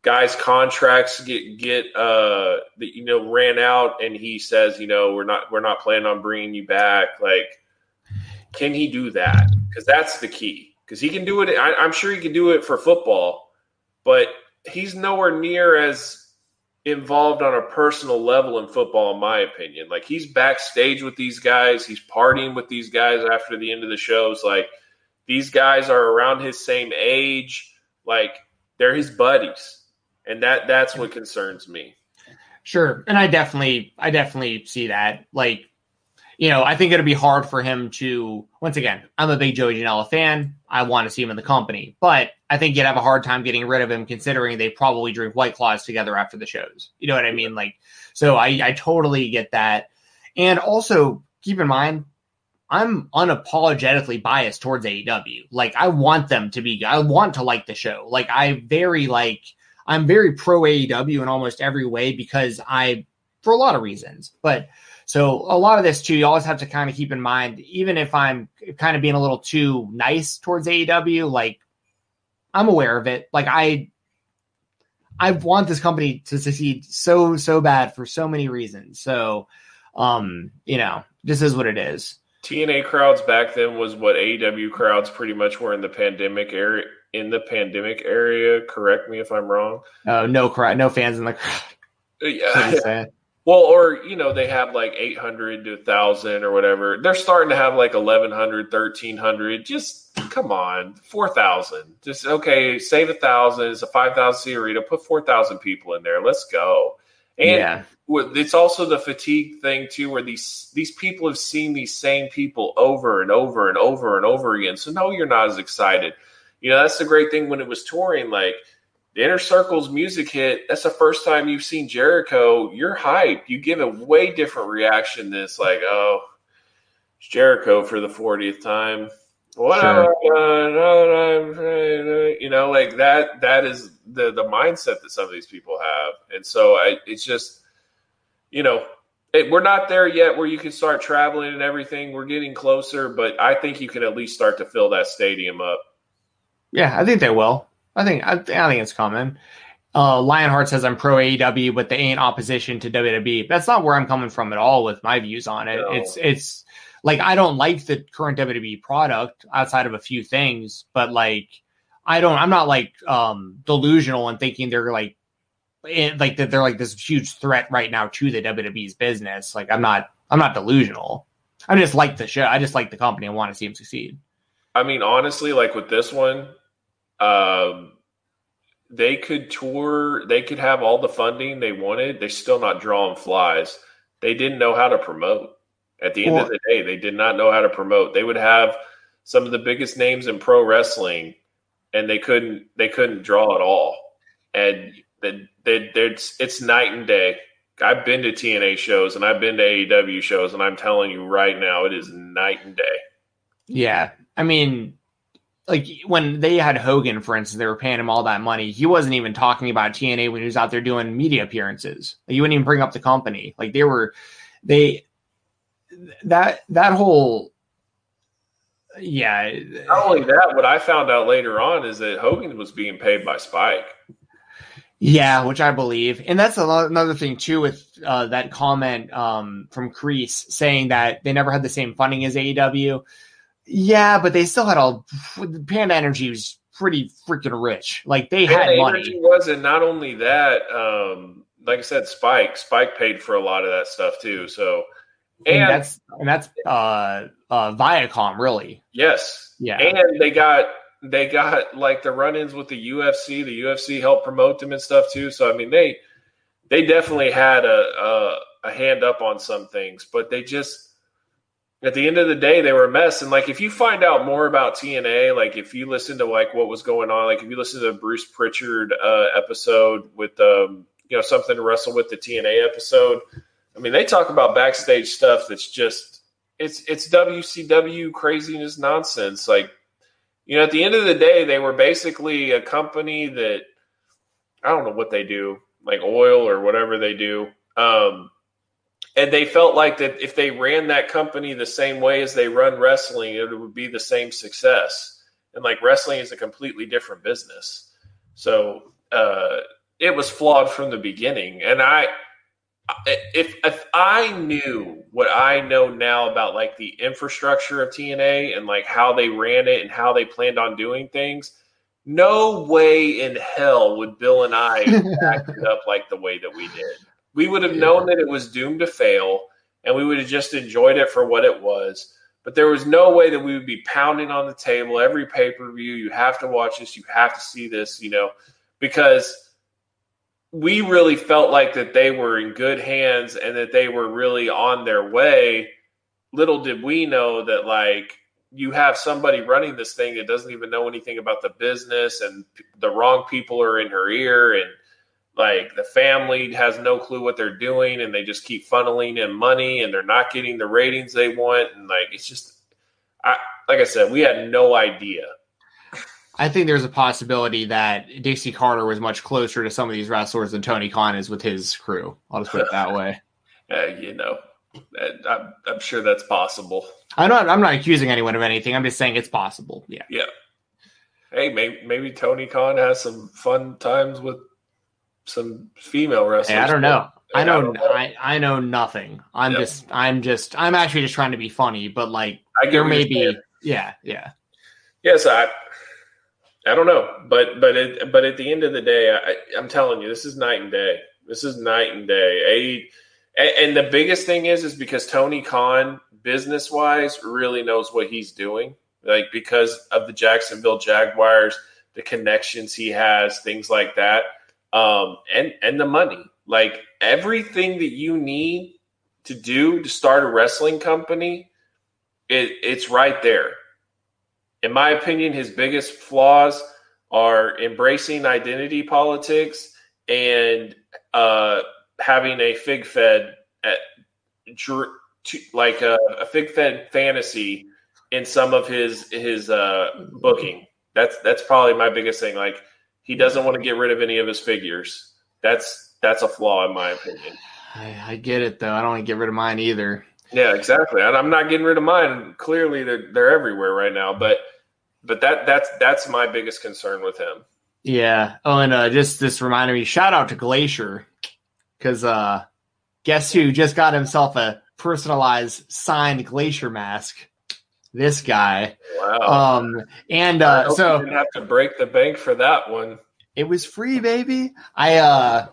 guys contracts get get uh the, you know ran out and he says you know we're not we're not planning on bringing you back. Like can he do that? Because that's the key. Because he can do it I, i'm sure he can do it for football but he's nowhere near as involved on a personal level in football in my opinion. Like he's backstage with these guys. He's partying with these guys after the end of the shows. Like these guys are around his same age. Like they're his buddies. And that that's what concerns me. Sure. And I definitely I definitely see that. Like, you know, I think it'll be hard for him to once again, I'm a big Joey Janela fan. I want to see him in the company. But I think you'd have a hard time getting rid of him considering they probably drink white claws together after the shows. You know what I mean? Like so I, I totally get that. And also keep in mind, I'm unapologetically biased towards AEW. Like I want them to be I want to like the show. Like I very like I'm very pro AEW in almost every way because I, for a lot of reasons. But so a lot of this too, you always have to kind of keep in mind, even if I'm kind of being a little too nice towards AEW, like I'm aware of it. Like I, I want this company to succeed so so bad for so many reasons. So, um, you know, this is what it is. TNA crowds back then was what AEW crowds pretty much were in the pandemic area. In the pandemic area, correct me if I'm wrong. Oh, no crowd, no fans in the crowd. Uh, Yeah? Well, or you know, they have like 800 to 1,000 or whatever. They're starting to have like 1,100, 1,300. Just come on, 4,000. Just okay, save a thousand. It's a 5,000 seat arena. Put 4,000 people in there. Let's go. And yeah, it's also the fatigue thing too, where these these people have seen these same people over and over and over and over again. So no, you're not as excited. You know, that's the great thing when it was touring. Like the Inner Circle's music hit. That's the first time you've seen Jericho. You're hyped. You give a way different reaction than it's like, oh, it's Jericho for the 40th time. What Sure. you know, like that. That is the the mindset that some of these people have, and so I, it's just, you know, it, we're not there yet where you can start traveling and everything. We're getting closer, but I think you can at least start to fill that stadium up. Yeah, I think they will. I think I, I think it's coming. Uh, Lionheart says I'm pro AEW, but they ain't opposition to WWE. That's not where I'm coming from at all with my views on it. No. It's it's like I don't like the current WWE product outside of a few things, but like I don't. I'm not like um delusional and thinking they're like it, like that they're like this huge threat right now to the WWE's business. Like I'm not. I'm not delusional. I just like the show. I just like the company and want to see them succeed. I mean, honestly, like with this one, um, they could tour, they could have all the funding they wanted. They're still not drawing flies. They didn't know how to promote. At the end Well- of the day, they did not know how to promote. They would have some of the biggest names in pro wrestling, and they couldn't. They couldn't draw at all. And that it's, it's night and day. I've been to TNA shows and I've been to AEW shows, and I'm telling you right now, it is night and day. Yeah, I mean, like when they had Hogan, for instance, they were paying him all that money. He wasn't even talking about TNA when he was out there doing media appearances. Like, he wouldn't even bring up the company. Like they were, they that that whole yeah. Not only that, what I found out later on is that Hogan was being paid by Spike. Yeah, which I believe, and that's another thing too with uh, that comment um, from Kreese saying that they never had the same funding as AEW. Yeah, but they still had all. Panda Energy was pretty freaking rich. Like they Panda had money. Energy was, and not only that, um, like I said, Spike. Spike paid for a lot of that stuff too. So, and, and that's and that's uh, uh, Viacom, really. Yes. Yeah. And they got they got like the run-ins with the UFC. The UFC helped promote them and stuff too. So I mean, they they definitely had a, a, a hand up on some things, but they just at the end of the day they were a mess. And like if you find out more about TNA, like if you listen to like what was going on, like if you listen to Bruce Pritchard uh, episode with um you know something to wrestle with the TNA episode. I mean, they talk about backstage stuff that's just it's it's WCW craziness nonsense. Like you know, at the end of the day, they were basically a company that I don't know what they do, like oil or whatever they do. Um, and they felt like that if they ran that company the same way as they run wrestling, it would be the same success. And like wrestling is a completely different business. So uh, it was flawed from the beginning. And I, if if I knew what I know now about like the infrastructure of TNA and like how they ran it and how they planned on doing things, no way in hell would Bill and I act it up like the way that we did. We would have known that it was doomed to fail and we would have just enjoyed it for what it was. But there was no way that we would be pounding on the table every pay per view. You have to watch this. You have to see this, you know, because we really felt like that they were in good hands and that they were really on their way. Little did we know that, like, you have somebody running this thing that doesn't even know anything about the business, and the wrong people are in her ear, and like the family has no clue what they're doing, and they just keep funneling in money, and they're not getting the ratings they want, and like it's just, I like I said, we had no idea I think there's a possibility that Dixie Carter was much closer to some of these wrestlers than Tony Khan is with his crew. I'll just put it that way. uh, you know, I'm, I'm, sure that's possible. I'm not. I'm not accusing anyone of anything. I'm just saying it's possible. Yeah. Yeah. Hey, maybe, maybe Tony Khan has some fun times with some female wrestlers. I don't know. I know, I, know. I, I know nothing. I'm yep. just I'm just I'm actually just trying to be funny, but like there may be yeah, yeah. Yes, I I don't know, but but it, but at the end of the day, I, am telling you, this is night and day. This is night and day. A, and the biggest thing is, is because Tony Khan, business wise, really knows what he's doing. Like because of the Jacksonville Jaguars, the connections he has, things like that, um, and and the money. Like everything that you need to do to start a wrestling company, it, it's right there in my opinion, his biggest flaws are embracing identity politics and uh, having a fig fed at, like a, a fig fed fantasy in some of his his uh, booking. That's that's probably my biggest thing. Like he doesn't want to get rid of any of his figures. That's that's a flaw in my opinion. I, I get it though. I don't want to get rid of mine either. Yeah, exactly. And I'm not getting rid of mine. Clearly, they're they're everywhere right now. But but that that's that's my biggest concern with him. Yeah. Oh, and uh, just this reminded me. Shout out to Glacier because uh, guess who just got himself a personalized signed Glacier mask. This guy. Wow. Um, and uh, so didn't have to break the bank for that one. It was free, baby. I uh,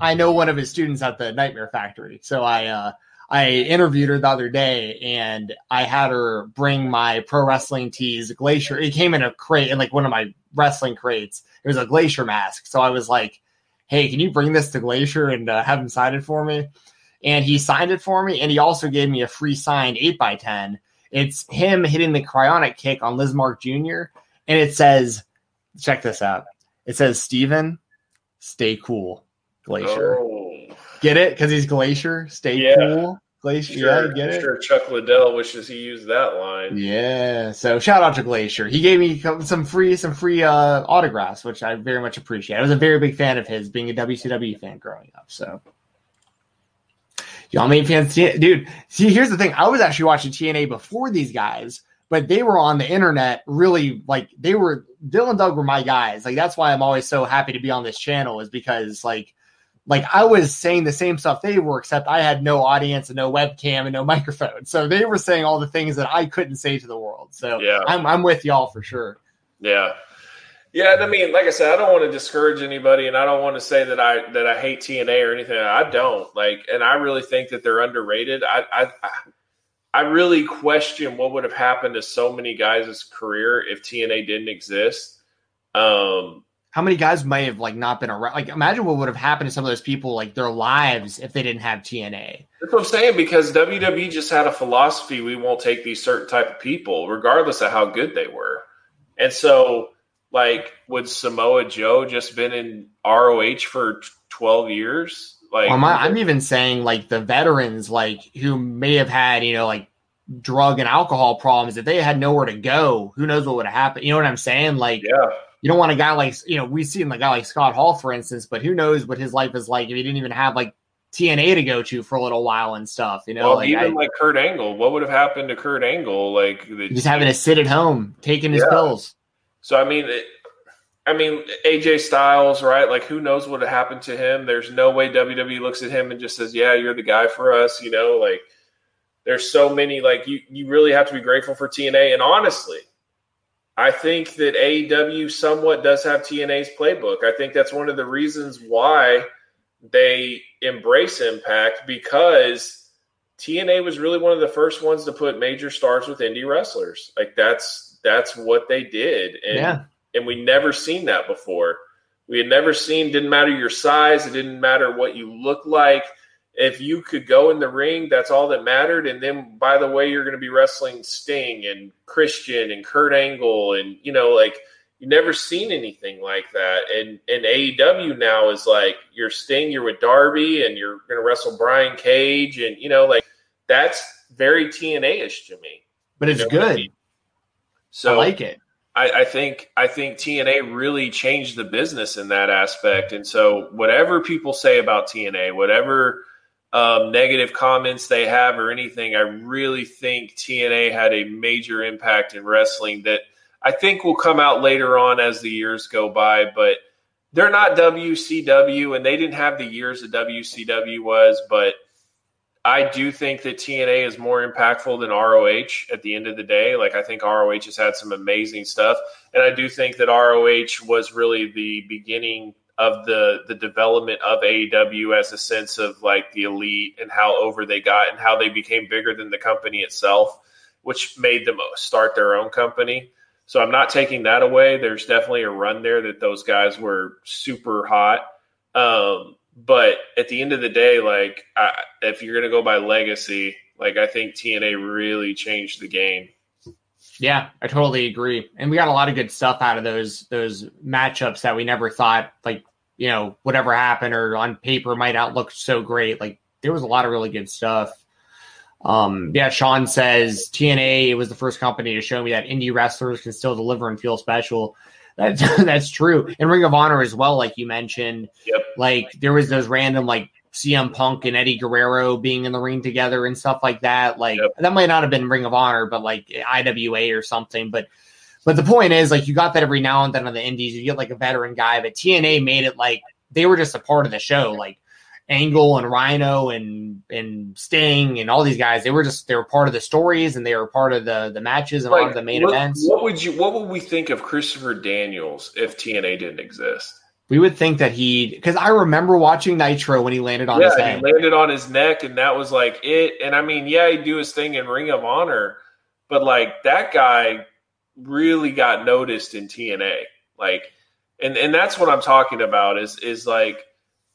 I know one of his students at the Nightmare Factory, so I uh, I interviewed her the other day and I had her bring my pro wrestling tees glacier. It came in a crate in like one of my wrestling crates. It was a glacier mask. So I was like, Hey, can you bring this to Glacier and uh, have him sign it for me? And he signed it for me. And he also gave me a free signed 8x10. It's him hitting the cryonic kick on Lizmark Jr. And it says, check this out. It says, Steven, stay cool. Glacier. Oh. Get it? Because he's Glacier. Stay yeah. cool. Glacier, sure, yeah, get it. Sure, Chuck Liddell wishes he used that line. Yeah, so shout out to Glacier. He gave me some free some free uh, autographs, which I very much appreciate. I was a very big fan of his, being a WCW fan growing up. So, y'all main fans, dude. See, here's the thing. I was actually watching TNA before these guys, but they were on the internet really like they were. Dylan Doug were my guys. Like that's why I'm always so happy to be on this channel, is because like like I was saying the same stuff they were, except I had no audience and no webcam and no microphone. So they were saying all the things that I couldn't say to the world. So yeah, I'm I'm with y'all for sure. Yeah. Yeah, I mean, like I said, I don't want to discourage anybody, and I don't want to say that I that I hate TNA or anything. I don't like, and I really think that they're underrated. I I I really question what would have happened to so many guys' career if TNA didn't exist. Um, how many guys may have like not been around? Like, imagine what would have happened to some of those people, like their lives, if they didn't have TNA. That's what I'm saying because WWE just had a philosophy: we won't take these certain type of people, regardless of how good they were. And so, like, would Samoa Joe just been in ROH for 12 years? Like, well, I'm even saying like the veterans, like who may have had, you know, like drug and alcohol problems, if they had nowhere to go, who knows what would have happened? You know what I'm saying? Like, yeah you don't want a guy like you know we've seen a guy like Scott Hall for instance, but who knows what his life is like if he didn't even have like TNA to go to for a little while and stuff. You know, well, like, even I, like Kurt Angle, what would have happened to Kurt Angle? Like just having to sit at home taking his yeah. pills. So I mean, it, I mean AJ Styles, right? Like who knows what happened to him? There's no way WWE looks at him and just says, "Yeah, you're the guy for us." You know, like there's so many. Like you, you really have to be grateful for TNA. And honestly, I think that AEW somewhat does have TNA's playbook. I think that's one of the reasons why they embrace Impact because TNA was really one of the first ones to put major stars with indie wrestlers. Like that's that's what they did. And yeah. and we never seen that before. We had never seen didn't matter your size, it didn't matter what you look like if you could go in the ring, that's all that mattered. And then, by the way, you're going to be wrestling Sting and Christian and Kurt Angle, and you know, like you never seen anything like that. And and AEW now is like you're Sting, you're with Darby, and you're going to wrestle Brian Cage, and you know, like that's very TNA ish to me. But it's you know good. I mean? So I like it. I, I think I think TNA really changed the business in that aspect. And so, whatever people say about TNA, whatever um, negative comments they have or anything, I really think TNA had a major impact in wrestling that I think will come out later on as the years go by. But they're not WCW, and they didn't have the years that WCW was. But I do think that TNA is more impactful than ROH at the end of the day. Like, I think ROH has had some amazing stuff. And I do think that ROH was really the beginning of the the development of AEW as a sense of like the elite and how over they got and how they became bigger than the company itself, which made them start their own company. So I'm not taking that away. There's definitely a run there that those guys were super hot. Um, but at the end of the day, like I, if you're gonna go by legacy, like I think TNA really changed the game. Yeah, I totally agree. And we got a lot of good stuff out of those those matchups that we never thought like, you know, whatever happened or on paper might not look so great. Like there was a lot of really good stuff. Um, yeah, Sean says TNA was the first company to show me that indie wrestlers can still deliver and feel special. That's that's true. And Ring of Honor as well, like you mentioned. Yep. Like there was those random like CM Punk and Eddie Guerrero being in the ring together and stuff like that. Like yep. that might not have been Ring of Honor, but like IWA or something. But but the point is, like you got that every now and then on the Indies. You get like a veteran guy, but TNA made it like they were just a part of the show. Like Angle and Rhino and and Sting and all these guys, they were just they were part of the stories and they were part of the the matches and like, of the main what, events. What would you what would we think of Christopher Daniels if TNA didn't exist? We would think that he, because I remember watching Nitro when he landed on yeah, his head. he landed on his neck, and that was like it. And I mean, yeah, he'd do his thing in Ring of Honor, but like that guy really got noticed in TNA. Like, and and that's what I'm talking about. Is is like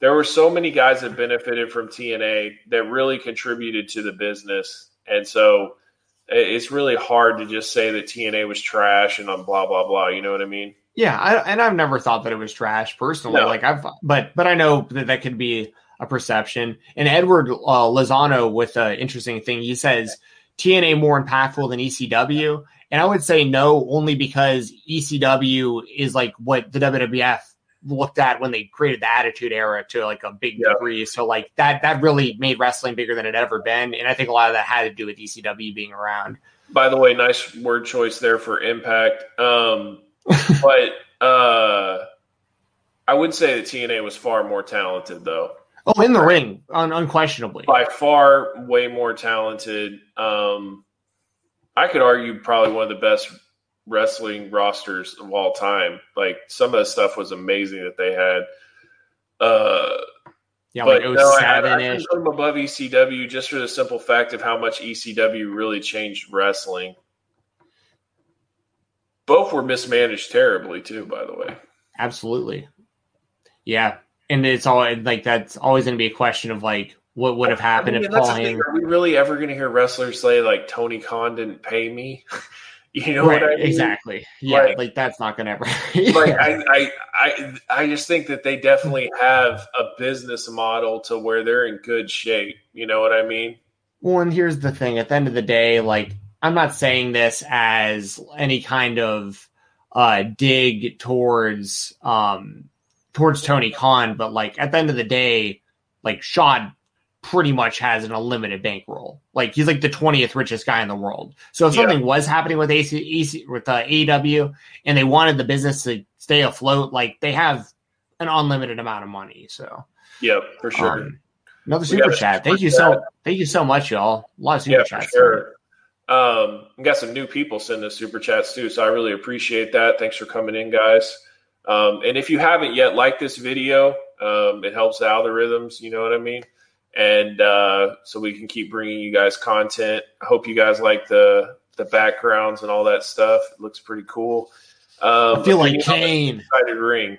there were so many guys that benefited from TNA that really contributed to the business, and so it's really hard to just say that TNA was trash and on blah blah blah. You know what I mean? Yeah, I, and I've never thought that it was trash personally. No. Like I've, but but I know that that could be a perception. And Edward uh, Lozano with an interesting thing. He says TNA more impactful than ECW, and I would say no, only because ECW is like what the WWF looked at when they created the Attitude Era to like a big Yeah. degree. So like that that really made wrestling bigger than it ever been, and I think a lot of that had to do with ECW being around. By the way, nice word choice there for impact. Um, but uh, I would say that TNA was far more talented, though. Oh, in the ring, un- unquestionably. By far, way more talented. Um, I could argue probably one of the best wrestling rosters of all time. Like some of the stuff was amazing that they had. Uh, Yeah, but like no, I, I 07 couldn't put them above ECW just for the simple fact of how much ECW really changed wrestling. Both were mismanaged terribly too, by the way. Absolutely. Yeah. And it's all like that's always going to be a question of like what would have happened I mean, if Paul. Heyman. Are we really ever going to hear wrestlers say like Tony Khan didn't pay me? you know right, what I mean? exactly. Yeah, Like- like, that's not to ever. Like I, I, I, I just think that they definitely have a business model to where they're in good shape. You know what I mean? Well, and here's the thing. At the end of the day, like I'm not saying this as any kind of uh dig towards um towards Tony Khan, but like at the end of the day, like Shad pretty much has an unlimited bankroll. Like he's like the 20th richest guy in the world. So if Yeah. something was happening with AC, AC with uh, AEW and they wanted the business to stay afloat, like they have an unlimited amount of money. So Yep, for sure. um, another super chat. super Thank you chat. so thank you so much, y'all. A lot of super yeah, for chats. sure. Um, we got some new people sending us super chats too, so I really appreciate that. Thanks for coming in, guys. Um, and if you haven't yet, like this video. Um, it helps the algorithms. You know what I mean? And uh, so we can keep bringing you guys content. I hope you guys like the the backgrounds and all that stuff. It looks pretty cool. Um, I feel like opinion on the Kane. Excited ring.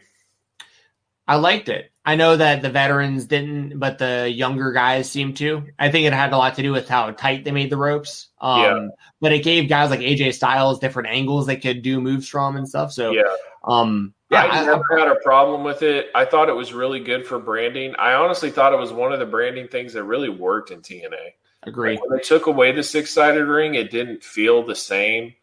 I liked it. I know that the veterans didn't, but the younger guys seemed to. I think it had a lot to do with how tight they made the ropes. Um, Yeah. But it gave guys like AJ Styles different angles they could do moves from and stuff. So, Yeah. Um, yeah, I I- never had a problem with it. I thought it was really good for branding. I honestly thought it was one of the branding things that really worked in TNA. Agree. When they took away the six sided ring, it didn't feel the same.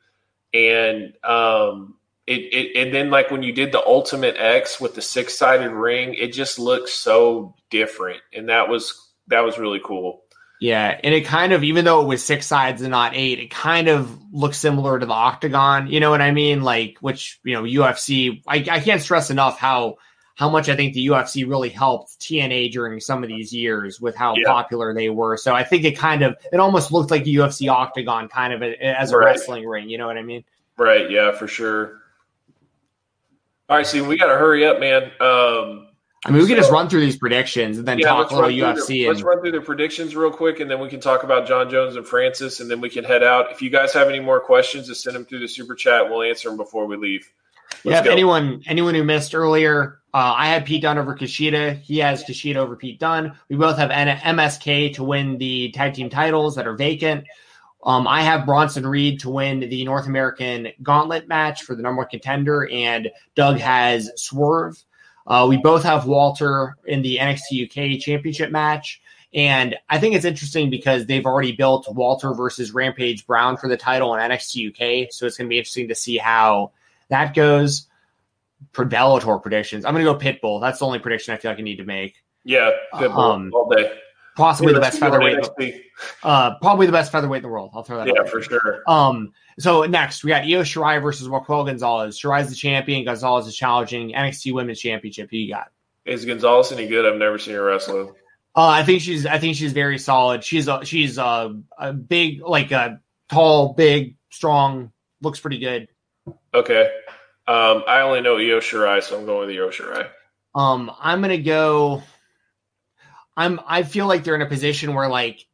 And um it, it and then like when you did the ultimate X with the six sided ring, it just looked so different. And that was that was really cool. Yeah, and it kind of, even though it was six sides and not eight, it kind of looks similar to the octagon. You know what I mean? Like, which you know, UFC. I, I can't stress enough how how much I think the UFC really helped TNA during some of these years with how Yeah. popular they were. So I think it kind of, it almost looked like a UFC octagon kind of a, as a Right. wrestling ring. You know what I mean? Right, yeah, for sure. All right, see, we gotta hurry up, man. Um I mean, we So- just run through these predictions and then Yeah, talk a little UFC. The, let's run through the predictions real quick, and then we can talk about Jon Jones and Francis, and then we can head out. If you guys have any more questions, just send them through the super chat. We'll answer them before we leave. Yeah, Let's if go. anyone anyone who missed earlier, uh, I had Pete Dunne over Kushida. He has Kushida over Pete Dunne. We both have N- MSK to win the tag team titles that are vacant. Um, I have Bronson Reed to win the North American Gauntlet match for the number one contender, and Doug has Swerve. Uh, we both have Walter in the NXT UK Championship match. And I think it's interesting because they've already built Walter versus Rampage Brown for the title in NXT UK. So it's going to be interesting to see how that goes. For Bellator predictions, I'm going to go Pitbull. That's the only prediction I feel like I need to make. Yeah, good Um, all day. Possibly the best featherweight. Uh, probably the best featherweight in the world. I'll throw that. Yeah, out for sure. Um. So next we got Io Shirai versus Raquel Gonzalez. Shirai's the champion. Gonzalez is challenging NXT Women's Championship. Who you got? Is Gonzalez any good? I've never seen her wrestle. Uh, I think she's. I think she's very solid. She's a. She's a, a big, like a tall, big, strong. Looks pretty good. Okay. Um, I only know Io Shirai, so I'm going with Io Shirai. Um, I'm gonna go. I'm. I feel like they're in a position where like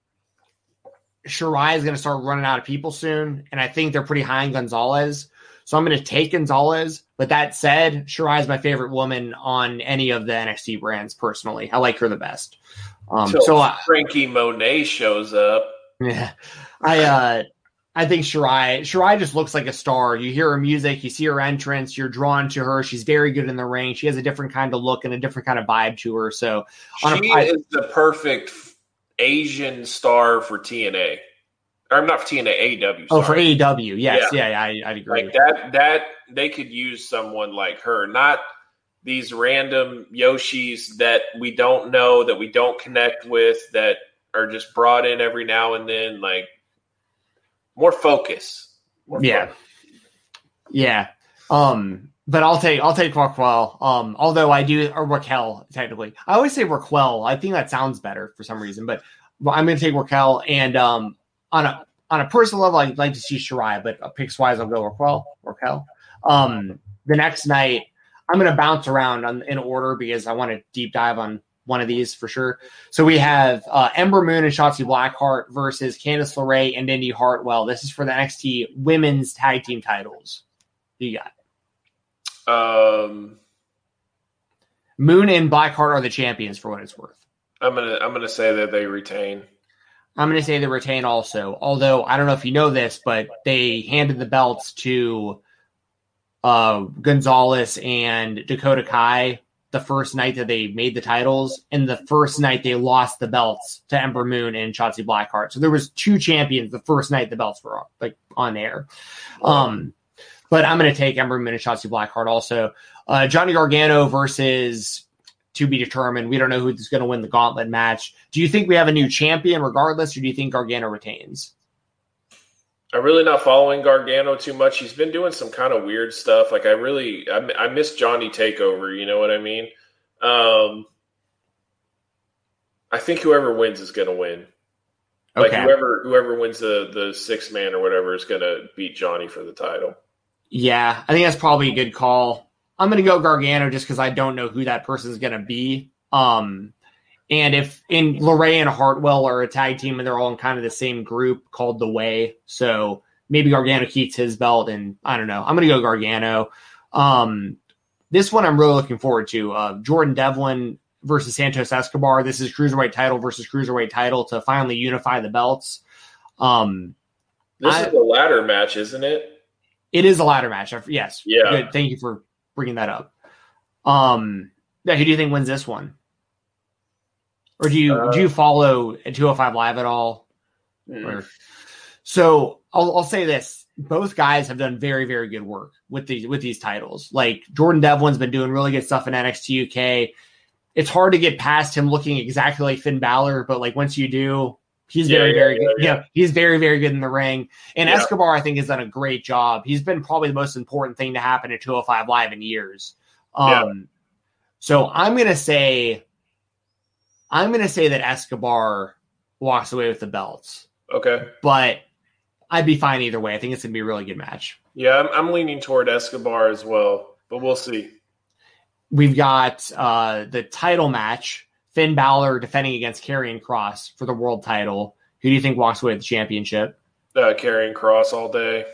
Shirai is gonna start running out of people soon, and I think they're pretty high on Gonzalez. So I'm gonna take Gonzalez. But that said, Shirai is my favorite woman on any of the NXT brands. Personally, I like her the best. Um, Till so I, Franky Monet shows up. yeah, I uh, I think Shirai Shirai just looks like a star. You hear her music, you see her entrance, you're drawn to her. She's very good in the ring. She has a different kind of look and a different kind of vibe to her. So she a, I, is the perfect Asian star for TNA. Or I'm not for TNA, AEW. Oh, for AEW, yes, yeah, yeah I, I agree. Like that, that they could use someone like her, not these random Yoshis that we don't know, that we don't connect with, that are just brought in every now and then. Like more focus. More yeah, focus. yeah. Um, but I'll take I'll take Raquel. Um, although I do or Raquel technically. I always say Raquel. I think that sounds better for some reason, but I'm going to take Raquel. And um, on a on a personal level, I'd like to see Shirai, but picks wise, I'll go Raquel. Raquel. Um, the next night, I'm going to bounce around on, in order because I want to deep dive on one of these for sure. So we have uh, Ember Moon and Shotzi Blackheart versus Candice LeRae and Indy Hartwell. This is for the NXT Women's Tag Team titles. Who you got? Um, Moon and Blackheart are the champions for what it's worth. I'm gonna I'm gonna say that they retain. I'm gonna say they retain also. Although I don't know if you know this, but they handed the belts to uh, Gonzalez and Dakota Kai the first night that they made the titles, and the first night they lost the belts to Ember Moon and Shotzi Blackheart. So there was two champions the first night the belts were like on air. Um, but I'm going to take Ember Moon and Shotzi Blackheart also. Uh, Johnny Gargano versus to be determined. We don't know who's going to win the gauntlet match. Do you think we have a new champion regardless, or do you think Gargano retains? I'm really not following Gargano too much. He's been doing some kind of weird stuff. Like I really, I, I miss Johnny Takeover. You know what I mean? Um, I think whoever wins is going to win. Like okay. whoever whoever wins the the six man or whatever is going to beat Johnny for the title. Yeah, I think that's probably a good call. I'm going to go Gargano just because I don't know who that person is going to be. Um, and if in LeRae and Hartwell are a tag team and they're all in kind of the same group called the Way, so maybe Gargano keeps his belt, and I don't know. I'm going to go Gargano. Um, this one I'm really looking forward to. Uh, Jordan Devlin versus Santos Escobar. This is cruiserweight title versus cruiserweight title to finally unify the belts. Um, this I, is a ladder match, isn't it? It is a ladder match. Yes. Yeah. Good. Thank you for bringing that up. Um, yeah, who do you think wins this one? Or do you uh, do you follow 205 Live at all? Mm. Or, so I'll, I'll say this: both guys have done very very good work with these with these titles. Like Jordan Devlin's been doing really good stuff in NXT UK. It's hard to get past him looking exactly like Finn Balor, but like once you do, he's very yeah, very yeah, good. Yeah, yeah, he's very very good in the ring. And Escobar, I think, has done a great job. He's been probably the most important thing to happen at 205 Live in years. Um, so I'm gonna say I'm going to say that Escobar walks away with the belts. Okay. But I'd be fine either way. I think it's going to be a really good match. Yeah, I'm, I'm leaning toward Escobar as well, but we'll see. We've got uh, the title match Finn Balor defending against Karrion Kross for the world title. Who do you think walks away with the championship? Uh, Karrion Kross all day.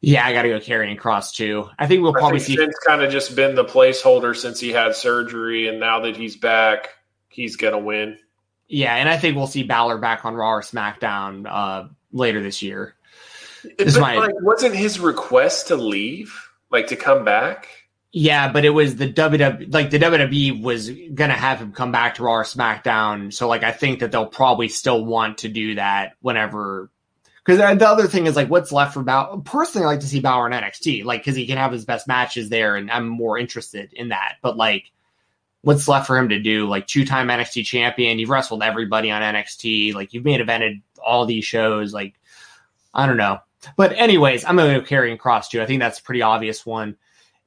Yeah, I got to go Karrion Kross too. I think we'll probably think see. Finn's kind of just been the placeholder since he had surgery, and now that he's back, he's gonna win. Yeah, and I think we'll see Balor back on Raw or SmackDown uh, later this year. This my, like, wasn't his request to leave, like to come back? Yeah, but it was the WWE, like the WWE was gonna have him come back to Raw or SmackDown. So, like, I think that they'll probably still want to do that whenever. Because the other thing is like, what's left for Balor? Personally, I like to see Balor in NXT, like, because he can have his best matches there, and I'm more interested in that. But like, what's left for him to do? Like two time NXT champion, you've wrestled everybody on NXT, like you've main evented all these shows. Like I don't know, but anyways, I'm gonna go Karrion Kross too. I think that's a pretty obvious one.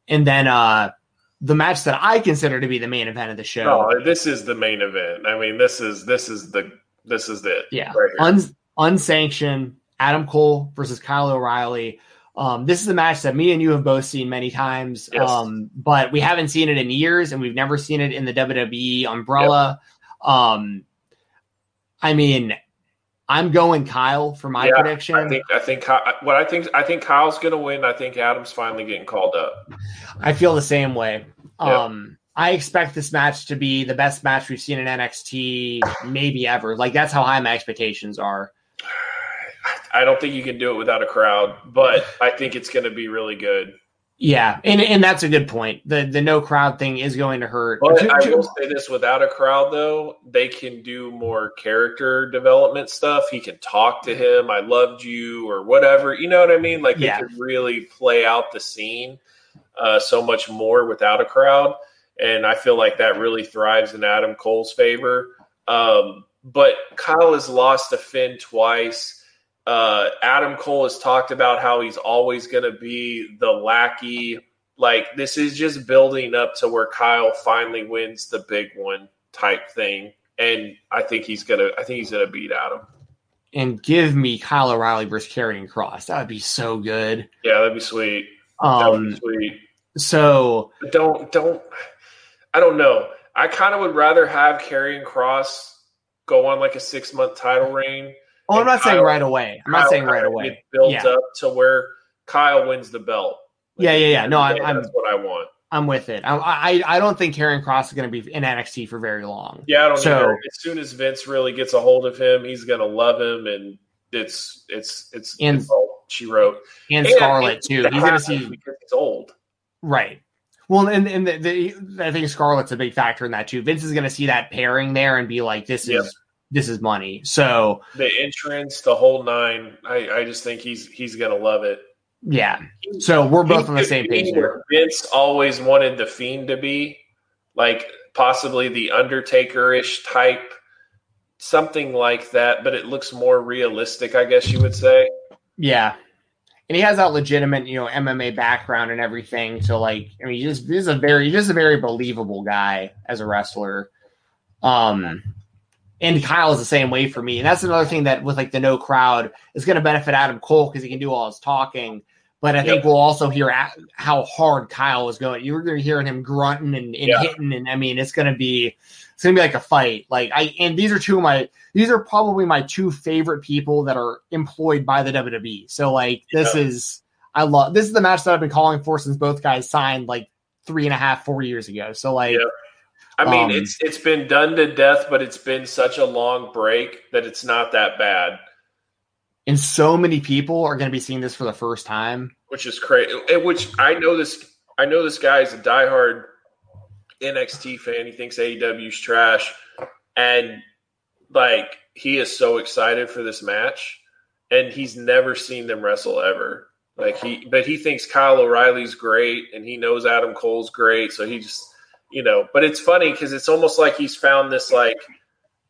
And then uh the match that I consider to be the main event of the show. Oh, this is the main event. I mean, this is this is the this is it. Yeah, right Un- unsanctioned Adam Cole versus Kyle O'Reilly. Um, this is a match that me and you have both seen many times, yes. um, but we haven't seen it in years, and we've never seen it in the WWE umbrella. Yep. Um, I mean, I'm going Kyle for my yeah, prediction. I think I think what I think I think Kyle's going to win. I think Adam's finally getting called up. I feel the same way. Yep. Um, I expect this match to be the best match we've seen in NXT maybe ever. Like that's how high my expectations are. I don't think you can do it without a crowd, but I think it's going to be really good. Yeah, and and that's a good point. The the no crowd thing is going to hurt. But I will say this: without a crowd, though, they can do more character development stuff. He can talk to him. I loved you, or whatever. You know what I mean? Like yeah. they can really play out the scene uh, so much more without a crowd, and I feel like that really thrives in Adam Cole's favor. Um, but Kyle has lost to Finn twice uh, Adam Cole has talked about how he's always going to be the lackey. Like this is just building up to where Kyle finally wins the big one type thing, and I think he's gonna. I think he's gonna beat Adam. And give me Kyle O'Reilly versus Karrion Kross. That would be so good. Yeah, that'd be sweet. Um, be sweet. So don't don't. I don't know. I kind of would rather have Karrion Kross go on like a six month title reign Oh, I'm not Kyle, saying right away. I'm Kyle not saying right away. It builds yeah. up to where Kyle wins the belt. Like, yeah, yeah, yeah. No, I'm, that's what I want. I'm with it. I I, I don't think Karrion Kross is going to be in NXT for very long. Yeah, I don't so, either. As soon as Vince really gets a hold of him, he's going to love him, and it's it's it's, and, it's all she wrote. And, and Scarlett too. He's going to see because he's old. Right. Well, and and the, the, I think Scarlett's a big factor in that too. Vince is going to see that pairing there and be like, "This is this is money. So the entrance, the whole nine, I, I just think he's he's gonna love it. Yeah. So we're both on the same page there. Vince always wanted the fiend to be like possibly the Undertaker-ish type, something like that, but it looks more realistic, I guess you would say. Yeah. And he has that legitimate, you know, MMA background and everything. So like, I mean, he's just he's a very he's just a very believable guy as a wrestler. Um and Kyle is the same way for me. And that's another thing that with like the no crowd is going to benefit Adam Cole because he can do all his talking. But I think we'll also hear how hard Kyle is going. You're going to hear him grunting and, and yeah. hitting, and I mean, it's going to be it's going to be like a fight. Like I and these are two of my these are probably my two favorite people that are employed by the WWE. So like this yeah. is I love this is the match that I've been calling for since both guys signed like three and a half four years ago. So like. Yeah I mean, um, it's it's been done to death, but it's been such a long break that it's not that bad. And so many people are going to be seeing this for the first time, which is crazy. Which I know this. I know this guy is a diehard NXT fan. He thinks AEW's trash, and like he is so excited for this match, and he's never seen them wrestle ever. Like he, but he thinks Kyle O'Reilly's great, and he knows Adam Cole's great, so he just you know, but it's funny because it's almost like he's found this like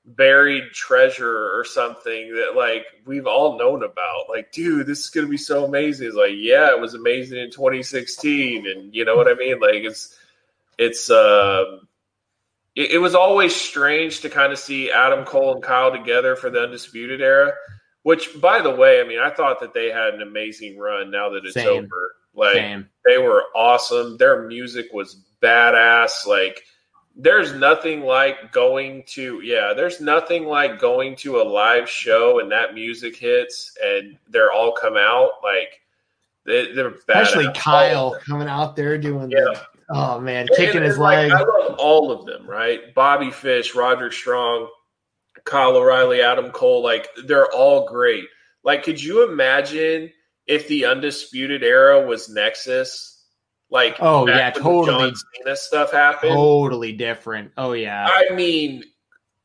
buried treasure or something that like we've all known about. Like, dude, this is gonna be so amazing. It's like, yeah, it was amazing in 2016, and you know what I mean. Like, it's it's uh, it, it was always strange to kind of see Adam Cole and Kyle together for the Undisputed Era. Which, by the way, I mean, I thought that they had an amazing run. Now that it's Same. over, like Same. they were awesome. Their music was badass. Like there's nothing like going to yeah, there's nothing like going to a live show and that music hits and they're all come out like they, are especially Kyle coming out there doing yeah. The, oh man, kicking his leg. Like, I love all of them, right? Bobby Fish, Roger Strong, Kyle O'Reilly, Adam Cole, like they're all great. Like, could you imagine if the undisputed era was Nexus? Like, oh yeah, totally. Cena stuff happened. Totally different. Oh yeah. I mean,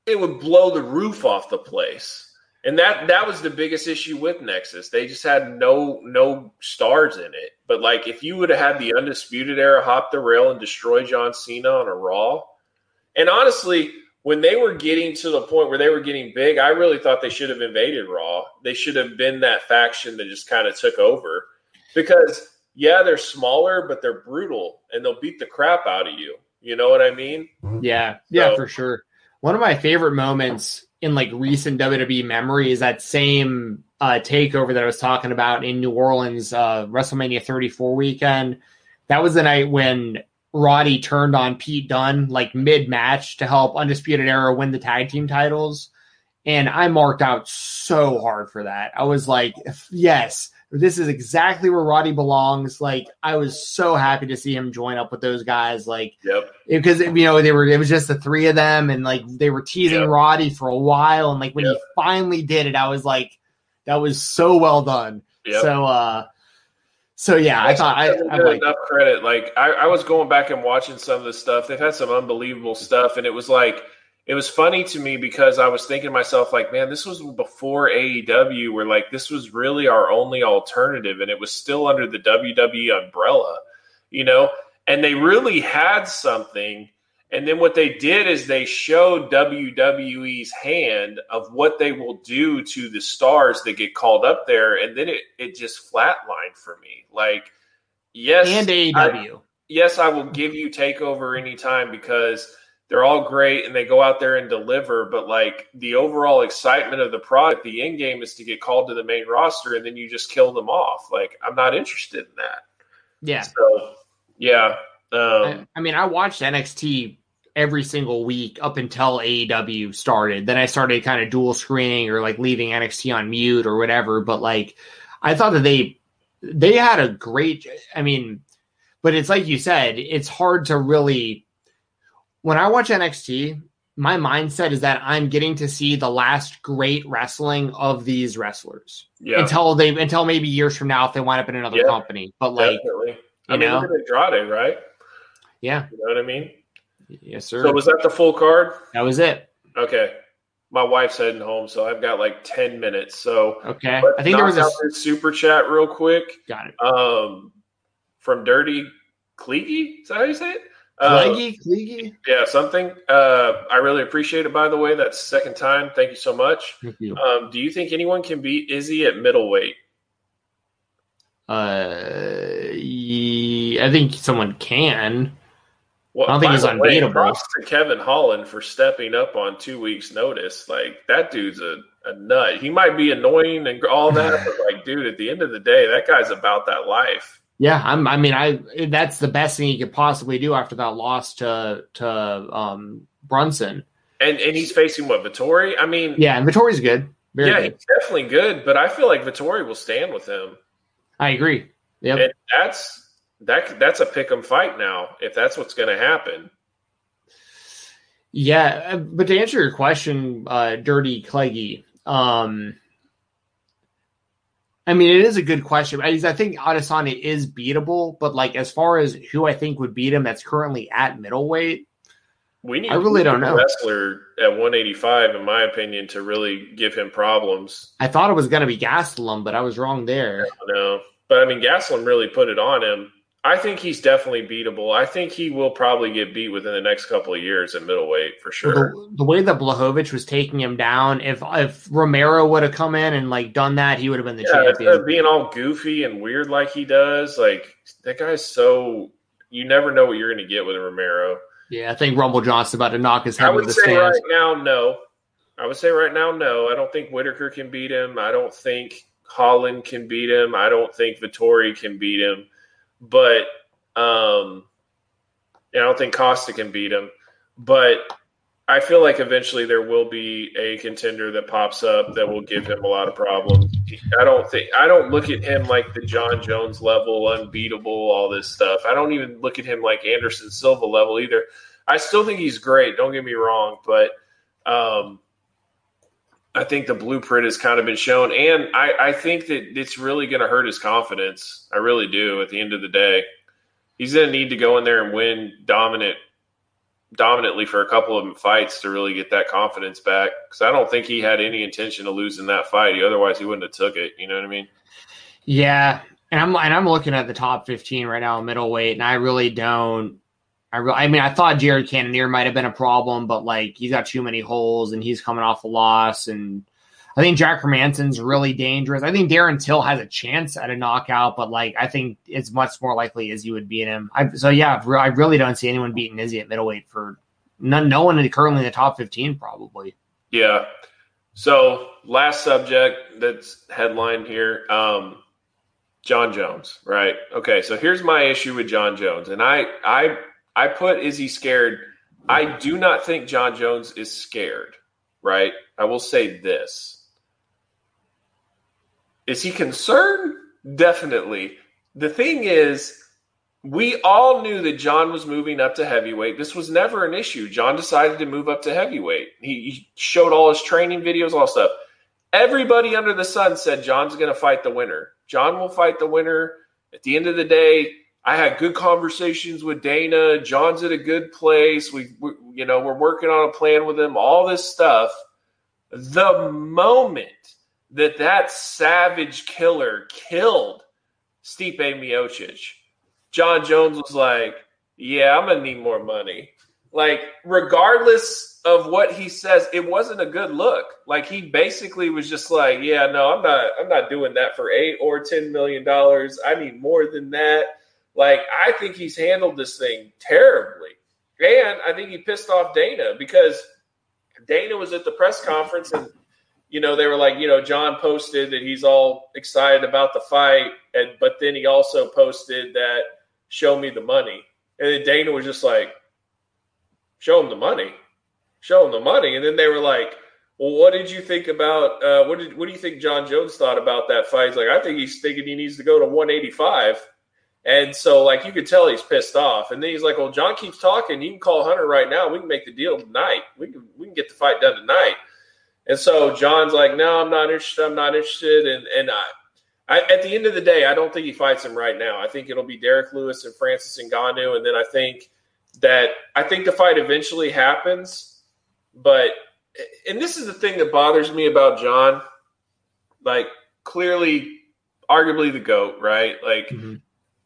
it would blow the roof off the place. And that that was the biggest issue with Nexus. They just had no no stars in it. But like, if you would have had the undisputed era hop the rail and destroy John Cena on a Raw, and honestly, when they were getting to the point where they were getting big, I really thought they should have invaded Raw. They should have been that faction that just kind of took over because yeah, they're smaller, but they're brutal and they'll beat the crap out of you. You know what I mean? Yeah, yeah, so, for sure. One of my favorite moments in like recent WWE memory is that same uh, takeover that I was talking about in New Orleans, uh, WrestleMania 34 weekend. That was the night when Roddy turned on Pete Dunne like mid match to help Undisputed Era win the tag team titles. And I marked out so hard for that. I was like, yes, this is exactly where Roddy belongs. Like I was so happy to see him join up with those guys. Like, yep. because you know they were it was just the three of them, and like they were teasing yep. Roddy for a while, and like when yep. he finally did it, I was like, That was so well done. So, uh, so yeah, I thought I, I like, enough credit. Like I, I was going back and watching some of the stuff. They've had some unbelievable stuff, and it was like it was funny to me because I was thinking to myself, like, man, this was before AEW, where like this was really our only alternative, and it was still under the WWE umbrella, you know. And they really had something. And then what they did is they showed WWE's hand of what they will do to the stars that get called up there, and then it it just flatlined for me. Like, yes, and AEW. I, yes, I will give you takeover anytime because they're all great and they go out there and deliver. But like the overall excitement of the product, the end game is to get called to the main roster and then you just kill them off. Like I'm not interested in that. Yeah. So yeah. Um, I, I mean, I watched NXT every single week up until AEW started. Then I started kind of dual screening or like leaving NXT on mute or whatever. But like, I thought that they they had a great. I mean, but it's like you said, it's hard to really. When I watch NXT, my mindset is that I'm getting to see the last great wrestling of these wrestlers yeah. until they until maybe years from now if they wind up in another Yeah. company. But like, Definitely. I you mean, know? look at Andrade, right? yeah, You know what I mean? yes, sir. So was that the full card? that was it. Okay. My wife's heading home, so I've got like 10 minutes. So Okay, I think there was a super chat real quick. got it. Um, from Dirty Kleegi. Is that how you say it? Uh, Cleggy, Cleggy. yeah, something. Uh, I really appreciate it, by the way. That's second time. Thank you so much. Thank you. Um, do you think anyone can beat Izzy at middleweight? Uh, ye- I think someone can. Well, I don't think he's unbeatable. to Kevin Holland for stepping up on two weeks' notice. Like that dude's a, a nut. He might be annoying and all that, but like, dude, at the end of the day, that guy's about that life. Yeah, I'm, I mean, I that's the best thing he could possibly do after that loss to to um, Brunson. And and he's facing what Vettori. I mean, Yeah, and Vettori's good. Very yeah, good. he's definitely good, but I feel like Vettori will stand with him. I agree. Yep. And that's that that's a pick 'em fight now. If that's what's going to happen, Yeah, uh, but to answer your question, uh, Dirty Cleggy, um, I mean, it is a good question. I, I think Adesanya is beatable, but like as far as who I think would beat him, that's currently at middleweight. we need I really don't know. wrestler at 185, in my opinion, to really give him problems. I thought it was going to be Gastelum, but I was wrong there. No, but I mean, Gastelum really put it on him. I think he's definitely beatable. I think he will probably get beat within the next couple of years at middleweight for sure. The, the way that Blachowicz was taking him down, if if Romero would have come in and like done that, he would have been the yeah, champion. being all goofy and weird like he does, like that guy's so you never know what you're going to get with Romero. Yeah, I think Rumble Johnson's about to knock his head with would the say stands. right now, no. I would say right now, no. I don't think Whittaker can beat him. I don't think Holland can beat him. I don't think Vettori can beat him. But um, I don't think Costa can beat him. But I feel like eventually there will be a contender that pops up that will give him a lot of problems. I don't think I don't look at him like the Jon Jones level, unbeatable, all this stuff. I don't even look at him like Anderson Silva level either. I still think he's great. Don't get me wrong, but um, I think the blueprint has kind of been shown, and I, I think that it's really going to hurt his confidence. I really do. At the end of the day, he's going to need to go in there and win dominant, dominantly for a couple of fights to really get that confidence back. Because I don't think he had any intention of losing that fight. Otherwise, he wouldn't have took it. You know what I mean? Yeah, and I'm and I'm looking at the top 15 right now, middleweight, and I really don't. I re- I mean, I thought Jared Cannonier might have been a problem, but like he's got too many holes, and he's coming off a loss, and I think Jack Hermansson's really dangerous. I think Darren Till has a chance at a knockout, but like I think it's much more likely Izzy would beat him. I, so yeah, I really don't see anyone beating Izzy at middleweight for none, no one currently in the top 15 probably. Yeah. So last subject that's headline here. Um, Jon Jones, right? Okay, so here's my issue with Jon Jones, and I I I put is he scared? I do not think Jon Jones is scared, right? I will say this. Is he concerned? Definitely. The thing is, we all knew that John was moving up to heavyweight. This was never an issue. John decided to move up to heavyweight. He, he showed all his training videos, all stuff. Everybody under the sun said John's going to fight the winner. John will fight the winner. At the end of the day, I had good conversations with Dana. John's at a good place. We, we, you know, we're working on a plan with him. All this stuff. The moment that that savage killer killed Stipe Miocic, Jon Jones was like, "Yeah, I'm gonna need more money." Like, regardless of what he says, it wasn't a good look. Like, he basically was just like, "Yeah, no, I'm not. I'm not doing that for eight or ten million dollars. I need more than that." Like, I think he's handled this thing terribly. And I think he pissed off Dana because Dana was at the press conference and, you know, they were like, you know, John posted that he's all excited about the fight. And, but then he also posted that, show me the money. And then Dana was just like, show him the money, show him the money. And then they were like, well, what did you think about, uh, what did, what do you think Jon Jones thought about that fight? He's like, I think he's thinking he needs to go to 185. And so, like, you could tell he's pissed off. And then he's like, "Well, John keeps talking. You can call Hunter right now. We can make the deal tonight. We can we can get the fight done tonight." And so John's like, "No, I'm not interested. I'm not interested." And and I, I, at the end of the day, I don't think he fights him right now. I think it'll be Derrick Lewis and Francis Ngannou, and then I think that I think the fight eventually happens. But and this is the thing that bothers me about John, Like, clearly, arguably the goat, right? Like. Mm-hmm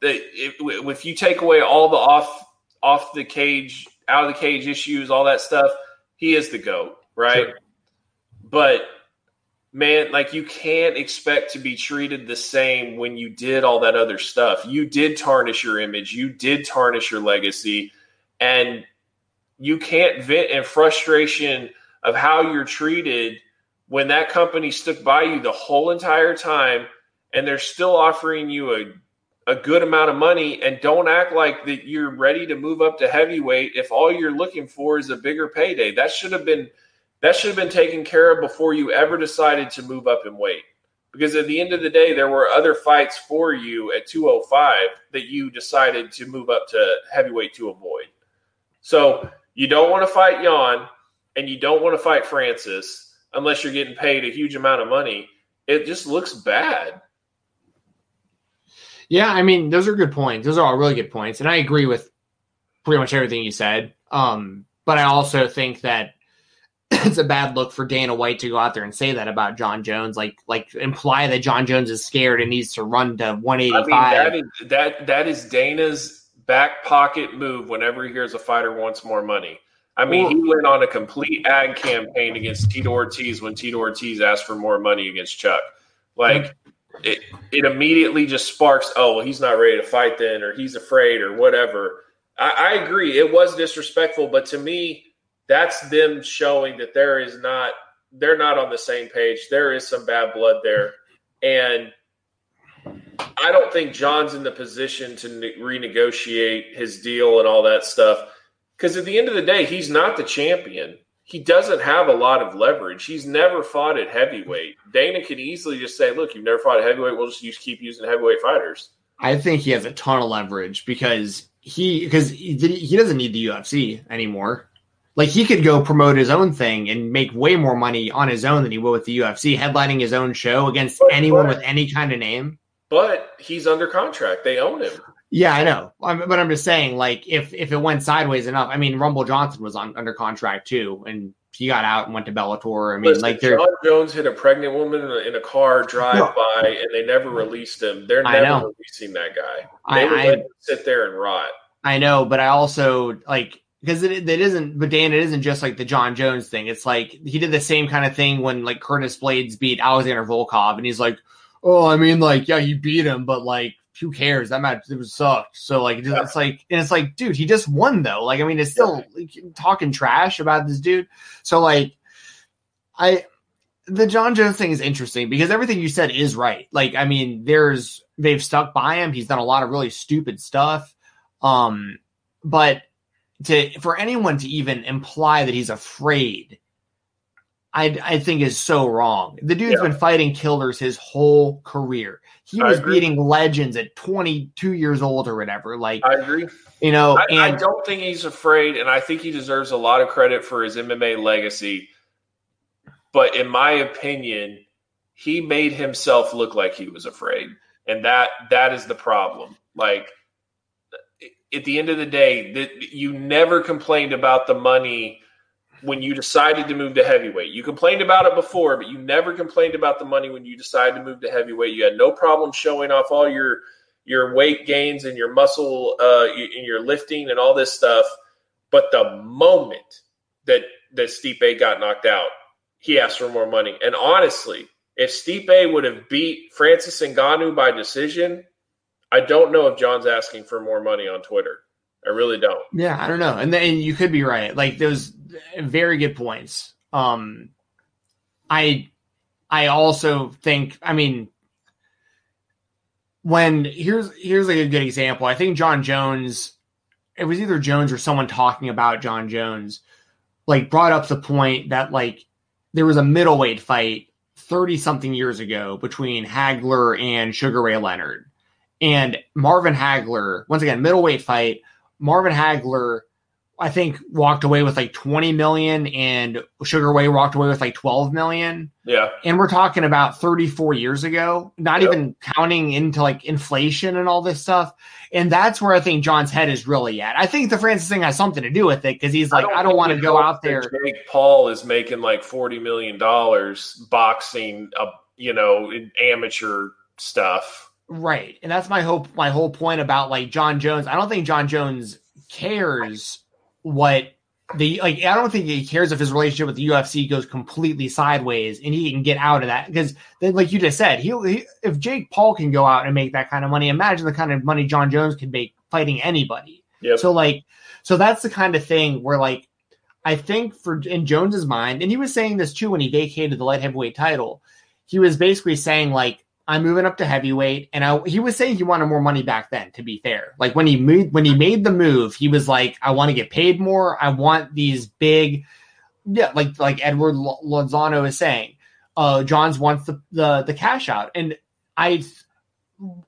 if, if you take away all the off off the cage, out of the cage issues, all that stuff, he is the goat, right? Sure. But man, like you can't expect to be treated the same when you did all that other stuff. You did tarnish your image, you did tarnish your legacy, and you can't vent in frustration of how you're treated when that company stuck by you the whole entire time and they're still offering you a a good amount of money and don't act like that you're ready to move up to heavyweight if all you're looking for is a bigger payday. That should have been that should have been taken care of before you ever decided to move up in weight. Because at the end of the day, there were other fights for you at 205 that you decided to move up to heavyweight to avoid. So you don't want to fight Jan and you don't want to fight Francis unless you're getting paid a huge amount of money. It just looks bad. Yeah, I mean, those are good points. Those are all really good points, and I agree with pretty much everything you said. Um, but I also think that it's a bad look for Dana White to go out there and say that about Jon Jones, like like imply that Jon Jones is scared and needs to run to 185. I mean, that is that that is Dana's back pocket move whenever he hears a fighter wants more money. I mean, he went on a complete ad campaign against Tito Ortiz when Tito Ortiz asked for more money against Chuck. Like it, it immediately just sparks, oh, well, he's not ready to fight then, or he's afraid, or whatever. I, I agree. It was disrespectful, but to me, that's them showing that there is not, they're not on the same page. There is some bad blood there. And I don't think John's in the position to ne- renegotiate his deal and all that stuff. Because at the end of the day, he's not the champion he doesn't have a lot of leverage. He's never fought at heavyweight. Dana could easily just say, "Look, you've never fought at heavyweight. We'll just use, keep using heavyweight fighters." I think he has a ton of leverage because he because he, he doesn't need the UFC anymore. Like he could go promote his own thing and make way more money on his own than he will with the UFC, headlining his own show against but, anyone but, with any kind of name. But he's under contract; they own him. Yeah, I know, I'm, but I'm just saying, like, if if it went sideways enough, I mean, Rumble Johnson was on under contract too, and he got out and went to Bellator. I mean, Listen, like, Jon Jones hit a pregnant woman in a, in a car drive no. by, and they never released him. They're never releasing that guy. They I, him sit there and rot. I know, but I also like because it, it isn't. But Dan, it isn't just like the Jon Jones thing. It's like he did the same kind of thing when like Curtis Blaydes beat Alexander Volkov, and he's like, "Oh, I mean, like, yeah, he beat him, but like." Who cares? That match it was sucked. So like it's, yeah. like and it's like, dude, he just won though. Like I mean, it's still like, talking trash about this dude. So like, I the Jon Jones thing is interesting because everything you said is right. Like I mean, there's they've stuck by him. He's done a lot of really stupid stuff. Um, but to for anyone to even imply that he's afraid I, I think is so wrong. The dude's yeah. been fighting killers his whole career. He was beating legends at 22 years old or whatever. Like I agree. You know, I, and, I don't think he's afraid, and I think he deserves a lot of credit for his MMA legacy. But in my opinion, he made himself look like he was afraid. And that that is the problem. Like at the end of the day, that you never complained about the money when you decided to move to heavyweight. You complained about it before, but you never complained about the money when you decided to move to heavyweight. You had no problem showing off all your your weight gains and your muscle uh, and your lifting and all this stuff. But the moment that that Stipe got knocked out, he asked for more money. And honestly, if Stipe would have beat Francis Ngannou by decision, I don't know if John's asking for more money on Twitter. I really don't. Yeah, I don't know. And then you could be right. Like those very good points. Um I I also think I mean when here's here's like a good example. I think Jon Jones it was either Jones or someone talking about Jon Jones like brought up the point that like there was a middleweight fight 30 something years ago between Hagler and Sugar Ray Leonard. And Marvin Hagler, once again, middleweight fight. Marvin Hagler, I think, walked away with like 20 million, and Sugar Ray walked away with like 12 million. Yeah. And we're talking about 34 years ago, not yep. even counting into like inflation and all this stuff. And that's where I think John's head is really at. I think the Francis thing has something to do with it because he's like, I don't, don't want to go out there. Jake Paul is making like $40 million boxing, uh, you know, amateur stuff. Right. And that's my hope, my whole point about like Jon Jones. I don't think Jon Jones cares what the like I don't think he cares if his relationship with the UFC goes completely sideways and he can get out of that because then like you just said he, he if Jake Paul can go out and make that kind of money imagine the kind of money Jon Jones can make fighting anybody yep. so like so that's the kind of thing where like I think for in Jones's mind and he was saying this too when he vacated the light heavyweight title he was basically saying like I'm moving up to heavyweight, and I, he was saying he wanted more money back then. To be fair, like when he moved, when he made the move, he was like, "I want to get paid more. I want these big, yeah, like like Edward Lozano is saying. Uh, Johns wants the, the the cash out, and I,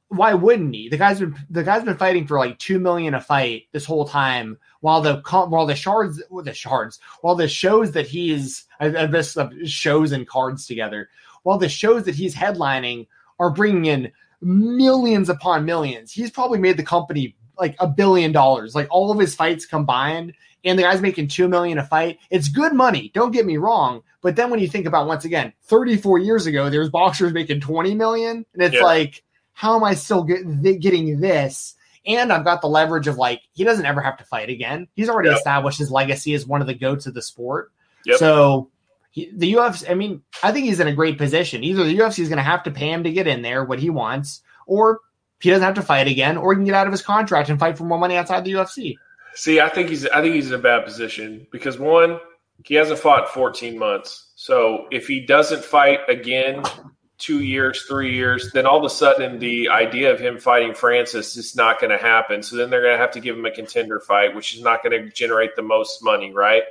why wouldn't he? The guy's been the guy's been fighting for like two million a fight this whole time, while the while the shards, the shards, while the shows that he's I, I this shows and cards together, while the shows that he's headlining are bringing in millions upon millions. He's probably made the company like a billion dollars, like all of his fights combined. And the guy's making two million a fight. It's good money. Don't get me wrong. But then when you think about once again, 34 years ago, there was boxers making 20 million, and it's yeah. like, how am I still get, getting this? And I've got the leverage of like he doesn't ever have to fight again. He's already yep. established his legacy as one of the goats of the sport. Yep. So he, the UFC, I mean, I think he's in a great position. Either the UFC is going to have to pay him to get in there what he wants, or he doesn't have to fight again, or he can get out of his contract and fight for more money outside the UFC. See, I think he's I think he's in a bad position because one, he hasn't fought 14 months. So if he doesn't fight again two years, three years, then all of a sudden the idea of him fighting Francis is not going to happen. So then they're going to have to give him a contender fight, which is not going to generate the most money, right?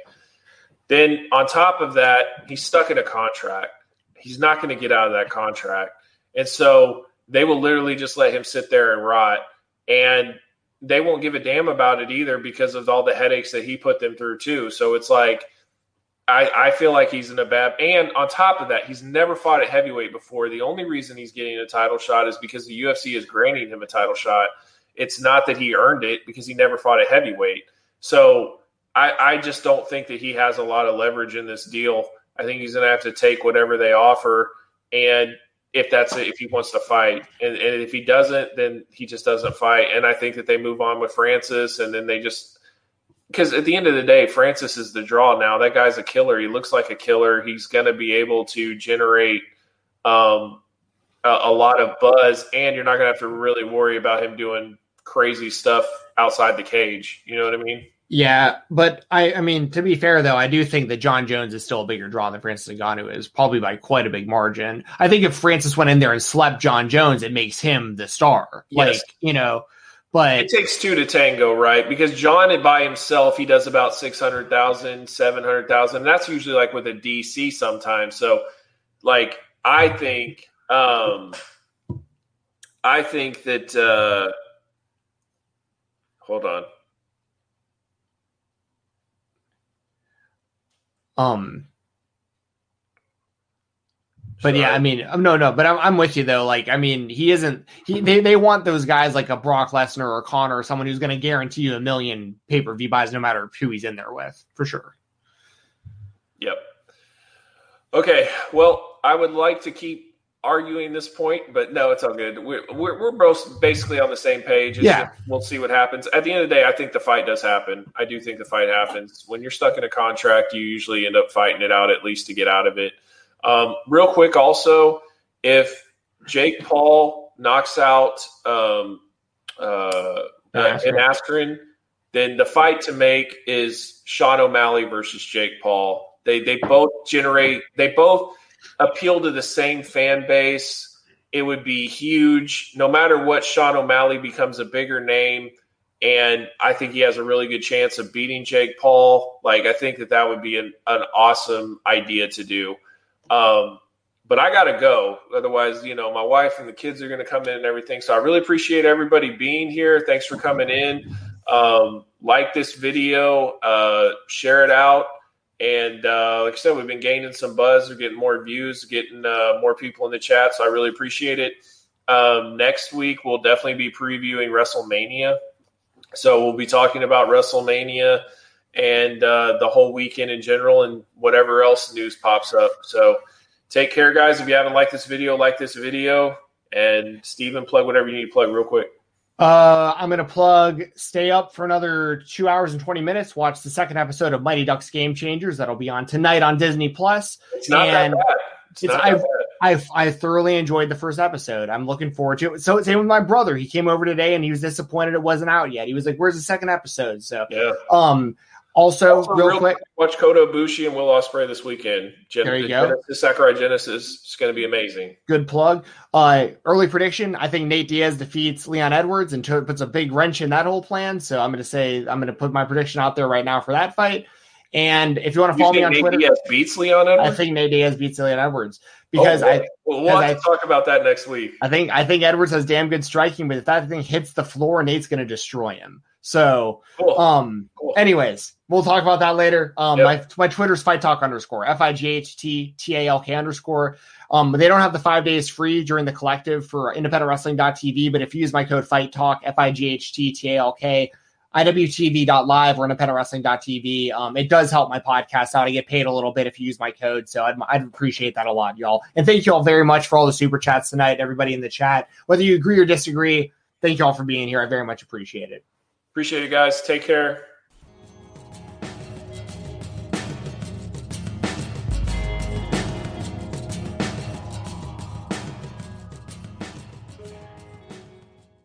Then on top of that, he's stuck in a contract. He's not going to get out of that contract. And so they will literally just let him sit there and rot. And they won't give a damn about it either because of all the headaches that he put them through too. So it's like I, I feel like he's in a bad and on top of that, he's never fought at heavyweight before. The only reason he's getting a title shot is because the UFC is granting him a title shot. It's not that he earned it because he never fought at heavyweight. So I, I just don't think that he has a lot of leverage in this deal. I think he's going to have to take whatever they offer, and if that's it, if he wants to fight, and, and if he doesn't, then he just doesn't fight. And I think that they move on with Francis, and then they just because at the end of the day, Francis is the draw now. That guy's a killer. He looks like a killer. He's going to be able to generate um, a, a lot of buzz, and you're not going to have to really worry about him doing crazy stuff outside the cage. You know what I mean? Yeah, but I, I mean, to be fair though, I do think that Jon Jones is still a bigger draw than Francis Ngannou is, probably by quite a big margin. I think if Francis went in there and slept Jon Jones, it makes him the star. Yes. Like, you know, but it takes two to tango, right? Because Jon by himself, he does about 600,000, 700,000. That's usually like with a DC sometimes. So, like, I think, um, I think that, uh, hold on. Um, But So yeah, I mean, um, no, no, but I'm, I'm with you though. Like, I mean, he isn't. He they, they want those guys like a Brock Lesnar or Conor or someone who's going to guarantee you a million pay per view buys no matter who he's in there with, for sure. Yep. Okay. Well, I would like to keep arguing this point, but no, it's all good. We're we're, we're both basically on the same page. Yeah. we'll see what happens. At the end of the day, I think the fight does happen. I do think the fight happens. When you're stuck in a contract, you usually end up fighting it out at least to get out of it. Um, real quick, also, if Jake Paul knocks out um, uh, Ben Askren, then the fight to make is Sean O'Malley versus Jake Paul. They they both generate they both appeal to the same fan base. It would be huge no matter what. Sean O'Malley becomes a bigger name, and I think he has a really good chance of beating Jake Paul. Like I think that that would be an, an awesome idea to do. Um, but I gotta go. Otherwise, you know, my wife and the kids are gonna come in and everything. So I really appreciate everybody being here. Thanks for coming in. Um, like this video, uh, share it out. And uh, like I said, we've been gaining some buzz. We're getting more views, getting uh, more people in the chat. So I really appreciate it. Um, next week, we'll definitely be previewing WrestleMania. So we'll be talking about WrestleMania and uh, the whole weekend in general and whatever else news pops up. So take care, guys. If you haven't liked this video, like this video. And Steven, plug whatever you need to plug real quick. Uh, I'm gonna plug. Stay up for another two hours and twenty minutes. Watch the second episode of Mighty Ducks Game Changers. That'll be on tonight on Disney Plus. It's not And that bad. It's, it's- I- that bad. I I thoroughly enjoyed the first episode. I'm looking forward to it. So same with my brother. He came over today and he was disappointed it wasn't out yet. He was like, "Where's the second episode?" So Yeah. um, also, Also, real, real quick, Watch Kota Ibushi and Will Ospreay this weekend. Gen- There you the go. Genesis, Sakura Genesis is going to be amazing. good plug. Uh, early prediction: I think Nate Diaz defeats Leon Edwards and to- puts a big wrench in that whole plan. So I'm going to say I'm going to put my prediction out there right now for that fight. And if you want to follow me on Nate Twitter, Diaz beats Leon Edwards. I think Nate Diaz beats Leon Edwards because Oh, I well, I- to talk about that next week. I think I think Edwards has damn good striking, but if that thing hits the floor, Nate's going to destroy him. So Cool. um. cool. Anyways, we'll talk about that later. Um, Yep. my my Twitter's fight talk underscore f i g h t t a l k underscore. Um, they don't have the five days free during the collective for independentwrestling.tv, but if you use my code fight talk f i g h t t a l k iwtv.live or independentwrestling.tv, um, it does help my podcast out. I get paid a little bit if you use my code, so I'd, I'd appreciate that a lot, y'all. And thank you all very much for all the super chats tonight, everybody in the chat. Whether you agree or disagree, thank you all for being here. I very much appreciate it. Appreciate it, guys. Take care.